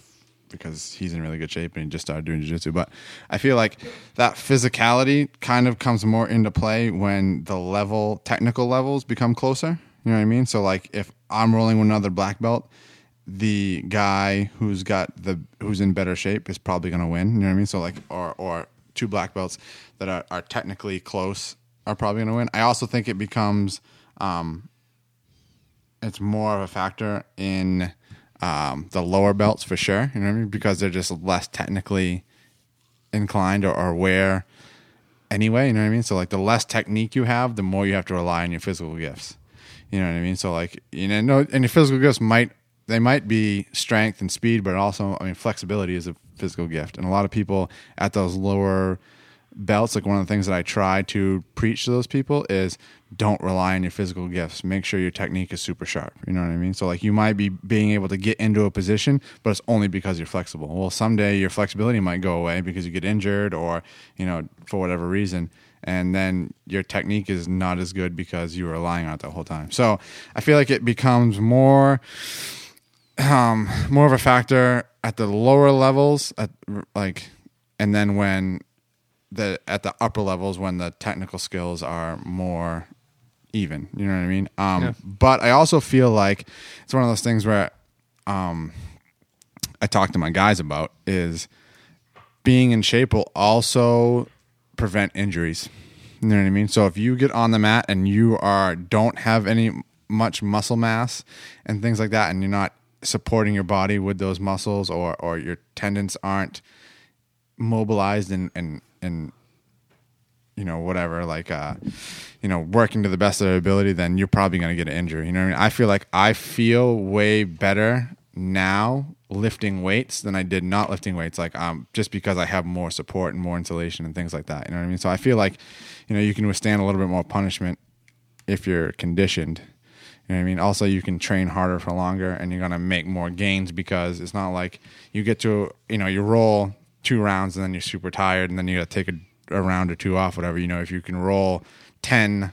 because he's in really good shape and he just started doing jiu-jitsu but i feel like that physicality kind of comes more into play when the level technical levels become closer you know what i mean so like if i'm rolling with another black belt the guy who's got the who's in better shape is probably going to win. You know what I mean? So like, or or two black belts that are, are technically close are probably going to win. I also think it becomes, um, it's more of a factor in um, the lower belts for sure. You know what I mean? Because they're just less technically inclined or, or aware anyway. You know what I mean? So like, the less technique you have, the more you have to rely on your physical gifts. You know what I mean? So like, you know, no, and your physical gifts might they might be strength and speed, but also, I mean, flexibility is a physical gift, and a lot of people at those lower belts, like one of the things that I try to preach to those people is don't rely on your physical gifts. Make sure your technique is super sharp. You know what I mean? So like you might be being able to get into a position, but it's only because you're flexible. Well, someday your flexibility might go away because you get injured or, you know, for whatever reason. And then your technique is not as good because you were relying on it the whole time. So I feel like it becomes more um, more of a factor at the lower levels, at like, and then when the at the upper levels when the technical skills are more even. You know what I mean? Um, Yeah. But I also feel like it's one of those things where um, I talk to my guys about is being in shape will also prevent injuries. You know what I mean? So if you get on the mat and you are don't have any much muscle mass and things like that, and you're not supporting your body with those muscles, or or your tendons aren't mobilized and and and you know whatever like uh you know working to the best of their ability then you're probably going to get an injury. You know what i mean? I feel like i feel way better now lifting weights than i did not lifting weights like um just because i have more support and more insulation and things like that. You know what i mean? So i feel like you know you can withstand a little bit more punishment if you're conditioned you know what I mean? Also, you can train harder for longer, and you're gonna make more gains because it's not like you get to you know you roll two rounds and then you're super tired, and then you got to take a, a round or two off, whatever. You know, if you can roll ten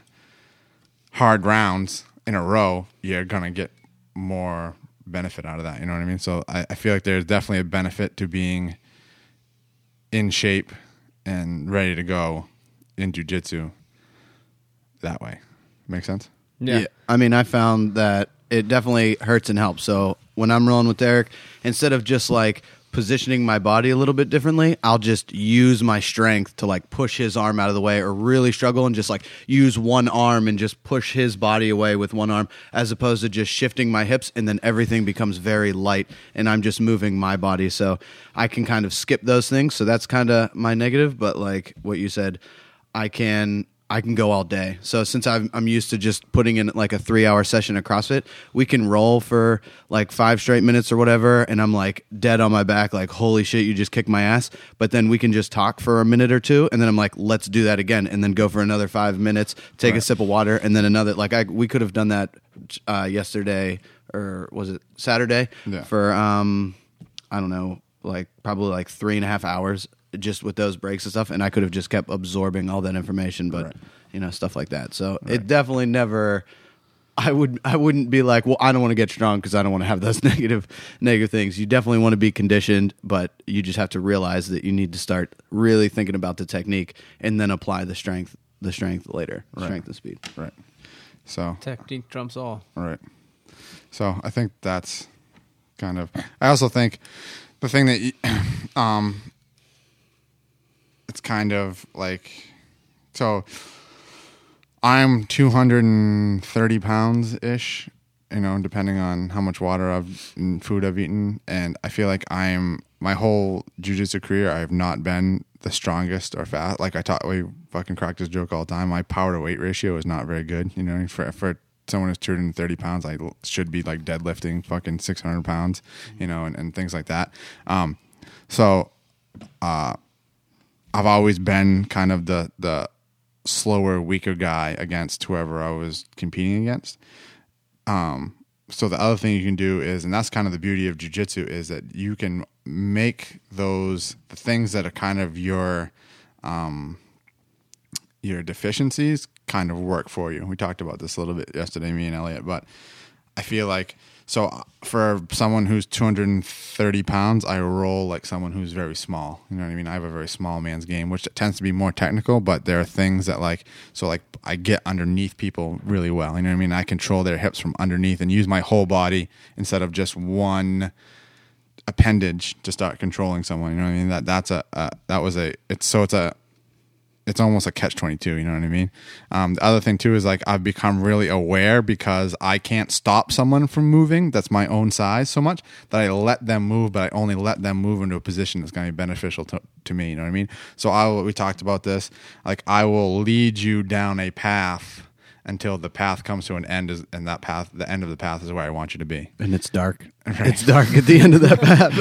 hard rounds in a row, you're gonna get more benefit out of that. You know what I mean? So I, I feel like there's definitely a benefit to being in shape and ready to go in jujitsu that way. Make sense? Yeah. I mean, I found that it definitely hurts and helps. So when I'm rolling with Derek, instead of just like positioning my body a little bit differently, I'll just use my strength to like push his arm out of the way or really struggle and just like use one arm and just push his body away with one arm as opposed to just shifting my hips and then everything becomes very light and I'm just moving my body. So I can kind of skip those things. So that's kind of my negative. But like what you said, I can I can go all day. So since I'm, I'm used to just putting in like a three hour session of CrossFit, we can roll for like five straight minutes or whatever, and I'm like dead on my back, like holy shit, you just kicked my ass. But then we can just talk for a minute or two, and then I'm like, let's do that again, and then go for another five minutes, take a sip of water, and then another. Like I we could have done that uh, yesterday or was it Saturday Yeah. for um I don't know like probably like three and a half hours just with those breaks and stuff, and I could have just kept absorbing all that information, but Right. you know stuff like that. So it definitely never. I would I wouldn't be like, well, I don't want to get strong because I don't want to have those (laughs) negative negative things. You definitely want to be conditioned, but you just have to realize that you need to start really thinking about the technique and then apply the strength the strength later, Right. strength and speed. Right. So Technique trumps all. Right. So I think that's kind of. I also think the thing that, you, (clears throat) um, it's kind of like, so I'm 230 pounds ish, you know, depending on how much water I've and food I've eaten, and I feel like I'm my whole jujitsu career I have not been the strongest or fast. Like I taught, we fucking cracked this joke all the time. My power to weight ratio is not very good. You know, for for someone who's 230 pounds, I should be like deadlifting fucking 600 pounds. You know, and, and things like that. Um, so I've always been kind of the the slower, weaker guy against whoever I was competing against. Um, so the other thing you can do is, and that's kind of the beauty of jujitsu, is that you can make those the things that are kind of your um, your deficiencies kind of work for you. We talked about this a little bit yesterday, me and Elliot, but I feel like so uh, for someone who's 230 pounds, I roll like someone who's very small. You know what I mean? I have a very small man's game, which tends to be more technical, but there are things that like so like I get underneath people really well. You know what I mean? I control their hips from underneath and use my whole body instead of just one appendage to start controlling someone. You know what I mean? That that's a, a that was a it's so it's a it's almost a catch 22 you know what i mean? Um, the other thing too is like i've become really aware because i can't stop someone from moving that's my own size so much that i let them move but i only let them move into a position that's going to be beneficial to, to me you know what i mean? So i we talked about this. Like i will lead you down a path until the path comes to an end is, and that path the end of the path is where i want you to be And it's dark. (laughs) It's dark at the end of that path.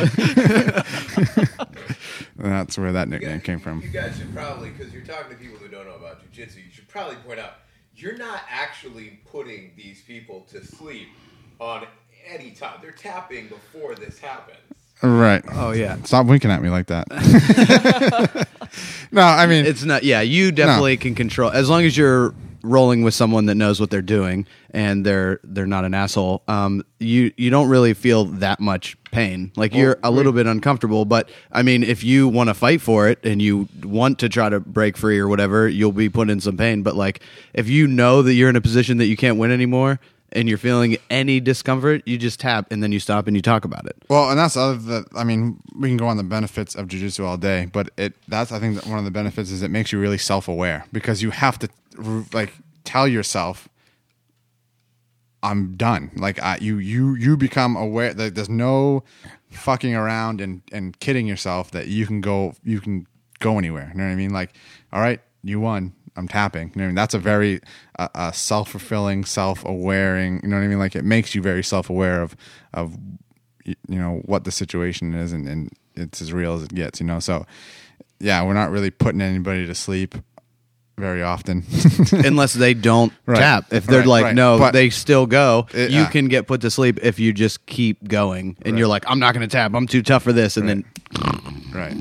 (laughs) that's where that nickname came from You guys should probably, because you're talking to people who don't know about jujitsu, you should probably point out you're not actually putting these people to sleep on any time. They're tapping before this happens. right oh yeah. stop winking at me like that (laughs) no i mean It's not. Yeah, you definitely can control as long as you're rolling with someone that knows what they're doing and they're they're not an asshole. Um, you you don't really feel that much pain. Like you're a little bit uncomfortable, but I mean, if you want to fight for it and you want to try to break free or whatever, you'll be put in some pain. But like, if you know that you're in a position that you can't win anymore. And you're feeling any discomfort, you just tap and then you stop and you talk about it. Well, and that's other. The, I mean, we can go on the benefits of jujitsu all day, but it that's I think that one of the benefits is it makes you really self aware because you have to like tell yourself, "I'm done." Like I, you you you become aware that there's no fucking around and and kidding yourself that you can go you can go anywhere. You know what I mean? Like, all right, you won. I'm tapping. You know what I mean? That's a very uh, uh, self fulfilling, self awareing. You know what I mean? Like it makes you very self aware of of you know what the situation is and, and it's as real as it gets you know so yeah we're not really putting anybody to sleep very often (laughs) unless they don't (laughs) Right. tap. If they're Right, like, right. no, But- they still go. It- you yeah. can get put to sleep if you just keep going, and you're like, I'm not going to tap. I'm too tough for this, and then right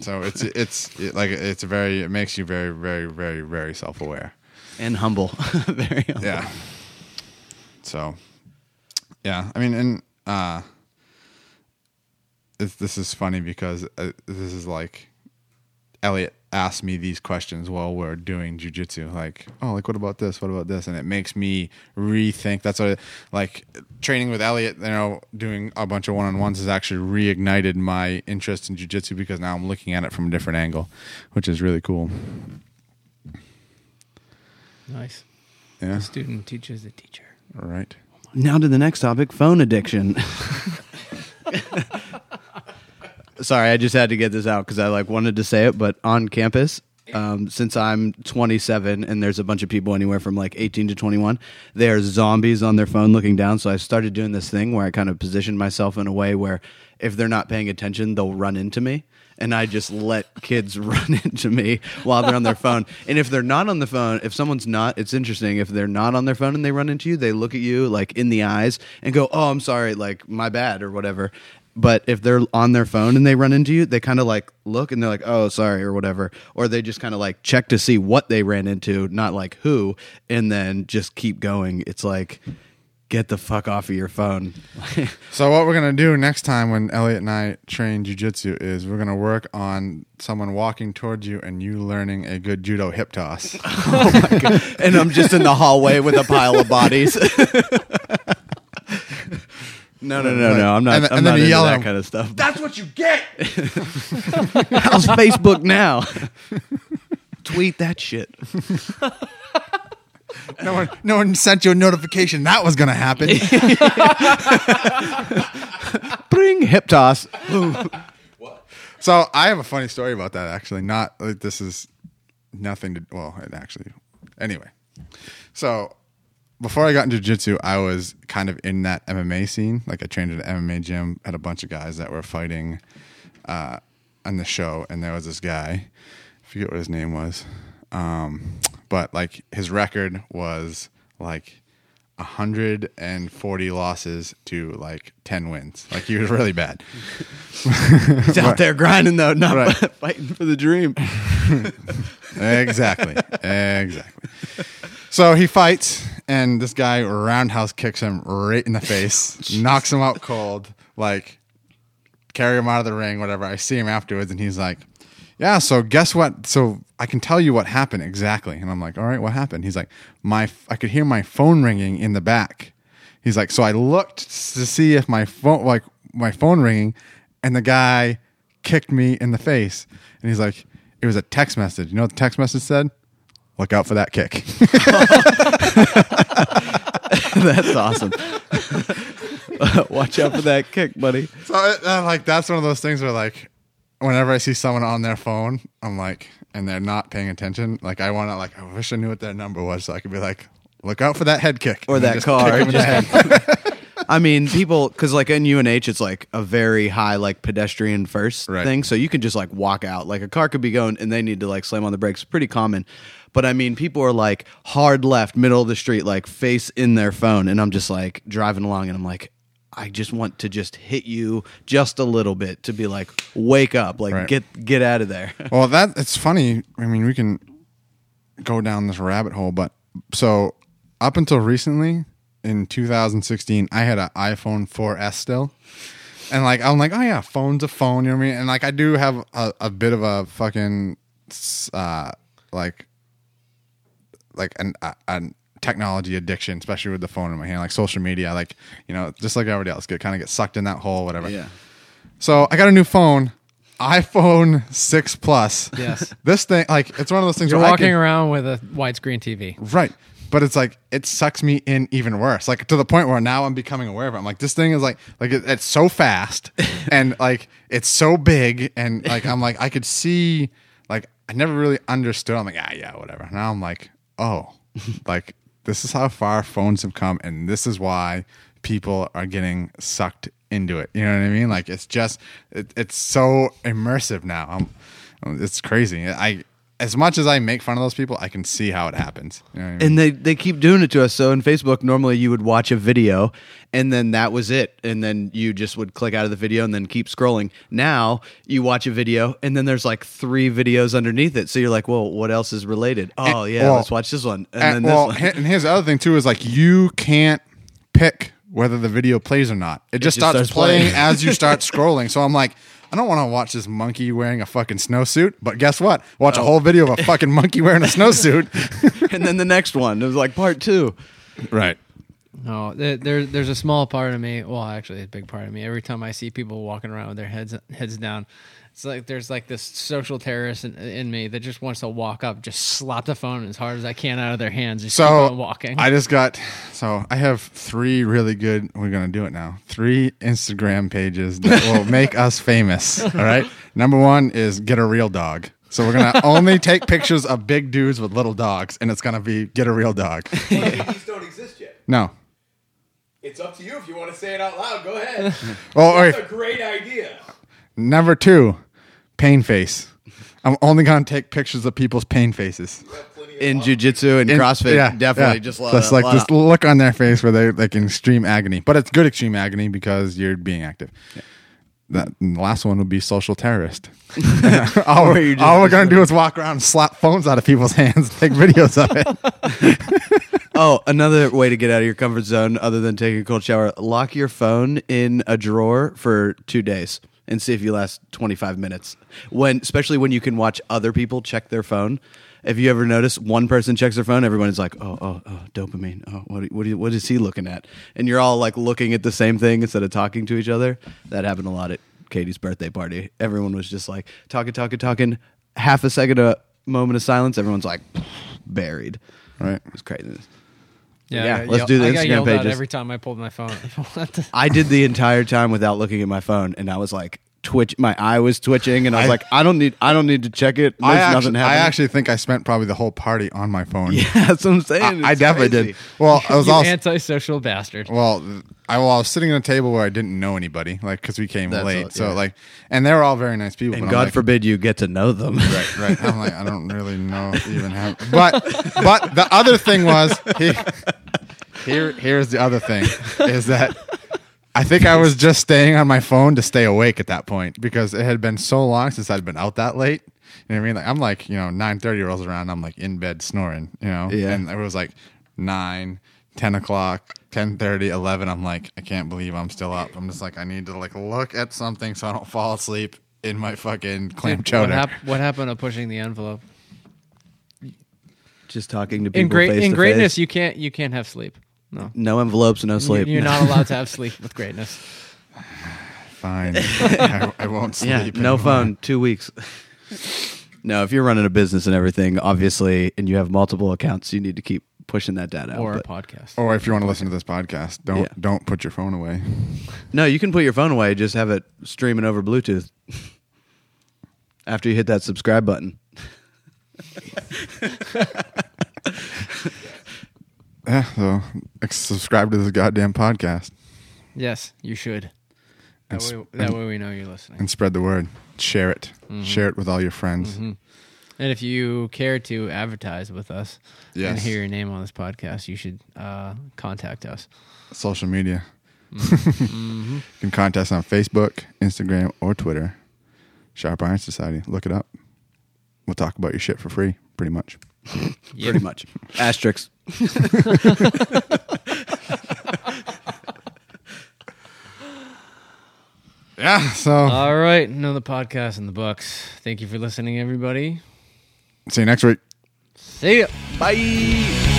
so it's it's it, like it's very it makes you very very very very self-aware and humble, (laughs) very humble. yeah so yeah i mean and uh it's, this is funny because uh, this is like elliot ask me these questions while we're doing jujitsu. Like, oh, like what about this? What about this? And it makes me rethink. That's what, like, training with Elliot. You know, doing a bunch of one on ones has actually reignited my interest in jujitsu because now I'm looking at it from a different angle, which is really cool. Nice. Yeah. The student teaches the teacher. All right. Now to the next topic: phone addiction. (laughs) (laughs) Sorry, I just had to get this out because I like wanted to say it, but on campus, um, since I'm 27 and there's a bunch of people anywhere from like 18 to 21, they are zombies on their phone looking down. So I started doing this thing where I kind of positioned myself in a way where if they're not paying attention, they'll run into me. And I just let kids (laughs) run into me while they're on their phone. And if they're not on the phone, if someone's not, it's interesting. If they're not on their phone and they run into you, they look at you like in the eyes and go, "Oh, I'm sorry, like my bad" or whatever. But if they're on their phone and they run into you, they kind of like look and they're like, "Oh, sorry" or whatever, or they just kind of like check to see what they ran into, not like who, and then just keep going. It's like get the fuck off of your phone. (laughs) So what we're gonna do next time when Elliot and I train jujitsu is we're gonna work on someone walking towards you and you learning a good judo hip toss. (laughs) Oh and I'm just in the hallway with a pile of bodies. (laughs) no, no, no, no. I'm not. And I'm and not you into yell at that him, kind of stuff. That's what you get. (laughs) How's Facebook now? (laughs) Tweet that shit. (laughs) no one, no one sent you a notification that was gonna happen. Bring hip toss. What? so I have a funny story about that. Actually, not like this is nothing to. Well, it actually. Anyway, so before I got into jiu-jitsu, I was kind of in that MMA scene. Like I trained at an MMA gym, had a bunch of guys that were fighting uh, on the show, and there was this guy, I forget what his name was, um, but like his record was like 140 losses to like 10 wins. Like he was really bad. He's out there grinding though, not Right. (laughs) fighting for the dream. (laughs) exactly. Exactly. So he fights, and this guy roundhouse kicks him right in the face, (laughs) knocks him out cold, like carry him out of the ring, whatever. I see him afterwards, and he's like, "Yeah, so guess what? So I can tell you what happened exactly." And I'm like, "All right, what happened?" He's like, "My, I could hear my phone ringing in the back." He's like, "So I looked to see if my phone, like my phone ringing, and the guy kicked me in the face." And he's like, "It was a text message. You know what the text message said?" Look out for that kick. (laughs) (laughs) (laughs) That's awesome. (laughs) Watch out for that kick, buddy. So uh, like that's one of those things where like whenever I see someone on their phone, I'm like, and they're not paying attention. Like I want to like I wish I knew what their number was so I could be like, look out for that head kick Or that car. kick 'em in the head. (laughs) I mean, people, because like in UNH, it's like a very high like pedestrian first Right. thing, so you can just like walk out. Like a car could be going, and they need to like slam on the brakes. Pretty common, but I mean, people are like hard left, middle of the street, like face in their phone, and I'm just like driving along, and I'm like. I just want to just hit you just a little bit to be like, wake up, like Right. get get out of there. (laughs) well, that it's funny. I mean, we can go down this rabbit hole, but so up until recently in 2016, I had an iPhone 4S still. And like I'm like, oh yeah, phone's a phone, you know what I mean? And like I do have a, a bit of a fucking uh like like an a, an technology addiction, especially with the phone in my hand, like social media, like you know, just like everybody else, get kind of get sucked in that hole, whatever. Yeah. So I got a new phone, iPhone six plus. Yes. (laughs) this thing, like, it's one of those things. You're where I walking can- around with a widescreen TV. Right. But it's like it sucks me in even worse. Like to the point where now I'm becoming aware of it. I'm like, this thing is like like it, it's so fast (laughs) and like it's so big and like I'm like I could see like I never really understood. I'm like, ah yeah, whatever. Now I'm like, oh, like this is how far phones have come and this is why people are getting sucked into it. You know what I mean? Like it's just it, it's so immersive now. I'm, it's crazy. I as much as I make fun of those people, I can see how it happens. You know I mean? and they they keep doing it to us. So in Facebook, normally you would watch a video, and then that was it, and then you just would click out of the video and then keep scrolling. Now you watch a video, and then there's like three videos underneath it. So you're like, well, what else is related? Eh, oh And- yeah, well, let's watch this one, and, and, then this well, one. and here's the other thing too is like you can't pick whether the video plays or not. It just, just starts, starts playing playing. as you start scrolling. So I'm like, I don't want to watch this monkey wearing a fucking snowsuit. But guess what? Watch Oh. a whole video of a fucking monkey wearing a snowsuit. (laughs) and then the next one, it was like part two. right. No, there, there, there's a small part of me. Well, actually, a big part of me. Every time I see people walking around with their heads heads down, it's like there's like this social terrorist in, in me that just wants to walk up, just slap the phone as hard as I can out of their hands, just keep So on walking. I just got. So I have three really good. We're gonna do it now. Three Instagram pages that (laughs) will make us famous. All right. Number one is get a real dog. So we're gonna only take pictures of big dudes with little dogs, and it's gonna be get a real dog. Maybe these don't exist yet. No. It's up to you if you want to say it out loud. Go ahead. (laughs) Oh, That's wait. a great idea. Number two, pain face. I'm only gonna take pictures of people's pain faces. You have plenty of In jujitsu and In- CrossFit, yeah, definitely yeah. just, just like lot this of- look on their face where they're like in extreme agony, but it's good extreme agony because you're being active. That and the last one would be social terrorist. (laughs) all Where you just- all we're gonna do is walk around and slap phones out of people's (laughs) hands, and take videos of it. (laughs) Oh, another way to get out of your comfort zone other than taking a cold shower, lock your phone in a drawer for two days and see if you last 25 minutes. When, especially when you can watch other people check their phone. If you ever notice one person checks their phone, everyone is like, oh, oh, oh, dopamine. Oh, what, what, what is he looking at? And you're all like looking at the same thing instead of talking to each other. That happened a lot at Katie's birthday party. Everyone was just like talking, talking, talking. Half a second, a moment of silence. Everyone's like buried. Right. It was craziness. Yeah, yeah, let's do the I got Instagram yelled at pages. every time I pulled my phone. (laughs) I did the entire time without looking at my phone, and I was like twitch. My eye was twitching, and I was I- like, I don't need, I don't need to check it. There's I nothing actually, I actually think I spent probably the whole party on my phone. (laughs) yeah, that's what I'm saying. I, I definitely did. Well, I was you also antisocial bastard. Well, I, well, I was sitting at a table where I didn't know anybody, like because we came That's late. all- so yeah. like, and they were all very nice people. And but God like, forbid you get to know them. right, right. I'm like, I don't (laughs) really know even have. But, but the other thing was, he, (laughs) here, here's the other thing, is that I think I was just staying on my phone to stay awake at that point because it had been so long since I'd been out that late. You know what I mean? Like I'm like, you know, nine thirty rolls around, I'm like in bed snoring, you know? Yeah. And it was like nine, 10 o'clock, 10 11. I'm like, I can't believe I'm still up. I'm just like, I need to like look at something so I don't fall asleep in my fucking clam Dude, chowder. What, hap- what happened to pushing the envelope? Just talking to people In great face in greatness, face. you can't you can't have sleep. No, no envelopes, no sleep. you're not (laughs) allowed to have sleep with greatness. Fine. (laughs) I, I won't sleep. Yeah, no anymore. phone, two weeks. no, if you're running a business and everything, obviously, and you have multiple accounts, you need to keep pushing that data out. or a but- podcast. Or if you want to listen to this podcast, don't Yeah. don't put your phone away. No, you can put your phone away. Just have it streaming over Bluetooth. (laughs) After you hit that subscribe button. Yeah, so subscribe to this goddamn podcast Yes, you should. That s- way, that and- way we know you're listening. and spread the word. Share it. Mm-hmm. Share it with all your friends. And if you care to advertise with us and hear your name on this podcast, you should uh, contact us. Social media. Mm-hmm. (laughs) you can contact us on Facebook, Instagram, or Twitter. Sharp Iron Society. Look it up. We'll talk about your shit for free, pretty much. (laughs) Pretty much. Asterisks. (laughs) Yeah, so All right, another podcast in the books. Thank you for listening, everybody. see you next week. See ya. Bye.